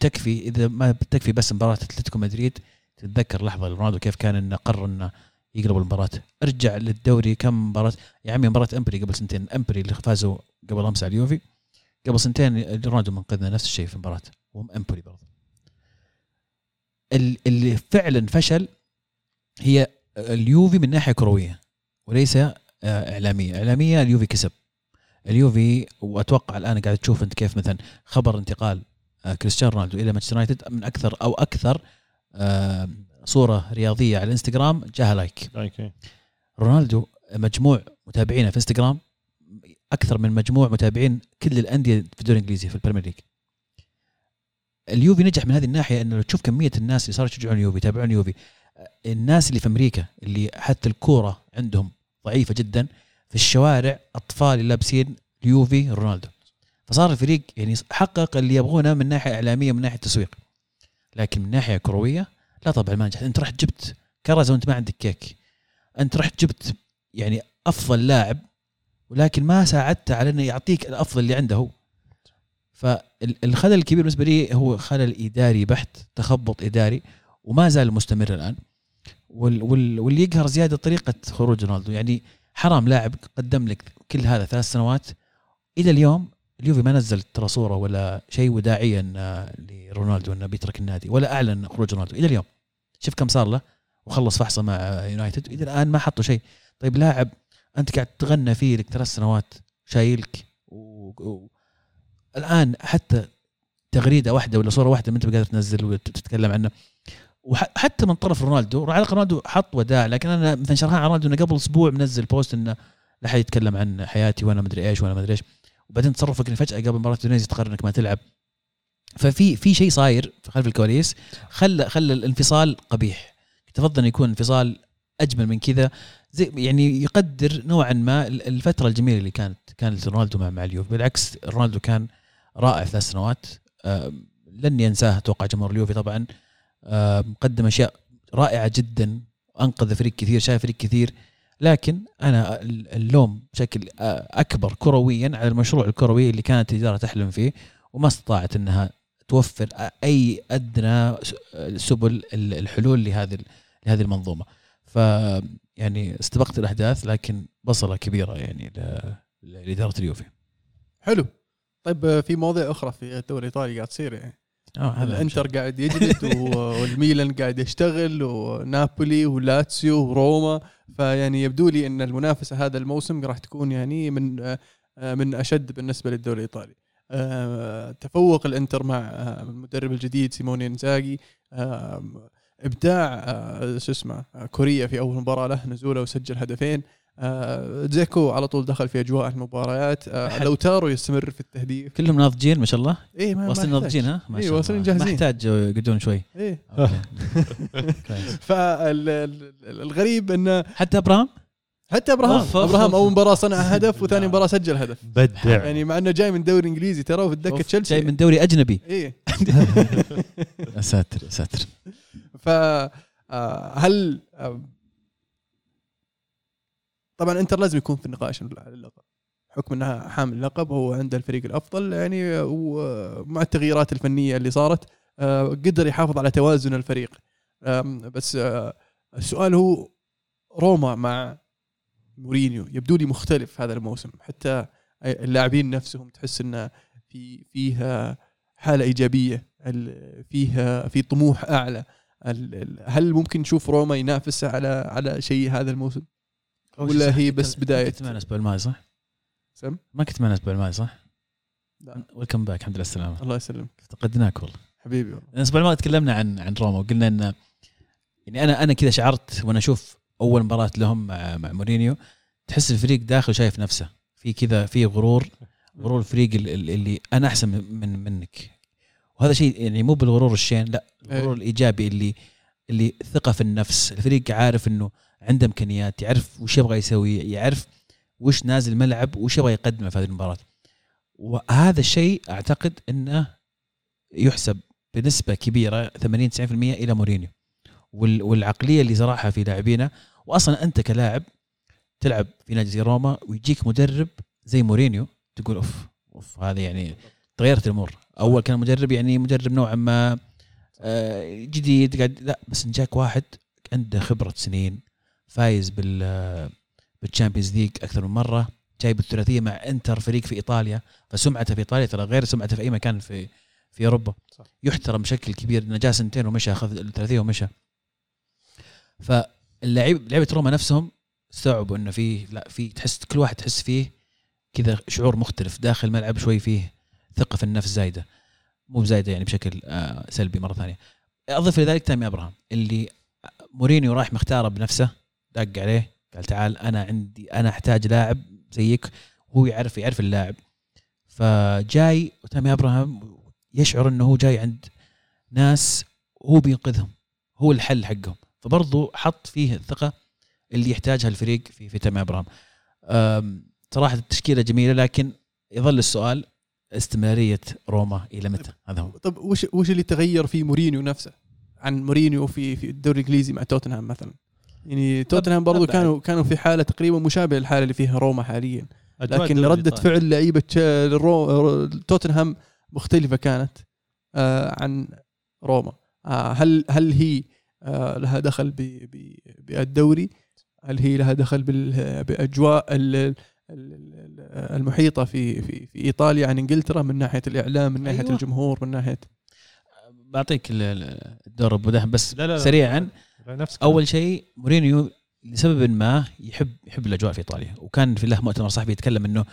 تكفي إذا ما تكفي بس مباراة أتلتيكو مدريد تتذكر لحظة رونالدو كيف كان إنه قرر إنه يقلب المباراة. ارجع للدوري كم مباراة؟ يا عمي مباراة أمبري قبل سنتين. أمبري اللي فازوا قبل أمس على اليوفي. قبل سنتين رونالدو منقذنا نفس الشيء في المباراة. وهم أمبري برضه. ال- اللي فعلا فشل هي اليوفي من ناحية كروية وليس آه، إعلامية. إعلامية اليوفي كسب. اليوفي وأتوقع الآن قاعد تشوف أنت كيف مثلا خبر انتقال آه، كريستيانو رونالدو إلى مانشستر يونايتد من أكثر أو أكثر آه، صورة رياضية على الإنستغرام جاها like okay رونالدو مجموع متابعينه في إنستغرام أكثر من مجموع متابعين كل الأندية في الدوري الإنجليزي في ال Premier League. اليوفي نجح من هذه الناحية إنه تشوف كمية الناس اللي صاروا يشجعون اليوفي يتابعون اليوفي الناس اللي في أمريكا اللي حتى الكورة عندهم ضعيفة جدا في الشوارع أطفال لابسين اليوفي رونالدو. فصار الفريق يعني حقق اللي يبغونه من ناحية إعلامية ومن ناحية تسويق. لكن من ناحية كروية لا طبعا ما نجح انت رحت جبت كرز وانت ما عندك كيك. انت رحت جبت يعني أفضل لاعب ولكن ما ساعدته على إنه يعطيك الأفضل اللي عنده هو. فالخلل الكبير بالنسبة لي هو خلل إداري بحت تخبط إداري وما زال مستمر الآن. وال وال واللي يقهر زيادة طريقة خروج رونالدو. يعني حرام لاعب قدم لك كل هذا ثلاث سنوات إلى اليوم اليوفي ما نزل ترى صورة ولا شيء وداعيا آه، لرونالدو إنه بيترك النادي ولا أعلن خروج رونالدو إلى اليوم. شوف كم صار له وخلص فحصه مع يونايتد إلى الآن ما حطوا شيء. طيب لاعب أنت قاعد تغنى فيه لك ثلاث سنوات شايلك و... و... الآن حتى تغريدة واحدة ولا صورة واحدة ما أنت قادر تنزل وتتكلم عنه. وحتى من طرف رونالدو على الأقل رونالدو حط وداع لكن أنا مثلا شرحان على رونالدو إنه قبل أسبوع منزل بوست إنه لا أحد يتكلم عن حياتي وأنا مدري إيش وأنا مدري إيش. وبعدين تصرفك ان فجأة قبل مباراة اندونيسيا تقرر إنك ما تلعب. ففي في شيء صاير خلف الكواليس خلى خلى الانفصال قبيح. تفضل إن يكون انفصال أجمل من كذا. زي يعني يقدر نوعا ما الفترة الجميلة اللي كانت كانت رونالدو مع مع اليوفي. بالعكس رونالدو كان رائع ثلاث سنوات. لن ينساه أتوقع جمهور اليوفي طبعا. قدم أشياء رائعة جدا. أنقذ فريق كثير شاف فريق كثير. لكن أنا اللوم بشكل آه، أكبر كرويا على المشروع الكروي اللي كانت الإدارة تحلم فيه وما استطاعت إنها توفر أي أدنى سبل الحلول لهذه لهذه المنظومة. ف يعني استبقت الأحداث لكن بصلة كبيرة يعني لإدارة اليوفي. حلو. طيب في مواضيع أخرى في الدوري الإيطالي قاعد تصير يعني. الإنتر قاعد يجلد والميلان قاعد يشتغل ونابولي ولاتسيو وروما. فيعني يبدو لي إن المنافسة هذا الموسم راح تكون يعني من آه، من أشد بالنسبة للدوري الإيطالي. آه، تفوق الإنتر مع آه، المدرب الجديد سيموني انزاغي إبداع شو اسمه كوريا في أول مباراة له نزوله وسجل هدفين. زيكو على طول دخل في أجواء المباريات. لو تارو يستمر في التهديف. كلهم ناضجين ما شاء الله. ما واصلين ناضجين ها؟ ما إيه واصلين جاهزين. ما يحتاج يقعدون شوي. إيه. فالغريب انه حتى إبراهام؟ حتى إبراهام. إبراهام أول مباراة صنع هدف وثاني مباراة سجل هدف. بدع. يعني مع إنه جاي من دوري إنجليزي ترى وفي الدكة تشيلسي. جاي من دوري أجنبي. إيه. يا ساتر يا ساتر ف آه، هل آه، طبعا انتر لازم يكون في النقاش على اللقب. حكم انها حامل اللقب هو عنده الفريق الأفضل يعني ومع التغييرات الفنية اللي صارت آه، قدر يحافظ على توازن الفريق. بس السؤال هو روما مع مورينيو يبدو لي مختلف هذا الموسم. حتى اللاعبين نفسهم تحس انه في فيها حالة إيجابية فيها في طموح أعلى. هل ممكن نشوف روما ينافس على على شيء هذا الموسم؟ ولا هي بس بداية؟ كنت معنا الأسبوع الماضي صح؟ سم؟ ما كنت معنا الأسبوع الماضي صح؟ لا. welcome back الحمد لله السلامة. الله يسلمك. افتقدناك والله. حبيبي والله. الأسبوع الماضي تكلمنا عن عن روما وقلنا إن يعني أنا أنا كذا شعرت وأنا أشوف أول مباراة لهم مع مع مورينيو تحس الفريق داخل شايف نفسه. في كذا في غرور غرور الفريق اللي, اللي أنا أحسن من منك. وهذا شيء يعني مو بالغرور الشين لا الغرور الإيجابي اللي اللي ثقة في النفس. الفريق عارف إنه عنده إمكانيات يعرف وش يبغى يسوي يعرف وش نازل الملعب وش يبغى يقدمه في هذه المباراة. وهذا الشيء أعتقد إنه يحسب بنسبة كبيرة 80 90% إلى مورينيو. والعقلية اللي زرعها في لاعبينه واصلا أنت كلاعب تلعب في نادي زي روما ويجيك مدرب زي مورينيو تقول أوف أوف هذا يعني تغيرت الأمور. أول كان مدرب يعني مدرب نوعا ما آه، جديد قاعد لا بس جاك واحد عنده خبرة سنين فايز بال بال Champions League أكثر من مرة جايب الثلاثية مع إنتر فريق في إيطاليا فسمعته في إيطاليا ترى غير سمعته في أي مكان في في أوروبا. صح. يحترم بشكل كبير إنه جاء سنتين ومشى أخذ الثلاثية ومشى. فاللعيب لعيبة روما نفسهم استوعبوا إنه في لا في تحس كل واحد تحس فيه كذا شعور مختلف داخل الملعب شوي فيه ثقة في النفس زايدة. مو زايده يعني بشكل آه، سلبي مرة ثانية. أضيف لذلك تامي أبراهام اللي مورينيو راح مختاره بنفسه. دق عليه قال تعال أنا عندي أنا أحتاج لاعب زيك هو يعرف يعرف اللاعب. فجاي تامي ابراهام يشعر إنه هو جاي عند ناس هو بينقذهم هو الحل حقهم. فبرضه حط فيه الثقة اللي يحتاجها الفريق في في تامي ابراهام صراحة التشكيلة جميلة لكن يظل السؤال استمرارية روما إلى متى؟ هذا هو. طب وش وش اللي تغير في مورينيو نفسه؟ عن مورينيو في في الدوري الإنجليزي مع توتنهام مثلا. يعني توتنهام برضو كانوا كانوا في حالة تقريبا مشابهة للحالة اللي فيها روما حاليا. لكن ردة فعل لعيبة توتنهام مختلفة كانت آه عن روما. آه هل هل هي آه لها دخل بالدوري؟ هل هي لها دخل بأجواء المحيطة في في في إيطاليا عن إنجلترا من ناحية الإعلام من ناحية أيوة. الجمهور من ناحية؟ بعطيك الدور أبو بس لا لا. سريعا. نفس أول شيء مورينيو لسبب ما يحب يحب الأجواء في إيطاليا. وكان في له مؤتمر صحفي يتكلم إنه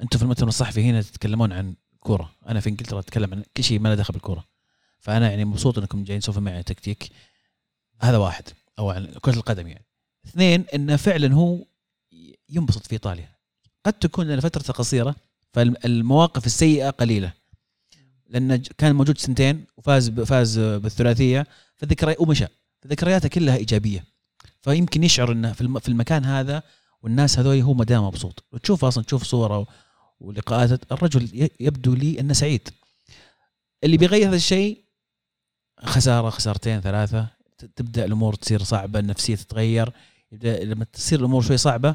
أنتم في المؤتمر الصحفي هنا تتكلمون عن كورة. أنا في إنجلترا أتكلم عن كل شيء ما له دخل بالكورة. فأنا يعني مبسوط إنكم جايين تسولفون معي تكتيك. هذا واحد. أو عن كرة القدم يعني. اثنين إنه فعلا هو ينبسط في إيطاليا. قد تكون لفتره قصيرة فالمواقف السيئة قليلة. لأن ج- كان موجود سنتين وفاز فاز بالثلاثية فالذكريات ومشى فذكرياته كلها إيجابية. فيمكن يشعر إنه في الم- في المكان هذا والناس هذول هو ما دام مبسوط. وتشوف أصلا تشوف صورة ولقاءات الرجل يبدو لي إنه سعيد. اللي بيغير هذا الشيء خسارة خسارتين ثلاثة. تبدأ الأمور تصير صعبة النفسية تتغير. يبدأ لما تصير الأمور شوي صعبة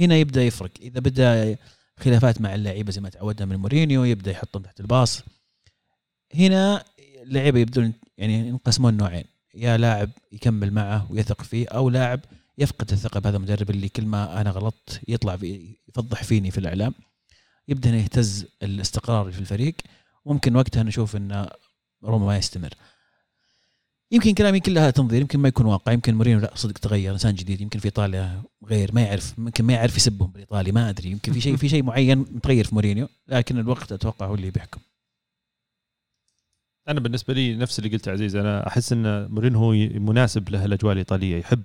هنا يبدأ يفرق. إذا بدأ خلافات مع اللعيبة زي ما تعودنا من مورينيو يبدأ يحطهم تحت الباص. هنا اللعيبة يبدون يعني ينقسمون نوعين. يا لاعب يكمل معه ويثق فيه أو لاعب يفقد الثقة بهذا المدرب اللي كل ما أنا غلطت يطلع في يفضح فيني في الإعلام. يبدأ يهتز الاستقرار في الفريق. ممكن وقتها نشوف إن روما ما يستمر. يمكن كلامي كلها تنظير يمكن ما يكون واقع يمكن مورينيو لا صدق تغير إنسان جديد يمكن في إيطاليا غير ما يعرف يمكن ما يعرف يسبهم بالإيطالي ما أدري يمكن في شيء في شيء معين متغير في مورينيو لكن الوقت أتوقع هو اللي بيحكم. أنا بالنسبة لي نفس اللي قلته عزيز أنا أحس إن مورينهو مناسب له الاجواء الإيطالية. يحب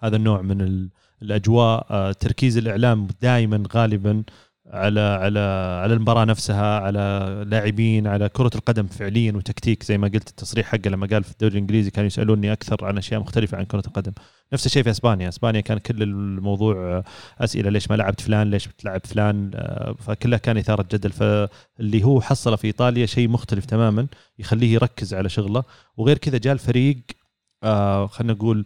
هذا النوع من ال- الأجواء آه، تركيز الإعلام دائما غالبا على على على المباراة نفسها على لاعبين على كرة القدم فعليا وتكتيك زي ما قلت التصريح حقه لما قال في الدوري الإنجليزي كانوا يسألوني أكثر عن أشياء مختلفة عن كرة القدم. نفس الشيء في إسبانيا. إسبانيا كان كل الموضوع آه، أسئلة ليش ما لعبت فلان ليش بتلعب فلان آه، فكلها كان إثارة جدل. فاللي هو حصله في إيطاليا شيء مختلف تماما يخليه يركز على شغله. وغير كذا جاء الفريق آه خلينا نقول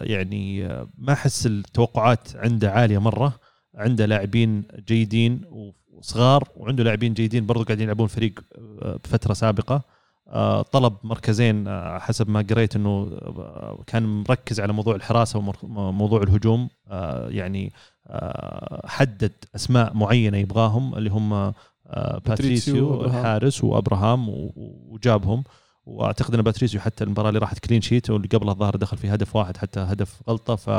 يعني ما أحس التوقعات عنده عالية مرة. عنده لاعبين جيدين وصغار وعنده لاعبين جيدين برضو قاعدين يلعبون فريق بفترة سابقة. طلب مركزين آه حسب ما قريت إنه آه كان مركز على موضوع الحراسة وموضوع الهجوم. آه يعني آه حدد أسماء معينة يبغاهم اللي هم آه باتريسيو. الحارس وأبراهام وجابهم. وأعتقد إن باتريسيو حتى المباراة اللي راحت clean sheet واللي قبلها الظاهر دخل في هدف واحد حتى هدف غلطة. ف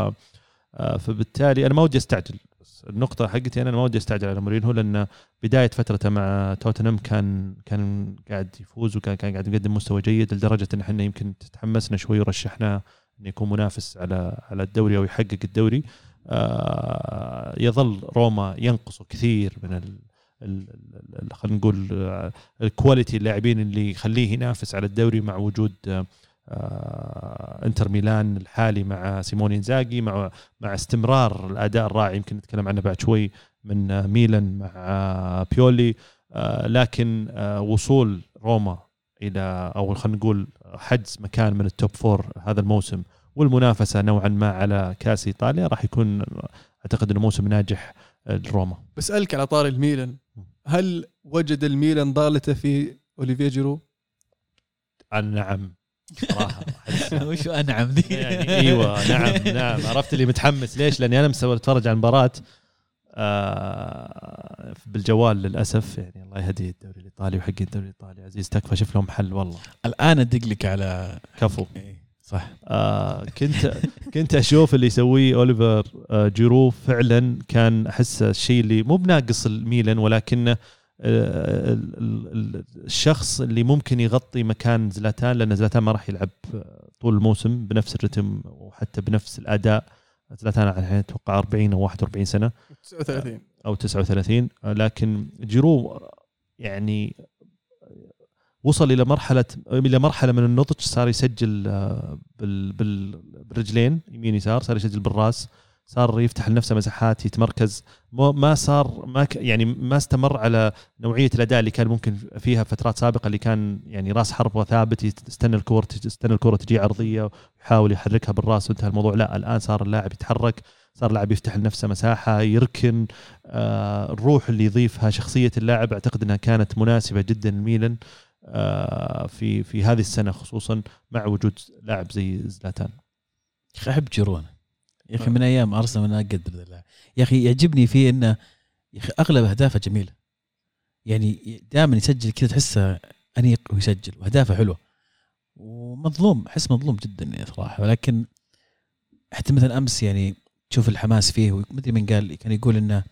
آه، فبالتالي أنا ما ودي أستعجل. بس النقطة حقتي أنا ما ودي أستعجل على مورينهو لأن بداية فترته مع توتنهام كان كان قاعد يفوز وكان كان قاعد يقدم مستوى جيد لدرجة إن إحنا يمكن تحمسنا شوي ورشحناه انه يكون منافس على على الدوري أو يحقق الدوري. آه، يظل روما ينقصه كثير من ال خلينا نقول آه، ال quality اللاعبين اللي يخليه ينافس على الدوري مع وجود آه، انتر ميلان الحالي مع سيموني انزاجي مع مع استمرار الأداء الرائع يمكن نتكلم عنه بعد شوي من آه، ميلان مع آه، بيولي. آه، لكن آه، وصول روما إلى أو خلينا نقول حجز مكان من ال top four هذا الموسم والمنافسة نوعا ما على كأس إيطاليا راح يكون أعتقد إنه موسم ناجح آه، لروما. بسالك على طار الميلان هل وجد الميلان ضالته في أوليفيا جيرو؟ آه، نعم. صراحة. أحس- وش أنعم ذي يعني إيوه نعم نعم. عرفت اللي متحمس. ليش؟ لأني أنا مسوي أتفرج على المباراة آه بالجوال للأسف. يعني الله يهدي الدوري الإيطالي وحق الدوري الإيطالي. عزيز تكفى. شوف لهم حل والله. الآن أدق لك على كفو. إيه، صح. آه كنت كنت أشوف اللي يسويه أوليفر آه جيرو فعلا كان أحس الشيء اللي مو بناقص الميلان ولكنه الشخص اللي ممكن يغطي مكان زلاتان لأن زلاتان ما راح يلعب طول الموسم بنفس الرتم وحتى بنفس الأداء. زلاتان الحين أتوقع 40 أو 41 سنة. 39 أو 39 آه، لكن جيرو يعني وصل إلى مرحلة إلى مرحلة من النضج صار يسجل بال بال بالرجلين يمين يسار صار يسجل بالراس. صار يفتح لنفسه مساحات يتمركز. ما صار ما ك يعني ما استمر على نوعية الأداء اللي كان ممكن فيها فترات سابقة اللي كان يعني راس حربه ثابت يستنى الكره يستنى الكره تجي عرضية ويحاول يحركها بالراس وانتهى الموضوع. لا الآن صار اللاعب يتحرك صار اللاعب يفتح لنفسه مساحة يركن آه الروح اللي يضيفها شخصية اللاعب أعتقد إنها كانت مناسبة جدا لميلان آه في في هذه السنة خصوصا مع وجود لاعب زي زلاتان. أحب جيرون يا أخي من أيام أرسنال وأنا أقدر. يا أخي يعجبني فيه إنه يا أخي أغلب أهدافه جميلة. يعني دائما يسجل كذا تحسه أنيق ويسجل وأهدافه حلوة. ومظلوم أحس مظلوم جدا يعني صراحة. ولكن حتى مثلا أمس يعني تشوف الحماس فيه ومدري من قال كان يقول إنه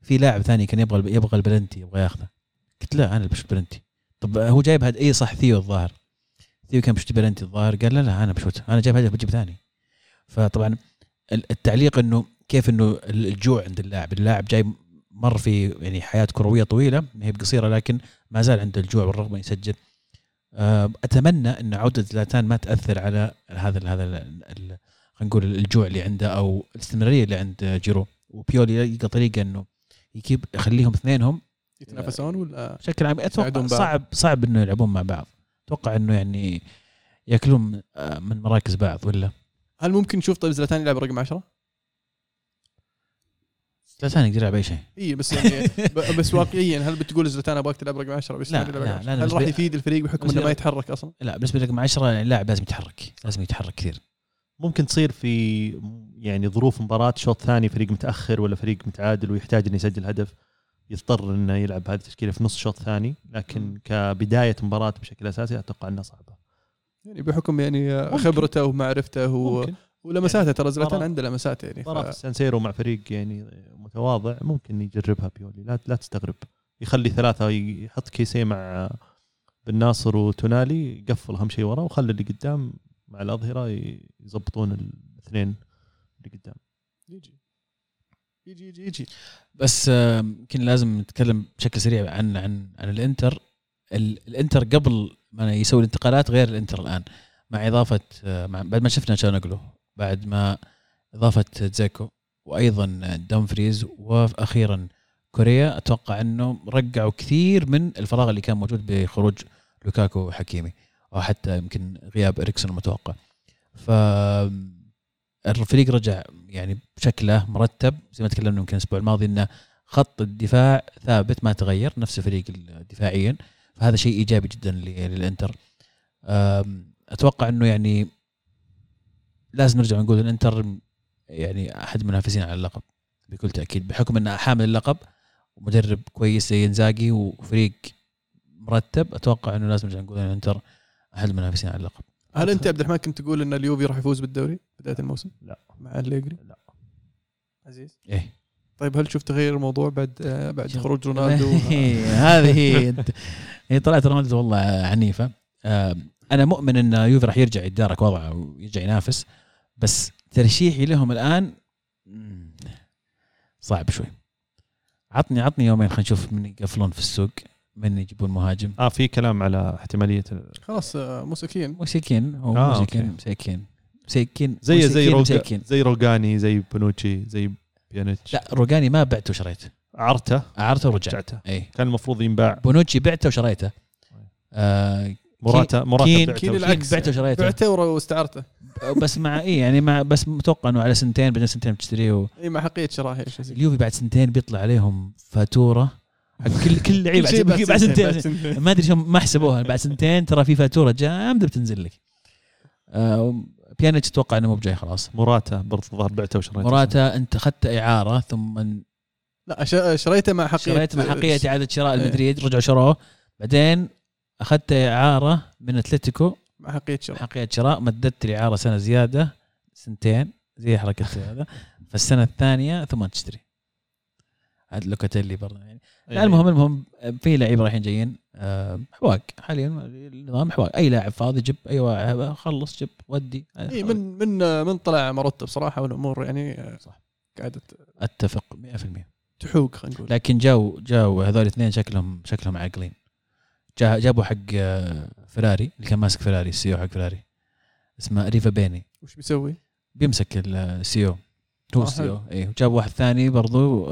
في لاعب ثاني كان يبغى يبغى البلنتي يبغى ياخذه. قلت لا أنا بشوت بلنتي. طب هو جايب هدف إي صح ثيو الظاهر. ثيو كان بشوت بلنتي الظاهر قال لا لا أنا بشوت. أنا جايب هدف بجيب ثاني. فطبعا التعليق إنه كيف إنه الجوع عند اللاعب. اللاعب جاي مر في يعني حياة كروية طويلة ما هي بقصيرة لكن ما زال عنده الجوع والرغبه يسجل. آه، أتمنى إن عودة زلاتان ما تأثر على هذا هذا خلينا نقول الجوع اللي عنده أو الاستمرارية اللي عند جيرو. وبيولي يلقى طريقة إنه يجيب يخليهم اثنينهم يتنافسون ولا؟ بشكل عام أتوقع. صعب صعب إنه يلعبون مع بعض. أتوقع إنه يعني يأكلون آه، من مراكز بعض ولا؟ هل ممكن نشوف طيب زلاتان يلعب رقم 10؟ زلاتان يقدر يلعب أي شيء. إي بس يعني بس واقعيا هل بتقول زلاتان أبغاك تلعب رقم 10 بس لا، لا، 10 لا، أنا هل راح يفيد الفريق بحكم إنه ما يتحرك أصلا؟ لا بالنسبة مع 10 اللاعب لازم يتحرك لازم يتحرك كثير. ممكن تصير في يعني ظروف مباراة شوط ثاني فريق متأخر ولا فريق متعادل ويحتاج إنه يسجل هدف يضطر إنه يلعب هذه التشكيلة في نص شوط ثاني لكن كبداية مباراة بشكل أساسي أتوقع إنها صعبة. يعني بحكم يعني ممكن. خبرته ومعرفته و... ولمساته ترى زلاتان عنده لمسات يعني ف... سانسيرو مع فريق يعني متواضع ممكن يجربها بيولي. لا لا تستغرب. يخلي ثلاثة يحط كيسيه مع بن ناصر وتونالي يقفل أهم شيء ورا وخلي اللي قدام مع الأظهرة يضبطون الاثنين اللي قدام. يجي. يجي يجي يجي. بس يمكن لازم نتكلم بشكل سريع عن عن عن الإنتر. ال- الإنتر قبل يسوي الانتقالات غير الإنتر الآن مع إضافة مع بعد ما شفنا تشانوغلو بعد ما إضافة زيكو وأيضا دامفريز وأخيرا كوريا أتوقع إنه رجعوا كثير من الفراغ اللي كان موجود بخروج لوكاكو وحكيمي أو حتى يمكن غياب إريكسون المتوقع. ف الفريق رجع يعني بشكله مرتب زي ما تكلمنا يمكن الأسبوع الماضي إنه خط الدفاع ثابت ما تغير نفس الفريق دفاعيا فهذا شيء إيجابي جدا ل- للإنتر أتوقع إنه يعني لازم نرجع نقول الإنتر يعني أحد المنافسين على اللقب بكل تأكيد بحكم إنه حامل اللقب ومدرب كويس زي إنزاجي وفريق مرتب أتوقع إنه لازم نرجع نقول ان الإنتر أحد المنافسين على اللقب هل أنت يا عبد الرحمن كنت تقول إن اليوفي راح يفوز بالدوري بداية الموسم؟ لا. مع الليجري؟ لا. عزيز إيه طيب هل شفت تغير الموضوع بعد آه، بعد خروج رونالدو؟ هذه هي. هي طلعت رونالدو والله عنيفة. آه، أنا مؤمن إن يوفي راح يرجع يتدارك وضعه ويرجع ينافس بس ترشيحي لهم الآن صعب شوي. عطني عطني يومين خلينا نشوف من يقفلون في السوق من يجيبون مهاجم. آه في كلام على احتمالية خلاص آه، مساكين مساكين هو آه، مساكين okay. مساكين مساكين زي. زي روجاني زي بنوتشي زي بيانيتش لا روجاني ما بعته وشريته. عرته؟ عرته ورجعت رجعته. إي. كان المفروض ينباع. بونوتشي بعته وشريته. آه موراتا موراتا كين- بعته. كين العكس. بعته وشريته. بعته واستعرته. بس مع إي يعني مع بس متوقع إنه على سنتين بعدين سنتين بتشتريه و... إي مع حقيه شراء. اليوفي بعد سنتين بيطلع عليهم فاتورة. حق كل كل لعيب كل شيء بعد, بعد سنتين سنتين. ما أدري شلون ما حسبوها. بعد سنتين ترى في فاتورة جامدة بتنزل لك. آه بيانيتش أتوقع إنه مو بجاي خلاص. موراتا برضه الظاهر بعته وشريته. موراتا أنت اخذت إعارة ثم لا ش- شريته مع حقية. شريت مع حقية إعادة شراء المدريد رجعوا شروه. بعدين أخذت إعارة من أتلتيكو. مع حقية شراء. حقيقة شراء مددت الإعارة سنة زيادة سنتين زي حركة هذا فالسنة الثانية ثم تشتري. عاد لوكاتيلي برضه يعني. لا المهم المهم في لعيبة رايحين جايين آه، حواق. حاليا النظام حواق. أي لاعب فاضي جيب أي واحد خلص جيب ودي. اي إيه، من من من طلع مروتا بصراحة والأمور يعني آه، صح. قاعدة أتفق 100% تحوق خلينا نقول. لكن جاو جاو هذول الاثنين شكلهم شكلهم عاقلين. جا جابوا حق آه، فيراري اللي كان ماسك فيراري ال CEO حق فيراري اسمه أريفابيني. وش بيسوي؟ بيمسك ال CEO هو آه، ال CEO اي وجاب واحد ثاني برضو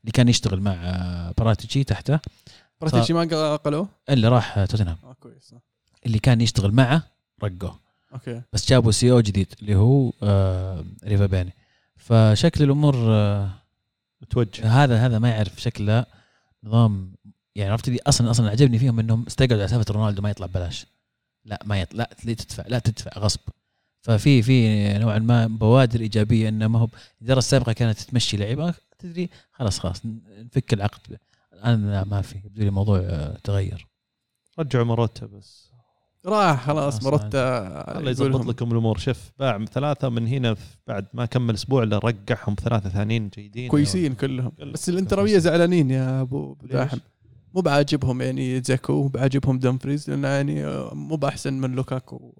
اللي كان يشتغل مع آه، براتيتشي تحته. براتيتشي ما قلوه؟ اللي راح آه، توتنهام آه كويس. آه. اللي كان يشتغل معه رقوه okay. بس جابوا CEO جديد اللي هو آه، أريفابيني فشكل الأمور آه، متوجه. هذا هذا ما يعرف شكله نظام. يعني عرفت لي أصلا أصلا عجبني فيهم إنهم استقعدوا على سالفة رونالدو ما يطلع ببلاش. لا ما يطلع لا لا تدفع لا تدفع غصب. ففي في نوعا ما بوادر إيجابية إنه ما هو الاداره السابقة كانت تمشي لعيبه تدري؟ خلاص خلاص نفك العقد. الآن لا ما في. يبدو لي الموضوع آه، تغير. رجعوا موراتا بس. راح خلاص مروتا الله يزبط لكم الأمور. شوف باع ثلاثة من هنا بعد ما كمل أسبوع الا رقعهم ثلاثة ثانيين جيدين. كويسين كلهم. كلهم. بس الانتراويه زعلانين يا أبو داحم؟ مو بعاجبهم يعني دزيكو مو بعاجبهم دمفريز لأنه يعني آه، مو بأحسن من لوكاكو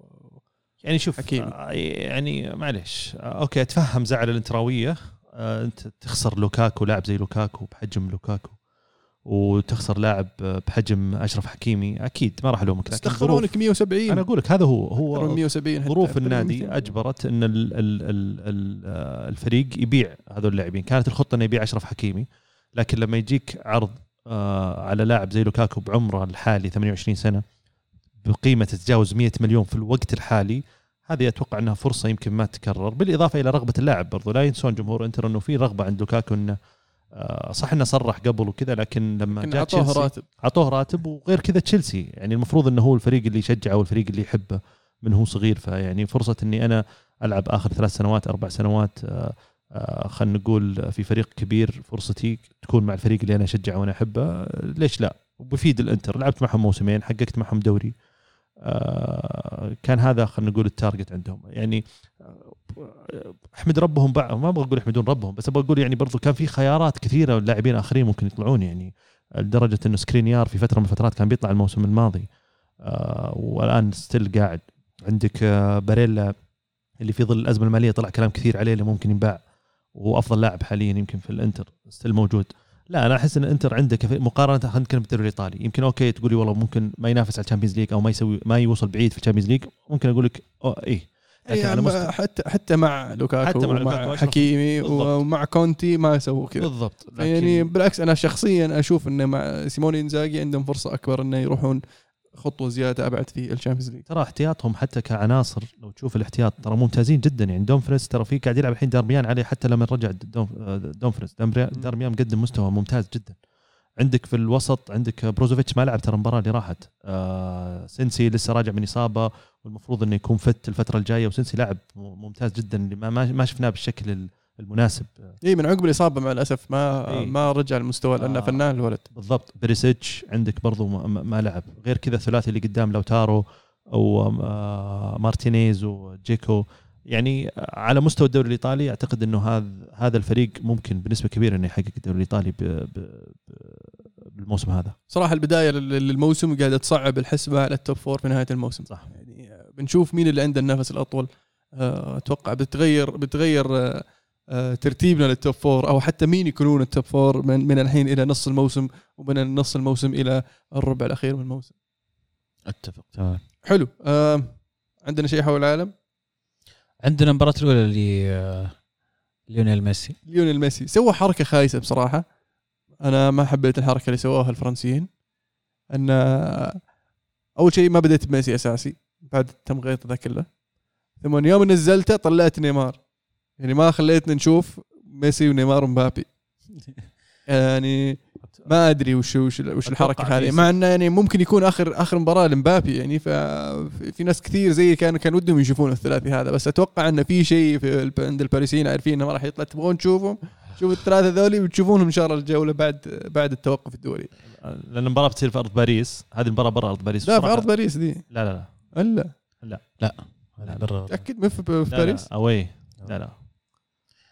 يعني شوف حكيم. آه، يعني معليش. okay أتفهم زعل الانتراويه أنت تخسر لوكاكو لاعب زي لوكاكو بحجم لوكاكو وتخسر لاعب آه، بحجم أشرف حكيمي أكيد ما راح ألومك دخلونك 170 أنا أقول لك هذا هو هو 170 حتى. ظروف النادي 200. أجبرت إن ال ال ال ال آه، الفريق يبيع هذول اللاعبين كانت الخطة إنه يبيع أشرف حكيمي لكن لما يجيك عرض آه، على لاعب زي لوكاكو بعمره الحالي 28 سنة بقيمة تتجاوز 100 مليون في الوقت الحالي هذه أتوقع أنها فرصة يمكن ما تتكرر بالإضافة إلى رغبة اللاعب برضو. لا ينسون جمهور إنتر إنه في رغبة عند لوكاكو إنه آه، صح إنه صرح قبل وكذا لكن لما جاء أعطوه تشيلسي راتب. أعطوه راتب وغير كذا تشيلسي. يعني المفروض إنه هو الفريق اللي يشجعه والفريق اللي يحبه من هو صغير. فيعني فرصة إني أنا ألعب آخر ثلاث سنوات أربع سنوات آه، آه، خلينا نقول في فريق كبير فرصتي تكون مع الفريق اللي أنا أشجعه وأنا أحبه. ليش لا؟ وبفيد الإنتر. لعبت معهم موسمين حققت معهم دوري. كان هذا خلينا نقول ال target عندهم. يعني آه، أحمد ربهم بعد ما أبغى أقول يحمدون ربهم بس أبغى أقول يعني برضو كان في خيارات كثيرة لاعبين آخرين ممكن يطلعون. يعني لدرجة إنه سكرينيار في فترة من الفترات كان بيطلع الموسم الماضي آه والآن still قاعد. عندك آه باريلا اللي في ظل الأزمة المالية طلع كلام كثير عليه اللي ممكن ينباع وهو افضل لاعب حاليا يمكن في الإنتر still موجود. لا أنا أحس إن الانتر عنده مقارنة خلينا نتكلم بالدوري الإيطالي يمكن okay تقولي والله ممكن ما ينافس على ال Champions League أو ما يسوي ما يوصل بعيد في ال Champions League ممكن أقول لك على يعني مستوى حتى حتى مع لوكاكو حتى مع لوكاكو. حكيمي بالضبط. ومع كونتي ما سووا كذا بالضبط لكن يعني بالعكس أنا شخصيا أشوف انه مع سيموني إنزاجي عندهم فرصة أكبر إنه يروحون خطوة زيادة أبعد في ال Champions League. ترى احتياطهم حتى كعناصر لو تشوف الاحتياط ترى ممتازين جدا. يعني دومفريس ترى في قاعد يلعب الحين دارميان عليه حتى لما رجع دوم دومفريس. دارميان مقدم مستوى ممتاز جدا. عندك في الوسط عندك بروزوفيتش ما لعب ترى المباراة اللي راحت. آه سينسي لسه راجع من إصابة والمفروض إنه يكون فت الفترة الجاية وسينسي لاعب ممتاز جدا اللي ما ما ما شفناه بالشكل المناسب اي من عقب الإصابة مع الأسف ما إيه. ما رجع المستوى لأنه آه. فنان الولد. بالضبط. بريسيتش عندك برضو ما, ما- لعب. غير كذا الثلاثي اللي قدام لوتارو أو آه، مارتينيز وجيكو. يعني على مستوى الدوري الإيطالي أعتقد إنه هذا هذا الفريق ممكن بنسبة كبيرة إنه يحقق الدوري الإيطالي بالموسم هذا. صراحة البداية لل- للموسم قاعدة تصعب الحسبة على ال top four في نهاية الموسم. صح. يعني آه، بنشوف مين اللي عنده النفس الأطول. آه، أتوقع بتغير بتغير آه، آه، ترتيبنا لل top four أو حتى مين يكونون ال top four من من الحين إلى نص الموسم ومن نص الموسم إلى الربع الأخير من الموسم. أتفق تمام. حلو. آه، عندنا شيء حول العالم؟ عندنا المباراه الأولى اللي آه، ليونيل ميسي. ليونيل ميسي. سوى حركة خايسة بصراحة. أنا ما حبيت الحركة اللي سووها الفرنسيين. أن أول شيء ما بديت بميسي أساسي بعد التمغيط ذا كله. ثم يوم نزلته طلعت نيمار. يعني ما خليتنا نشوف ميسي ونيمار ومبابي. يعني ما أدري وش وش, وش الحركة هذه مع إنه يعني ممكن يكون اخر آخر مباراة لمبابي يعني ففي في ناس كثير زي كان كان ودهم يشوفون الثلاثي هذا. بس أتوقع إنه في شيء في عند الباريسيين عارفين إنه ما راح يطلع. تبغون تشوفهم؟ شوفوا الثلاثة ذولي وتشوفونهم إن شاء الله الجولة بعد بعد التوقف الدولي. لأن المباراة بتصير في أرض باريس. هذه المباراة برا أرض باريس. لا في. أرض باريس دي. لا لا ألا. لا. برا تأكد ما في لا, باريس؟ لا. away لا لا.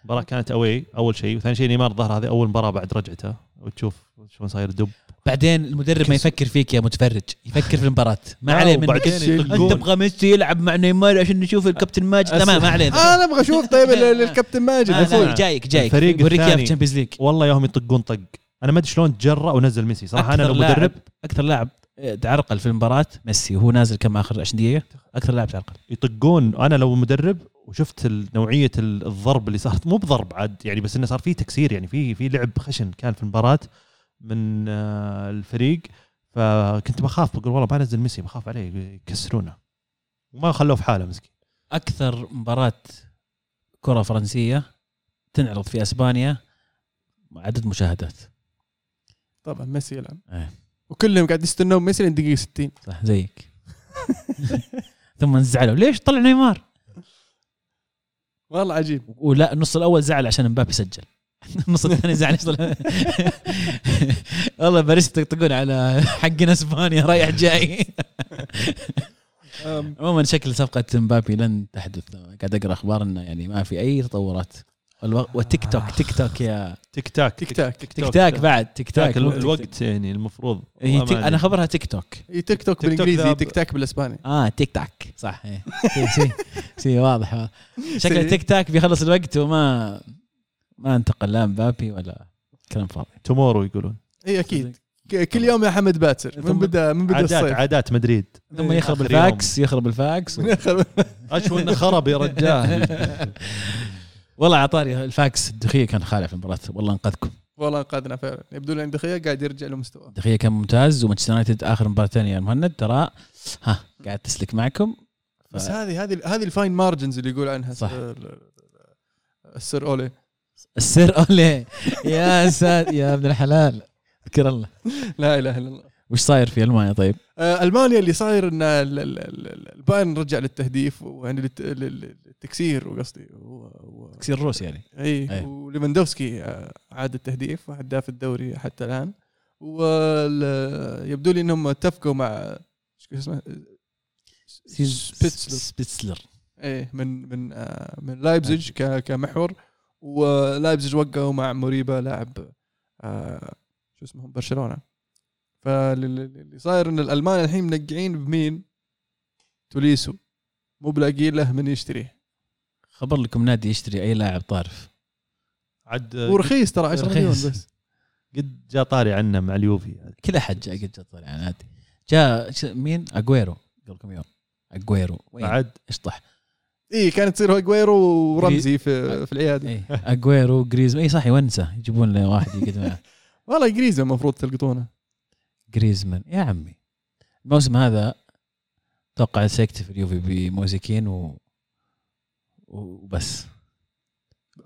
المباراه كانت away أول شيء. وثاني شيء نيمار ظهر هذه أول مباراة بعد رجعته. وتشوف شلون صاير دب بعدين المدرب ما يفكر فيك يا متفرج. يفكر في المباراة. ما عليه من أنت. تبغى ميسي يلعب مع نيمار عشان نشوف الكابتن ماجد؟ لا ما عليه. أنا أبغى أشوف طيب ال- ال- الكابتن ماجد. آه، أخوي. لا، جايك جايك. الفريق اياه في الثاني. ال Champions League والله يوم يطقون طق. أنا ما أدري شلون تجرأ ونزل ميسي. صراحة أنا لو أكثر مدرب أكثر لاعب. تعرقل في المباراه ميسي وهو نازل كم آخر 20 دقيقه أكثر لاعب تعرقل. يطقون. أنا لو مدرب وشفت نوعية ال- الضرب اللي صارت مو بضرب عاد يعني بس إنه صار في تكسير يعني في في لعب خشن كان في المباراة من آه، الفريق. فكنت بخاف بقول والله ما نزل ميسي بخاف عليه يكسرونه. وما خلوه في حاله مسكين. أكثر مباراة كرة فرنسية تنعرض في أسبانيا عدد مشاهدات. طبعا ميسي يلعب إيه. وكلهم قاعد يستنون ميسي لين دقيقة 60 صح زيك. ثم انزعلوا. ليش طلع نيمار؟ والله عجيب. ولا النص الأول زعل عشان مبابي سجل. النص الثاني زعل والله باريس يطقطقون على حقنا إسبانيا رايح جاي. عموما شكل صفقة مبابي لن تحدث. قاعد أقرأ أخبار إنه يعني ما في أي تطورات. والو- وال tick tock tick tock يا tic tac tic tac tic tac بعد tic tac ال- الوقت يعني المفروض. هي tick أنا. خبرها tick tock. إي tick tock tock بالإنجليزي tic tac بالإسباني. آه tic tac صح إيه. sí sí, sí واضح. شكل. tic tac بيخلص الوقت وما ما انتقل لا مبابي ولا كلام فاضي. tomorrow يقولون. إي أكيد. كل يوم يا حمد باكر. من بدا من بدأ عادات الصيف. عادات مدريد. ثم يخرب. الفاكس يخرب الفاكس. اشو إنه خرب يا رجال. والله اعطاني الفاكس الدخية كان خالع في المباراة. والله انقذكم. والله انقذنا فعلا. يبدو لي عند دخية قاعد يرجع لمستواه. الدخيه كان ممتاز ومانشستر يونايتد آخر مباراتين يا مهند. ترى ها قاعد تسلك معكم. ف- بس هذه هذه هذه ال fine margins اللي يقول عنها. صح. ال- ال Sir أولي. ال Sir أولي. يا ساد يا ابن الحلال. اذكر الله. لا إله إلا الله. وش صاير في ألمانيا طيب؟ آه، ألمانيا اللي صاير إن ال- ال- ال- البايرن رجع للتهديف ويعني للت- لل- للتكسير وقصدي تكسير روس يعني. إي. وليفاندوفسكي آه، عاد التهديف هداف الدوري حتى الآن. ويبدو لي إنهم اتفقوا مع إيش اسمه؟ سابيتزر سابيتزر إيه من من آه، من لايبزيج ك- كمحور. ولايبزيج وقعوا مع موريبا لاعب شو اسمه؟ برشلونة. فاللي صاير إن الألمان الحين منقعين بمين؟ توليسو. مو بلاقيين له من يشتريه خبر لكم نادي يشتري أي لاعب طارف. عاد ورخيص ترى 10 مليون رخيص. بس. قد جاء طاري عنا مع اليوفي. كل أحد جاء قد جاء طاري عن نادي. جاء ش- مين؟ اجويرو قبل كم يوم. اجويرو وين؟ بعد. اشطح. اي كانت تصير اجويرو ورمزي في في العيادة. اي اجويرو جريز اي صح يونسه. يجيبون له واحد يقعد معه. والله انجليزي المفروض تلقطونه. جريزمان يا عمي الموسم هذا أتوقع سيكتفي اليوفي بموزيكين و وبس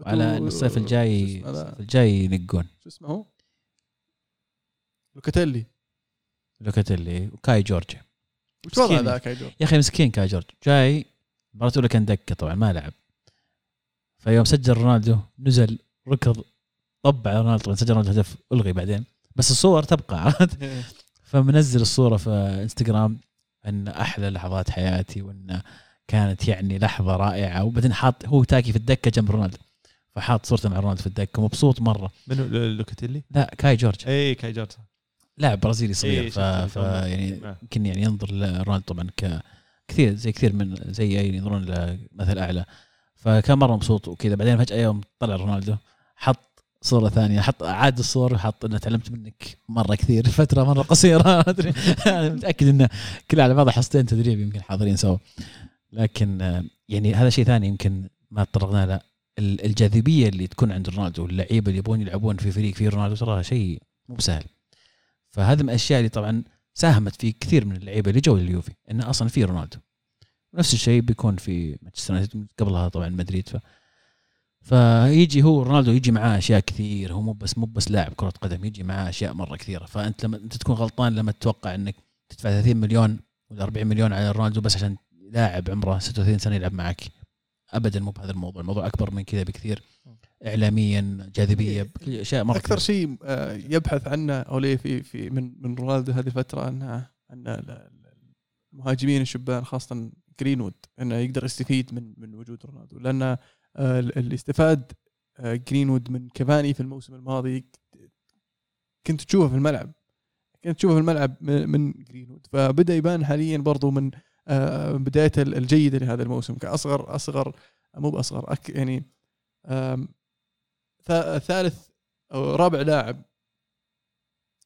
على الصيف الجاي؟ الصيف الجاي ينقون شو اسمه هو؟ لوكاتيلي لوكاتيلي وكاي جورجيا وش وضع مسكين. ذاك يا جو؟ يا أخي مسكين كاي جورج جاي المباراة الأولى كان دكة طبعا ما لعب فيوم سجل رونالدو نزل ركض طبع رونالدو سجل رونالدو هدف ألغي بعدين بس الصور تبقى عرفت؟ فمنزل الصورة في إنستغرام أن أحلى لحظات حياتي وأن كانت يعني لحظة رائعة. وبعدين حاط هو تاكي في الدكة جنب رونالدو. فحاط صورته مع رونالدو في الدكة مبسوط مرة. منو؟ لوكاتيلي؟ لا كاي جورج اي كاي جورج لاعب برازيلي صغير. إيه، ف... ف... يعني. يمكن يعني ينظر لرونالدو طبعا ك كثير زي كثير من زي أي ينظرون لمثل أعلى. فكان مرة مبسوط وكذا. بعدين فجأة يوم طلع رونالدو حط صورة ثانية. حط عاد الصور وحط إنه تعلمت منك مرة كثير. فترة مرة قصيرة. أدري. متأكد إنه كل على بعض حصتين تدريب يمكن حاضرين سوا. لكن آه، يعني هذا شيء ثاني يمكن ما تطرقنا له ال- الجاذبية اللي تكون عند رونالدو. واللعيبه اللي يبغون يلعبون في فريق فيه رونالدو ترى شيء مو بسهل. فهذا من الأشياء اللي طبعا ساهمت في كثير من اللعيبة اللي جو اليوفي إنه أصلا في رونالدو. نفس الشيء بيكون في مانشستر يونايتد قبلها طبعا مدريد. ف فيجي هو رونالدو يجي معاه أشياء كثير هو مو بس مو بس لاعب كرة قدم يجي معاه أشياء مرة كثيرة. فأنت لما أنت تكون غلطان لما تتوقع إنك تدفع 30 مليون ولا 40 مليون على رونالدو بس عشان لاعب عمره 36 سنة يلعب معك ابدا مو بهذا الموضوع. الموضوع أكبر من كذا بكثير اعلاميا جاذبية بكل أشياء مرة أكثر. شيء آه، يبحث عنه أولي في في من من رونالدو هذه الفترة انه أن ال- ال- المهاجمين الشبان خاصة جرينوود إنه يقدر يستفيد من من وجود رونالدو. لأن آه، اللي استفاد آه، جرينوود من كافاني في الموسم الماضي. كنت تشوفه في الملعب. كنت تشوفه في الملعب من جرينوود. فبدأ يبان حاليا برضو من آه، بدايته الجيدة لهذا الموسم. كأصغر أصغر مو بأصغر أك يعني ثالث أو رابع لاعب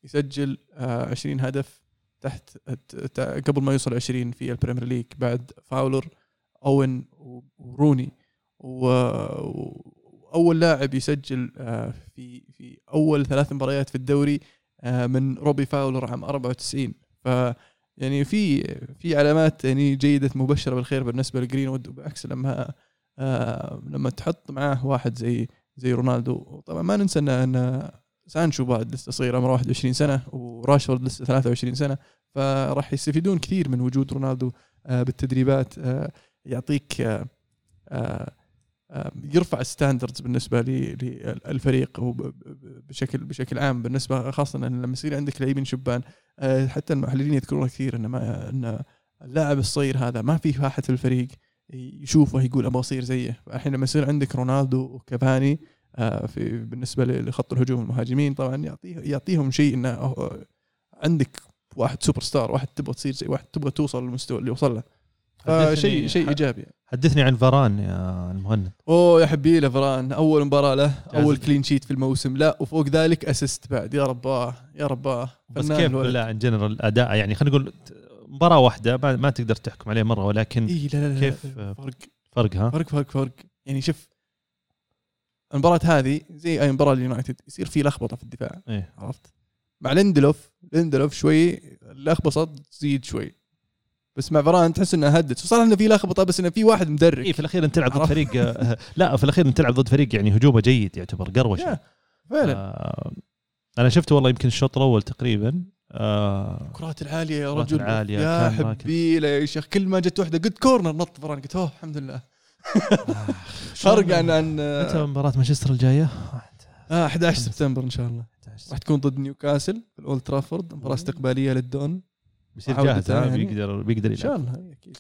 يسجل آه، 20 هدف تحت قبل ما يوصل 20 في البريمير ليج بعد فاولر أوين وروني. واول لاعب يسجل آه، في في أول ثلاث مباريات في الدوري آه، من روبي فاولر عام 94 ف يعني في في علامات يعني جيدة مبشرة بالخير بالنسبة لجرينوود وبالعكس لما آه، لما تحط معاه واحد زي زي رونالدو. طبعا ما ننسى إن إن سانشو بعد لسه صغير عمره 21 سنة وراشفورد لسه 23 سنة. فراح يستفيدون كثير من وجود رونالدو بالتدريبات يعطيك يرفع ال standards بالنسبة للفريق بشكل بشكل عام بالنسبة خاصة لما يصير عندك لاعبين شبان آه، حتى المحللين يذكرون كثير ان ما إن اللاعب الصغير هذا ما في واحد في الفريق يشوفه يقول أبغى أصير زيه. الحين لما يصير عندك رونالدو وكافاني آه، في بالنسبة لخط الهجوم المهاجمين طبعا يعطيه يعطيهم شيء إنه آه، عندك واحد سوبر ستار واحد تبغى تصير زي واحد تبغى توصل للمستوى اللي وصل له. شيء ح- إيجابي. حدثني عن فاران يا المهند. أوه يا حبي له فران أول مباراة له. أول clean sheet في الموسم. لا وفوق ذلك assist بعد. يا رباه يا رباه. بس كيف. بالله in general أداء يعني خلينا نقول مباراة واحدة ما, ما تقدر تحكم عليه مرة ولكن اي لا لا لا كيف- فرق. فرق ها؟ فرق فرق فرق. يعني شوف المباراة هذه زي أي مباراة اليونايتد يصير في لخبطة في الدفاع إيه. عرفت؟ مع ليندلوف ليندلوف شوي اللخبطة تزيد شوي. بس مع فران تحس انها هدت وصار إنه في لخبطه بس إنه في واحد مدرك. إيه في الأخير أنت تلعب ضد؟ فريق آه، لا في الأخير أنت تلعب ضد فريق يعني هجومه جيد يعتبر قروشة. فعلا. آه أنا شفته والله يمكن الشوط الأول تقريبا. آه الكرات العالية يا رجل. العالية يا. حبيلة يا شيخ. كل ما جت واحدة قلت كورنر نط فران قلت أوه الحمد لله. فرق عن عن متى آه مباراة مانشستر الجاية؟ آه، 11 سبتمبر إن شاء الله. راح تكون ضد نيوكاسل في الأولد ترافورد مباراة استقبالية للدون. بيصير جاهز ها؟ يعني. بيقدر بيقدر إن شاء يلعب الله أكيد.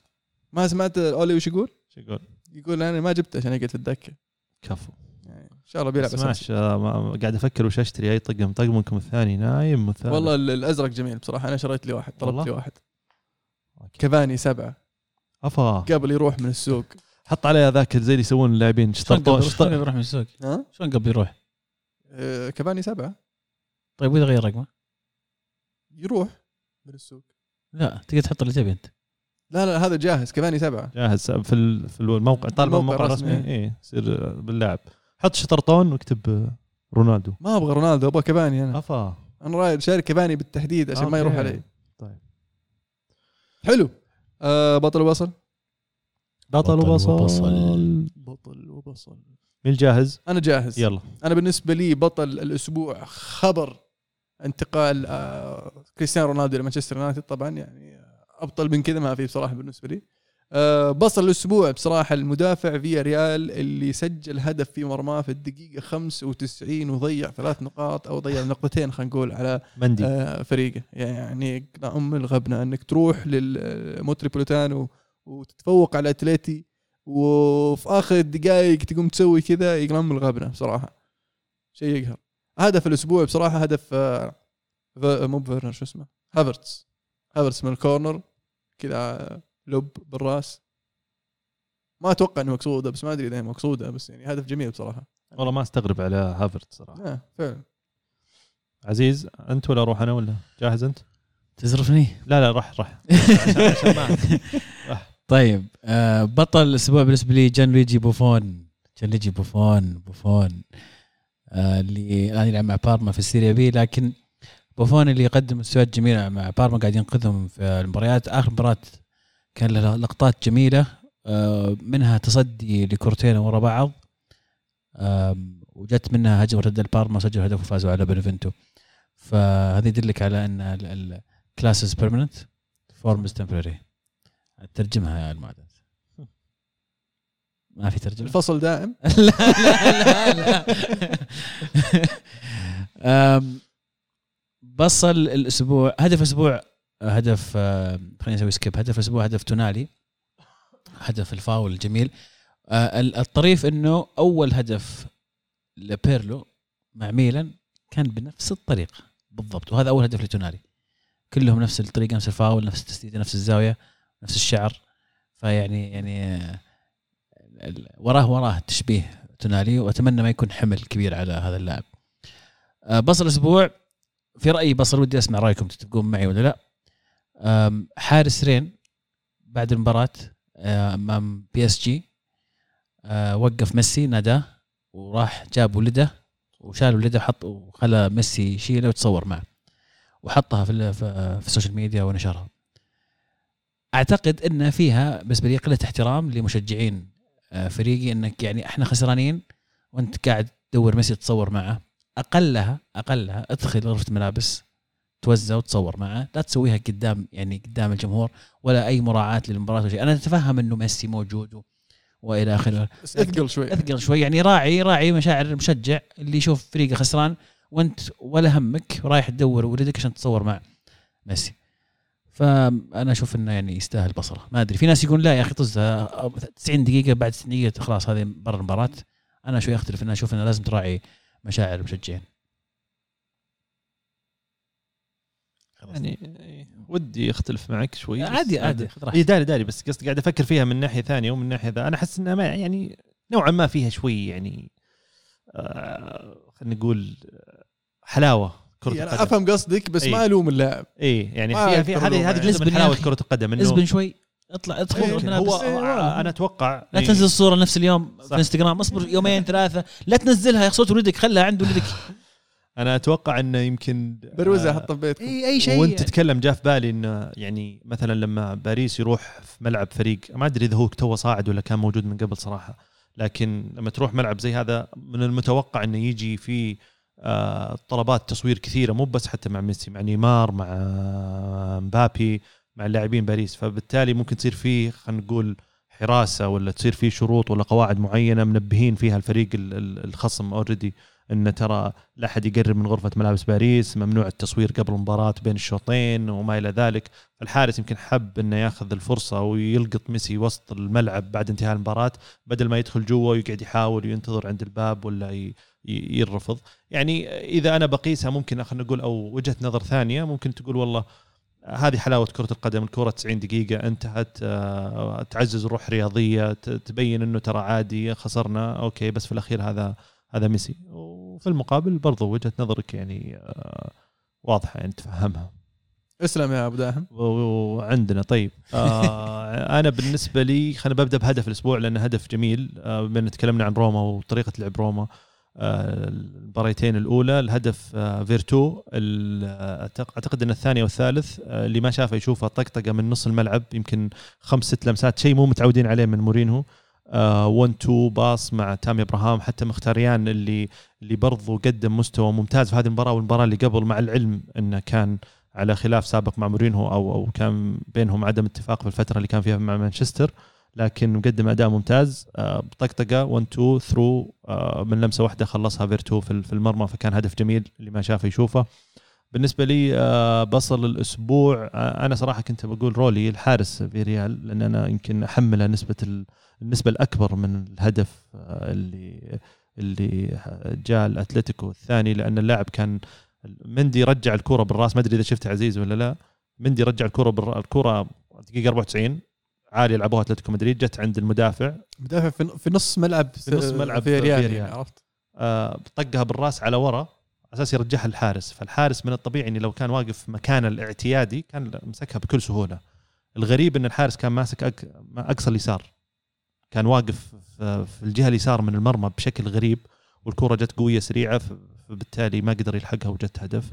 ما سمعت أولي وش يقول؟ شو يقول؟ يقول أنا ما جبته عشان اقعد في الدكة. كفو. يعني إن شاء الله بيلعب أساسي. اسمعش آه، ما- قاعد أفكر وش أشتري. أي طقم؟ طقمكم الثاني نايم والثالث. والله ال- الأزرق جميل بصراحة. أنا شريت لي واحد طلبت والله؟ لي واحد. أوكي. كفاني سبعة. أفا. قبل يروح من السوق. حط عليه ذاك زي اللي يسوون اللاعبين شلون شطرطون قبل شلون قبل يروح من السوق؟ ها؟ شلون قبل يروح؟ آه، كفاني سبعة. طيب وإذا غير رقمه؟ يروح من السوق. لا تقدر تحط اللي تبي أنت. لا لا هذا جاهز كفاني سبعه جاهز في ال- في الموقع طالب الموقع الرسمي. اي يصير باللاعب. حط شطرطون واكتب رونالدو. ما أبغى رونالدو أبغى كفاني أنا. أفا. أنا رايد شاري كفاني بالتحديد عشان ما يروح أوكي. علي. طيب. حلو. آه بطل وبصل. بطل وبصل. وبصل. بطل وبصل. مين الجاهز؟ أنا جاهز. يلا. أنا بالنسبة لي بطل الأسبوع خبر. انتقال آه، كريستيانو رونالدو لمانشستر يونايتد. طبعا يعني أبطل من كذا ما في بصراحة بالنسبة لي. آه، بصل الأسبوع بصراحة المدافع في ريال اللي سجل هدف في مرماه في الدقيقة 95 وضيع ثلاث نقاط أو ضيع نقطتين خلينا نقول على مندي. آه، فريقه. يعني أم الغبنة إنك تروح للمتروبوليتانو وتتفوق على اتلتي وفي آخر الدقائق تقوم تسوي كذا يقلم أم الغبنة بصراحة. شيء يقهر. هدف الأسبوع بصراحة هدف آه، ف- مو فيرنر شو اسمه؟ هافرتس. هافرتس من ال corner كذا آه، lob بالرأس. ما أتوقع إنه مقصوده بس ما أدري إذا هي مقصودة بس يعني هدف جميل بصراحة. والله ما أستغرب على هافرت صراحة. آه فعلا. عزيز أنت ولا أروح أنا ولا؟ جاهز أنت؟ تزرفني؟ لا لا راح راح عشان عشان ما طيب آه بطل الأسبوع بالنسبة لي جان لويجي بوفون. جان لويجي بوفون بوفون. آه اللي الان يلعب مع بارما في السيريا بي لكن بوفون اللي يقدم مستويات جميلة مع بارما قاعد ينقذهم في المباريات. آخر مباراة كان له لقطات جميلة آه منها تصدي لكورتين ورا بعض وجت منها هجمه رد البارما سجلوا هدف وفازوا على بنفنتو فهذا يدلك على إن ال class is permanent form is temporary ترجمها يا المعدل ما في ترجمة. الفصل دائم؟ لا لا لا لا. بصل الأسبوع هدف الأسبوع هدف آم، خلينا نسوي سكيب هدف الأسبوع هدف تونالي. هدف الفاول الجميل. ال- الطريف إنه أول هدف لبيرلو مع ميلان كان بنفس الطريقة بالضبط. وهذا أول هدف لتونالي. كلهم نفس الطريقة نفس الفاول نفس التسديدة نفس الزاوية نفس الشعر. فيعني يعني وراه وراه تشبيه تونالي وأتمنى ما يكون حمل كبير على هذا اللاعب. آه، بصل الأسبوع في رأيي بصل ودي أسمع رأيكم تتفقون معي ولا لا. حارس رين بعد المباراة آه، أمام بي إس جي آه، وقف ميسي ناداه وراح جاب ولده وشال ولده وحط وخلى ميسي يشيله وتصور معه وحطها في في ال social media ونشرها. أعتقد إن فيها بالنسبة لي قلة احترام لمشجعين فريقي إنك يعني إحنا خسرانين وأنت قاعد تدور ميسي تتصور معه. اقلها أقلها أدخل غرفة ملابس توزع وتصور معه. لا تسويها قدام يعني قدام الجمهور ولا أي مراعاة للمباراة ولا شيء. أنا أتفهم إنه ميسي موجود و- وإلى آخره. أثقل شوي. أثقل شوي. يعني راعي راعي مشاعر المشجع اللي يشوف فريقه خسران وأنت ولا همك رايح تدور ولدك عشان تتصور مع ميسي. فأنا أشوف إنه يعني يستاهل بصرة. ما أدري. في ناس يقول لا يا أخي طزها 90 دقيقة بعد 90 دقيقة خلاص هذه برا المباراة. أنا شوي أختلف أنا أشوف إنه لازم تراعي مشاعر المشجعين يعني ودي أختلف معك شوي عادي عادي. إي. داري داري. بس قصدي قاعد أفكر فيها من ناحية ثانية ومن ناحية ذا أنا أحس إنها ما يعني نوعا ما فيها شوي يعني آه خلينا نقول آه، حلاوة. كرة يعني القدم أفهم قصدك بس إيه. ما ألوم اللاعب اي يعني فيها في هذه هذه يعني. جزء من حلاوة. كرة القدم إنه اسبن شوي اطلع ادخل إيه،. هو إيه،. أنا أتوقع لا إيه. تنزل الصورة نفس اليوم صح. في إنستغرام اصبر يومين ثلاثة لا تنزلها يا صوت ولدك خلها عند ولدك أنا أتوقع انه يمكن بروزة آه، حطها في بيتكم اي أي شيء وأنت تتكلم جاء في بالي إنه يعني مثلا لما باريس يروح في ملعب فريق ما أدري إذا هو تو صاعد ولا كان موجود من قبل صراحة لكن لما تروح ملعب زي هذا من المتوقع إنه يجي في آه، طلبات تصوير كثيرة مو بس حتى مع ميسي مع نيمار مع مبابي مع اللاعبين باريس. فبالتالي ممكن تصير فيه خلينا نقول حراسة ولا تصير فيه شروط ولا قواعد معينة منبهين فيها الفريق ال- ال- الخصم. already إن ترى لا أحد يقرب من غرفة ملابس باريس ممنوع التصوير قبل المباراة بين الشوطين وما إلى ذلك. الحارس يمكن حب إنه ياخذ الفرصة ويلقط ميسي وسط الملعب بعد انتهاء المباراة بدل ما يدخل جوا ويقعد يحاول وينتظر عند الباب ولا ي- ي- يرفض. يعني إذا أنا بقيسها ممكن خلينا نقول أو وجهة نظر ثانية ممكن تقول والله هذه حلاوة كرة القدم الكرة 90 دقيقة انتهت آه، تعزز الروح الرياضيه ت- تبين إنه ترى عادي خسرنا أوكي بس في الأخير هذا هذا ميسي. وفي المقابل برضو وجهة نظرك يعني آه، واضحة يعني تفهمها. اسلم يا أبو داهم. وعندنا طيب آه أنا بالنسبة لي خلينا ببدأ بهدف الأسبوع لأنه هدف جميل آه بما تكلمنا عن روما وطريقة لعب روما. المباريتين الأولى الهدف آه فيرتو أعتقد إن الثاني والثالث آه اللي ما شافه يشوفه طقطقة من نص الملعب يمكن خمس ست لمسات شيء مو متعودين عليه من مورينهو. 1 2 باص مع تامي إبراهام حتى مخيتاريان اللي اللي برضو قدم مستوى ممتاز في هذه المباراة والمباراة اللي قبل مع العلم إنه كان على خلاف سابق مع مورينهو أو أو كان بينهم عدم اتفاق في الفترة اللي كان فيها مع مانشستر. لكن مقدم أداء ممتاز. آه، بطقطقه 1 2 through من لمسة واحدة خلصها فيرتو في المرمى فكان هدف جميل اللي ما شافه يشوفه. بالنسبة لي آه، بصل الأسبوع آه، أنا صراحة كنت بقول رولي الحارس فياريال لأن أنا يمكن أحمله نسبة ال- النسبة الأكبر من الهدف اللي اللي جاء الأتلتيكو الثاني لأن اللاعب كان مندي رجع الكرة بالرأس. ما أدري إذا شفت عزيز ولا لا. مندي رجع الكرة. الكرة دقيقة 94 عالي لعبوها أتلتيكو مدريد جت عند المدافع. مدافع في في نص ملعب في نص ملعب في ريال. يعني عرفت؟ آه، طقها بالراس على ورا أساس يرجعها الحارس. فالحارس من الطبيعي انه لو كان واقف مكانه الاعتيادي كان مسكها بكل سهولة. الغريب إن الحارس كان ماسك أك... أقصى اليسار. كان واقف في في الجهة اليسار من المرمى بشكل غريب والكرة جت قوية سريعة فبالتالي ما قدر يلحقها وجت هدف.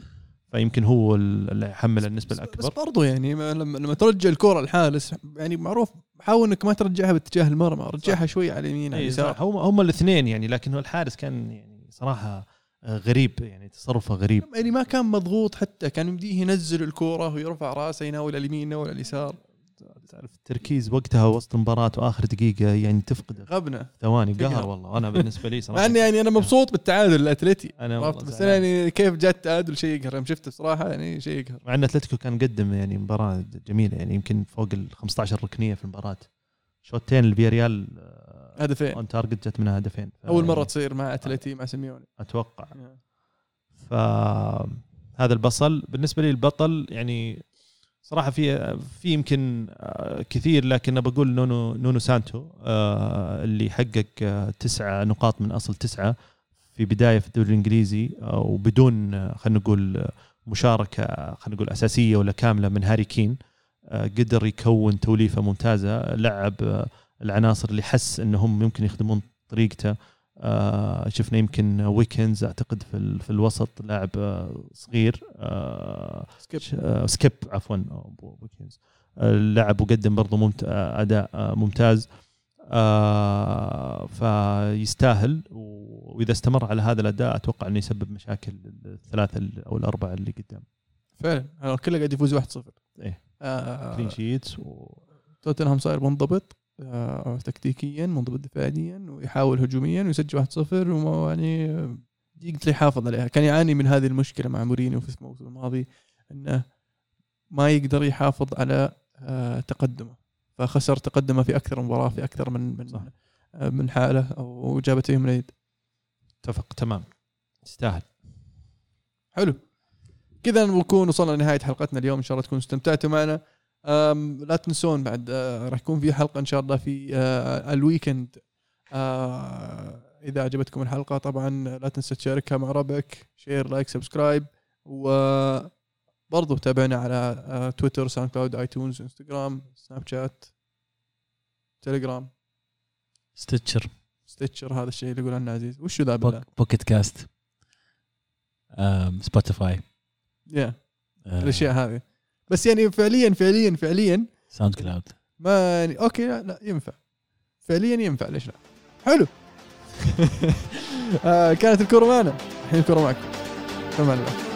فيمكن هو اللي يحمل النسبة بس الأكبر. برضو يعني ما- لما لما ترجع الكرة الحارس يعني معروف حاول إنك ما ترجعها باتجاه المرمى رجعها شوي على اليمين على اي اليسار. هم هم الاثنين يعني لكن هو الحارس كان يعني صراحة آه، غريب يعني تصرفه غريب. يعني ما كان مضغوط حتى كان يمديه ينزل الكوره ويرفع رأسه يناول اليمين يناول اليسار. تعرف التركيز وقتها وسط المباراة وآخر دقيقة يعني تفقد غبنة. ثواني. قهر والله. أنا بالنسبة لي صراحة. مع إني يعني أنا مبسوط بالتعادل الأتلتي. أنا بس. أنا يعني كيف جاء التعادل شيء يقهر. يوم شفته بصراحة يعني شيء يقهر. مع إن أتلتيكو كان مقدم يعني مباراة جميلة يعني يمكن فوق ال 15 ركنية في المباراة. شوطين الفياريال هدفين. on target جت منها هدفين. أول مرة تصير مع أتلتي مع سيميوني. أتوقع. فهذا البصل. بالنسبة لي البطل يعني صراحة في في يمكن آه، كثير لكن بقول نونو نونو سانتو آه، اللي حقق آه، تسعة نقاط من أصل تسعة في بداية في الدوري الإنجليزي وبدون خلينا نقول مشاركة خلينا نقول أساسية ولا كاملة من هاري كين قدر يكون توليفة ممتازة لعب العناصر اللي حس إنهم يمكن يخدمون طريقته. آه شفنا يمكن ويكنز أعتقد في ال- في الوسط لاعب آه صغير آه سكيب آه سكيب عفوا آه، لعب وقدم برضه ممت... أداء ممتاز. آه فيستاهل وإذا استمر على هذا الأداء أتوقع إنه يسبب مشاكل الثلاثة ال- أو الأربعة اللي قدام. فعلا كله قاعد يفوز 1-0 إيه. آه كلين شيتس و... توتنهام صاير منضبط. تكتيكيا منضبط دفاعيا ويحاول هجوميا ويسجل 1-0 وما يعني آه، يقدر يحافظ عليها. كان يعاني من هذه المشكلة مع مورينيو في الموسم الماضي إنه ما يقدر يحافظ على آه تقدمه. فخسر تقدمه في أكثر من مباراة في أكثر من من صح. آه من حالة أو جابت فيهم العيد. اتفق تمام. يستاهل. حلو. كذا نكون وصلنا لنهاية حلقتنا اليوم. إن شاء الله تكونوا استمتعتوا معنا. لا تنسون بعد آه، راح يكون في حلقة إن شاء الله في آه، ال weekend. آه، إذا عجبتكم الحلقة طبعا لا تنسى تشاركها مع ربعك share like subscribe. وبرضو تابعنا على تويتر SoundCloud iTunes إنستغرام سناب شات تليجرام Stitcher. Stitcher هذا الشيء اللي يقول عنه عزيز. وشو ذا بالله؟ Pocket Cast. Spotify. يا الأشياء هذه. بس يعني فعليا فعليا فعليا. SoundCloud ما يعني okay لا, لا ينفع. فعليا ينفع ليش لا؟ حلو. آه كانت الكورة معنا. الحين الكورة معكم. كمان الله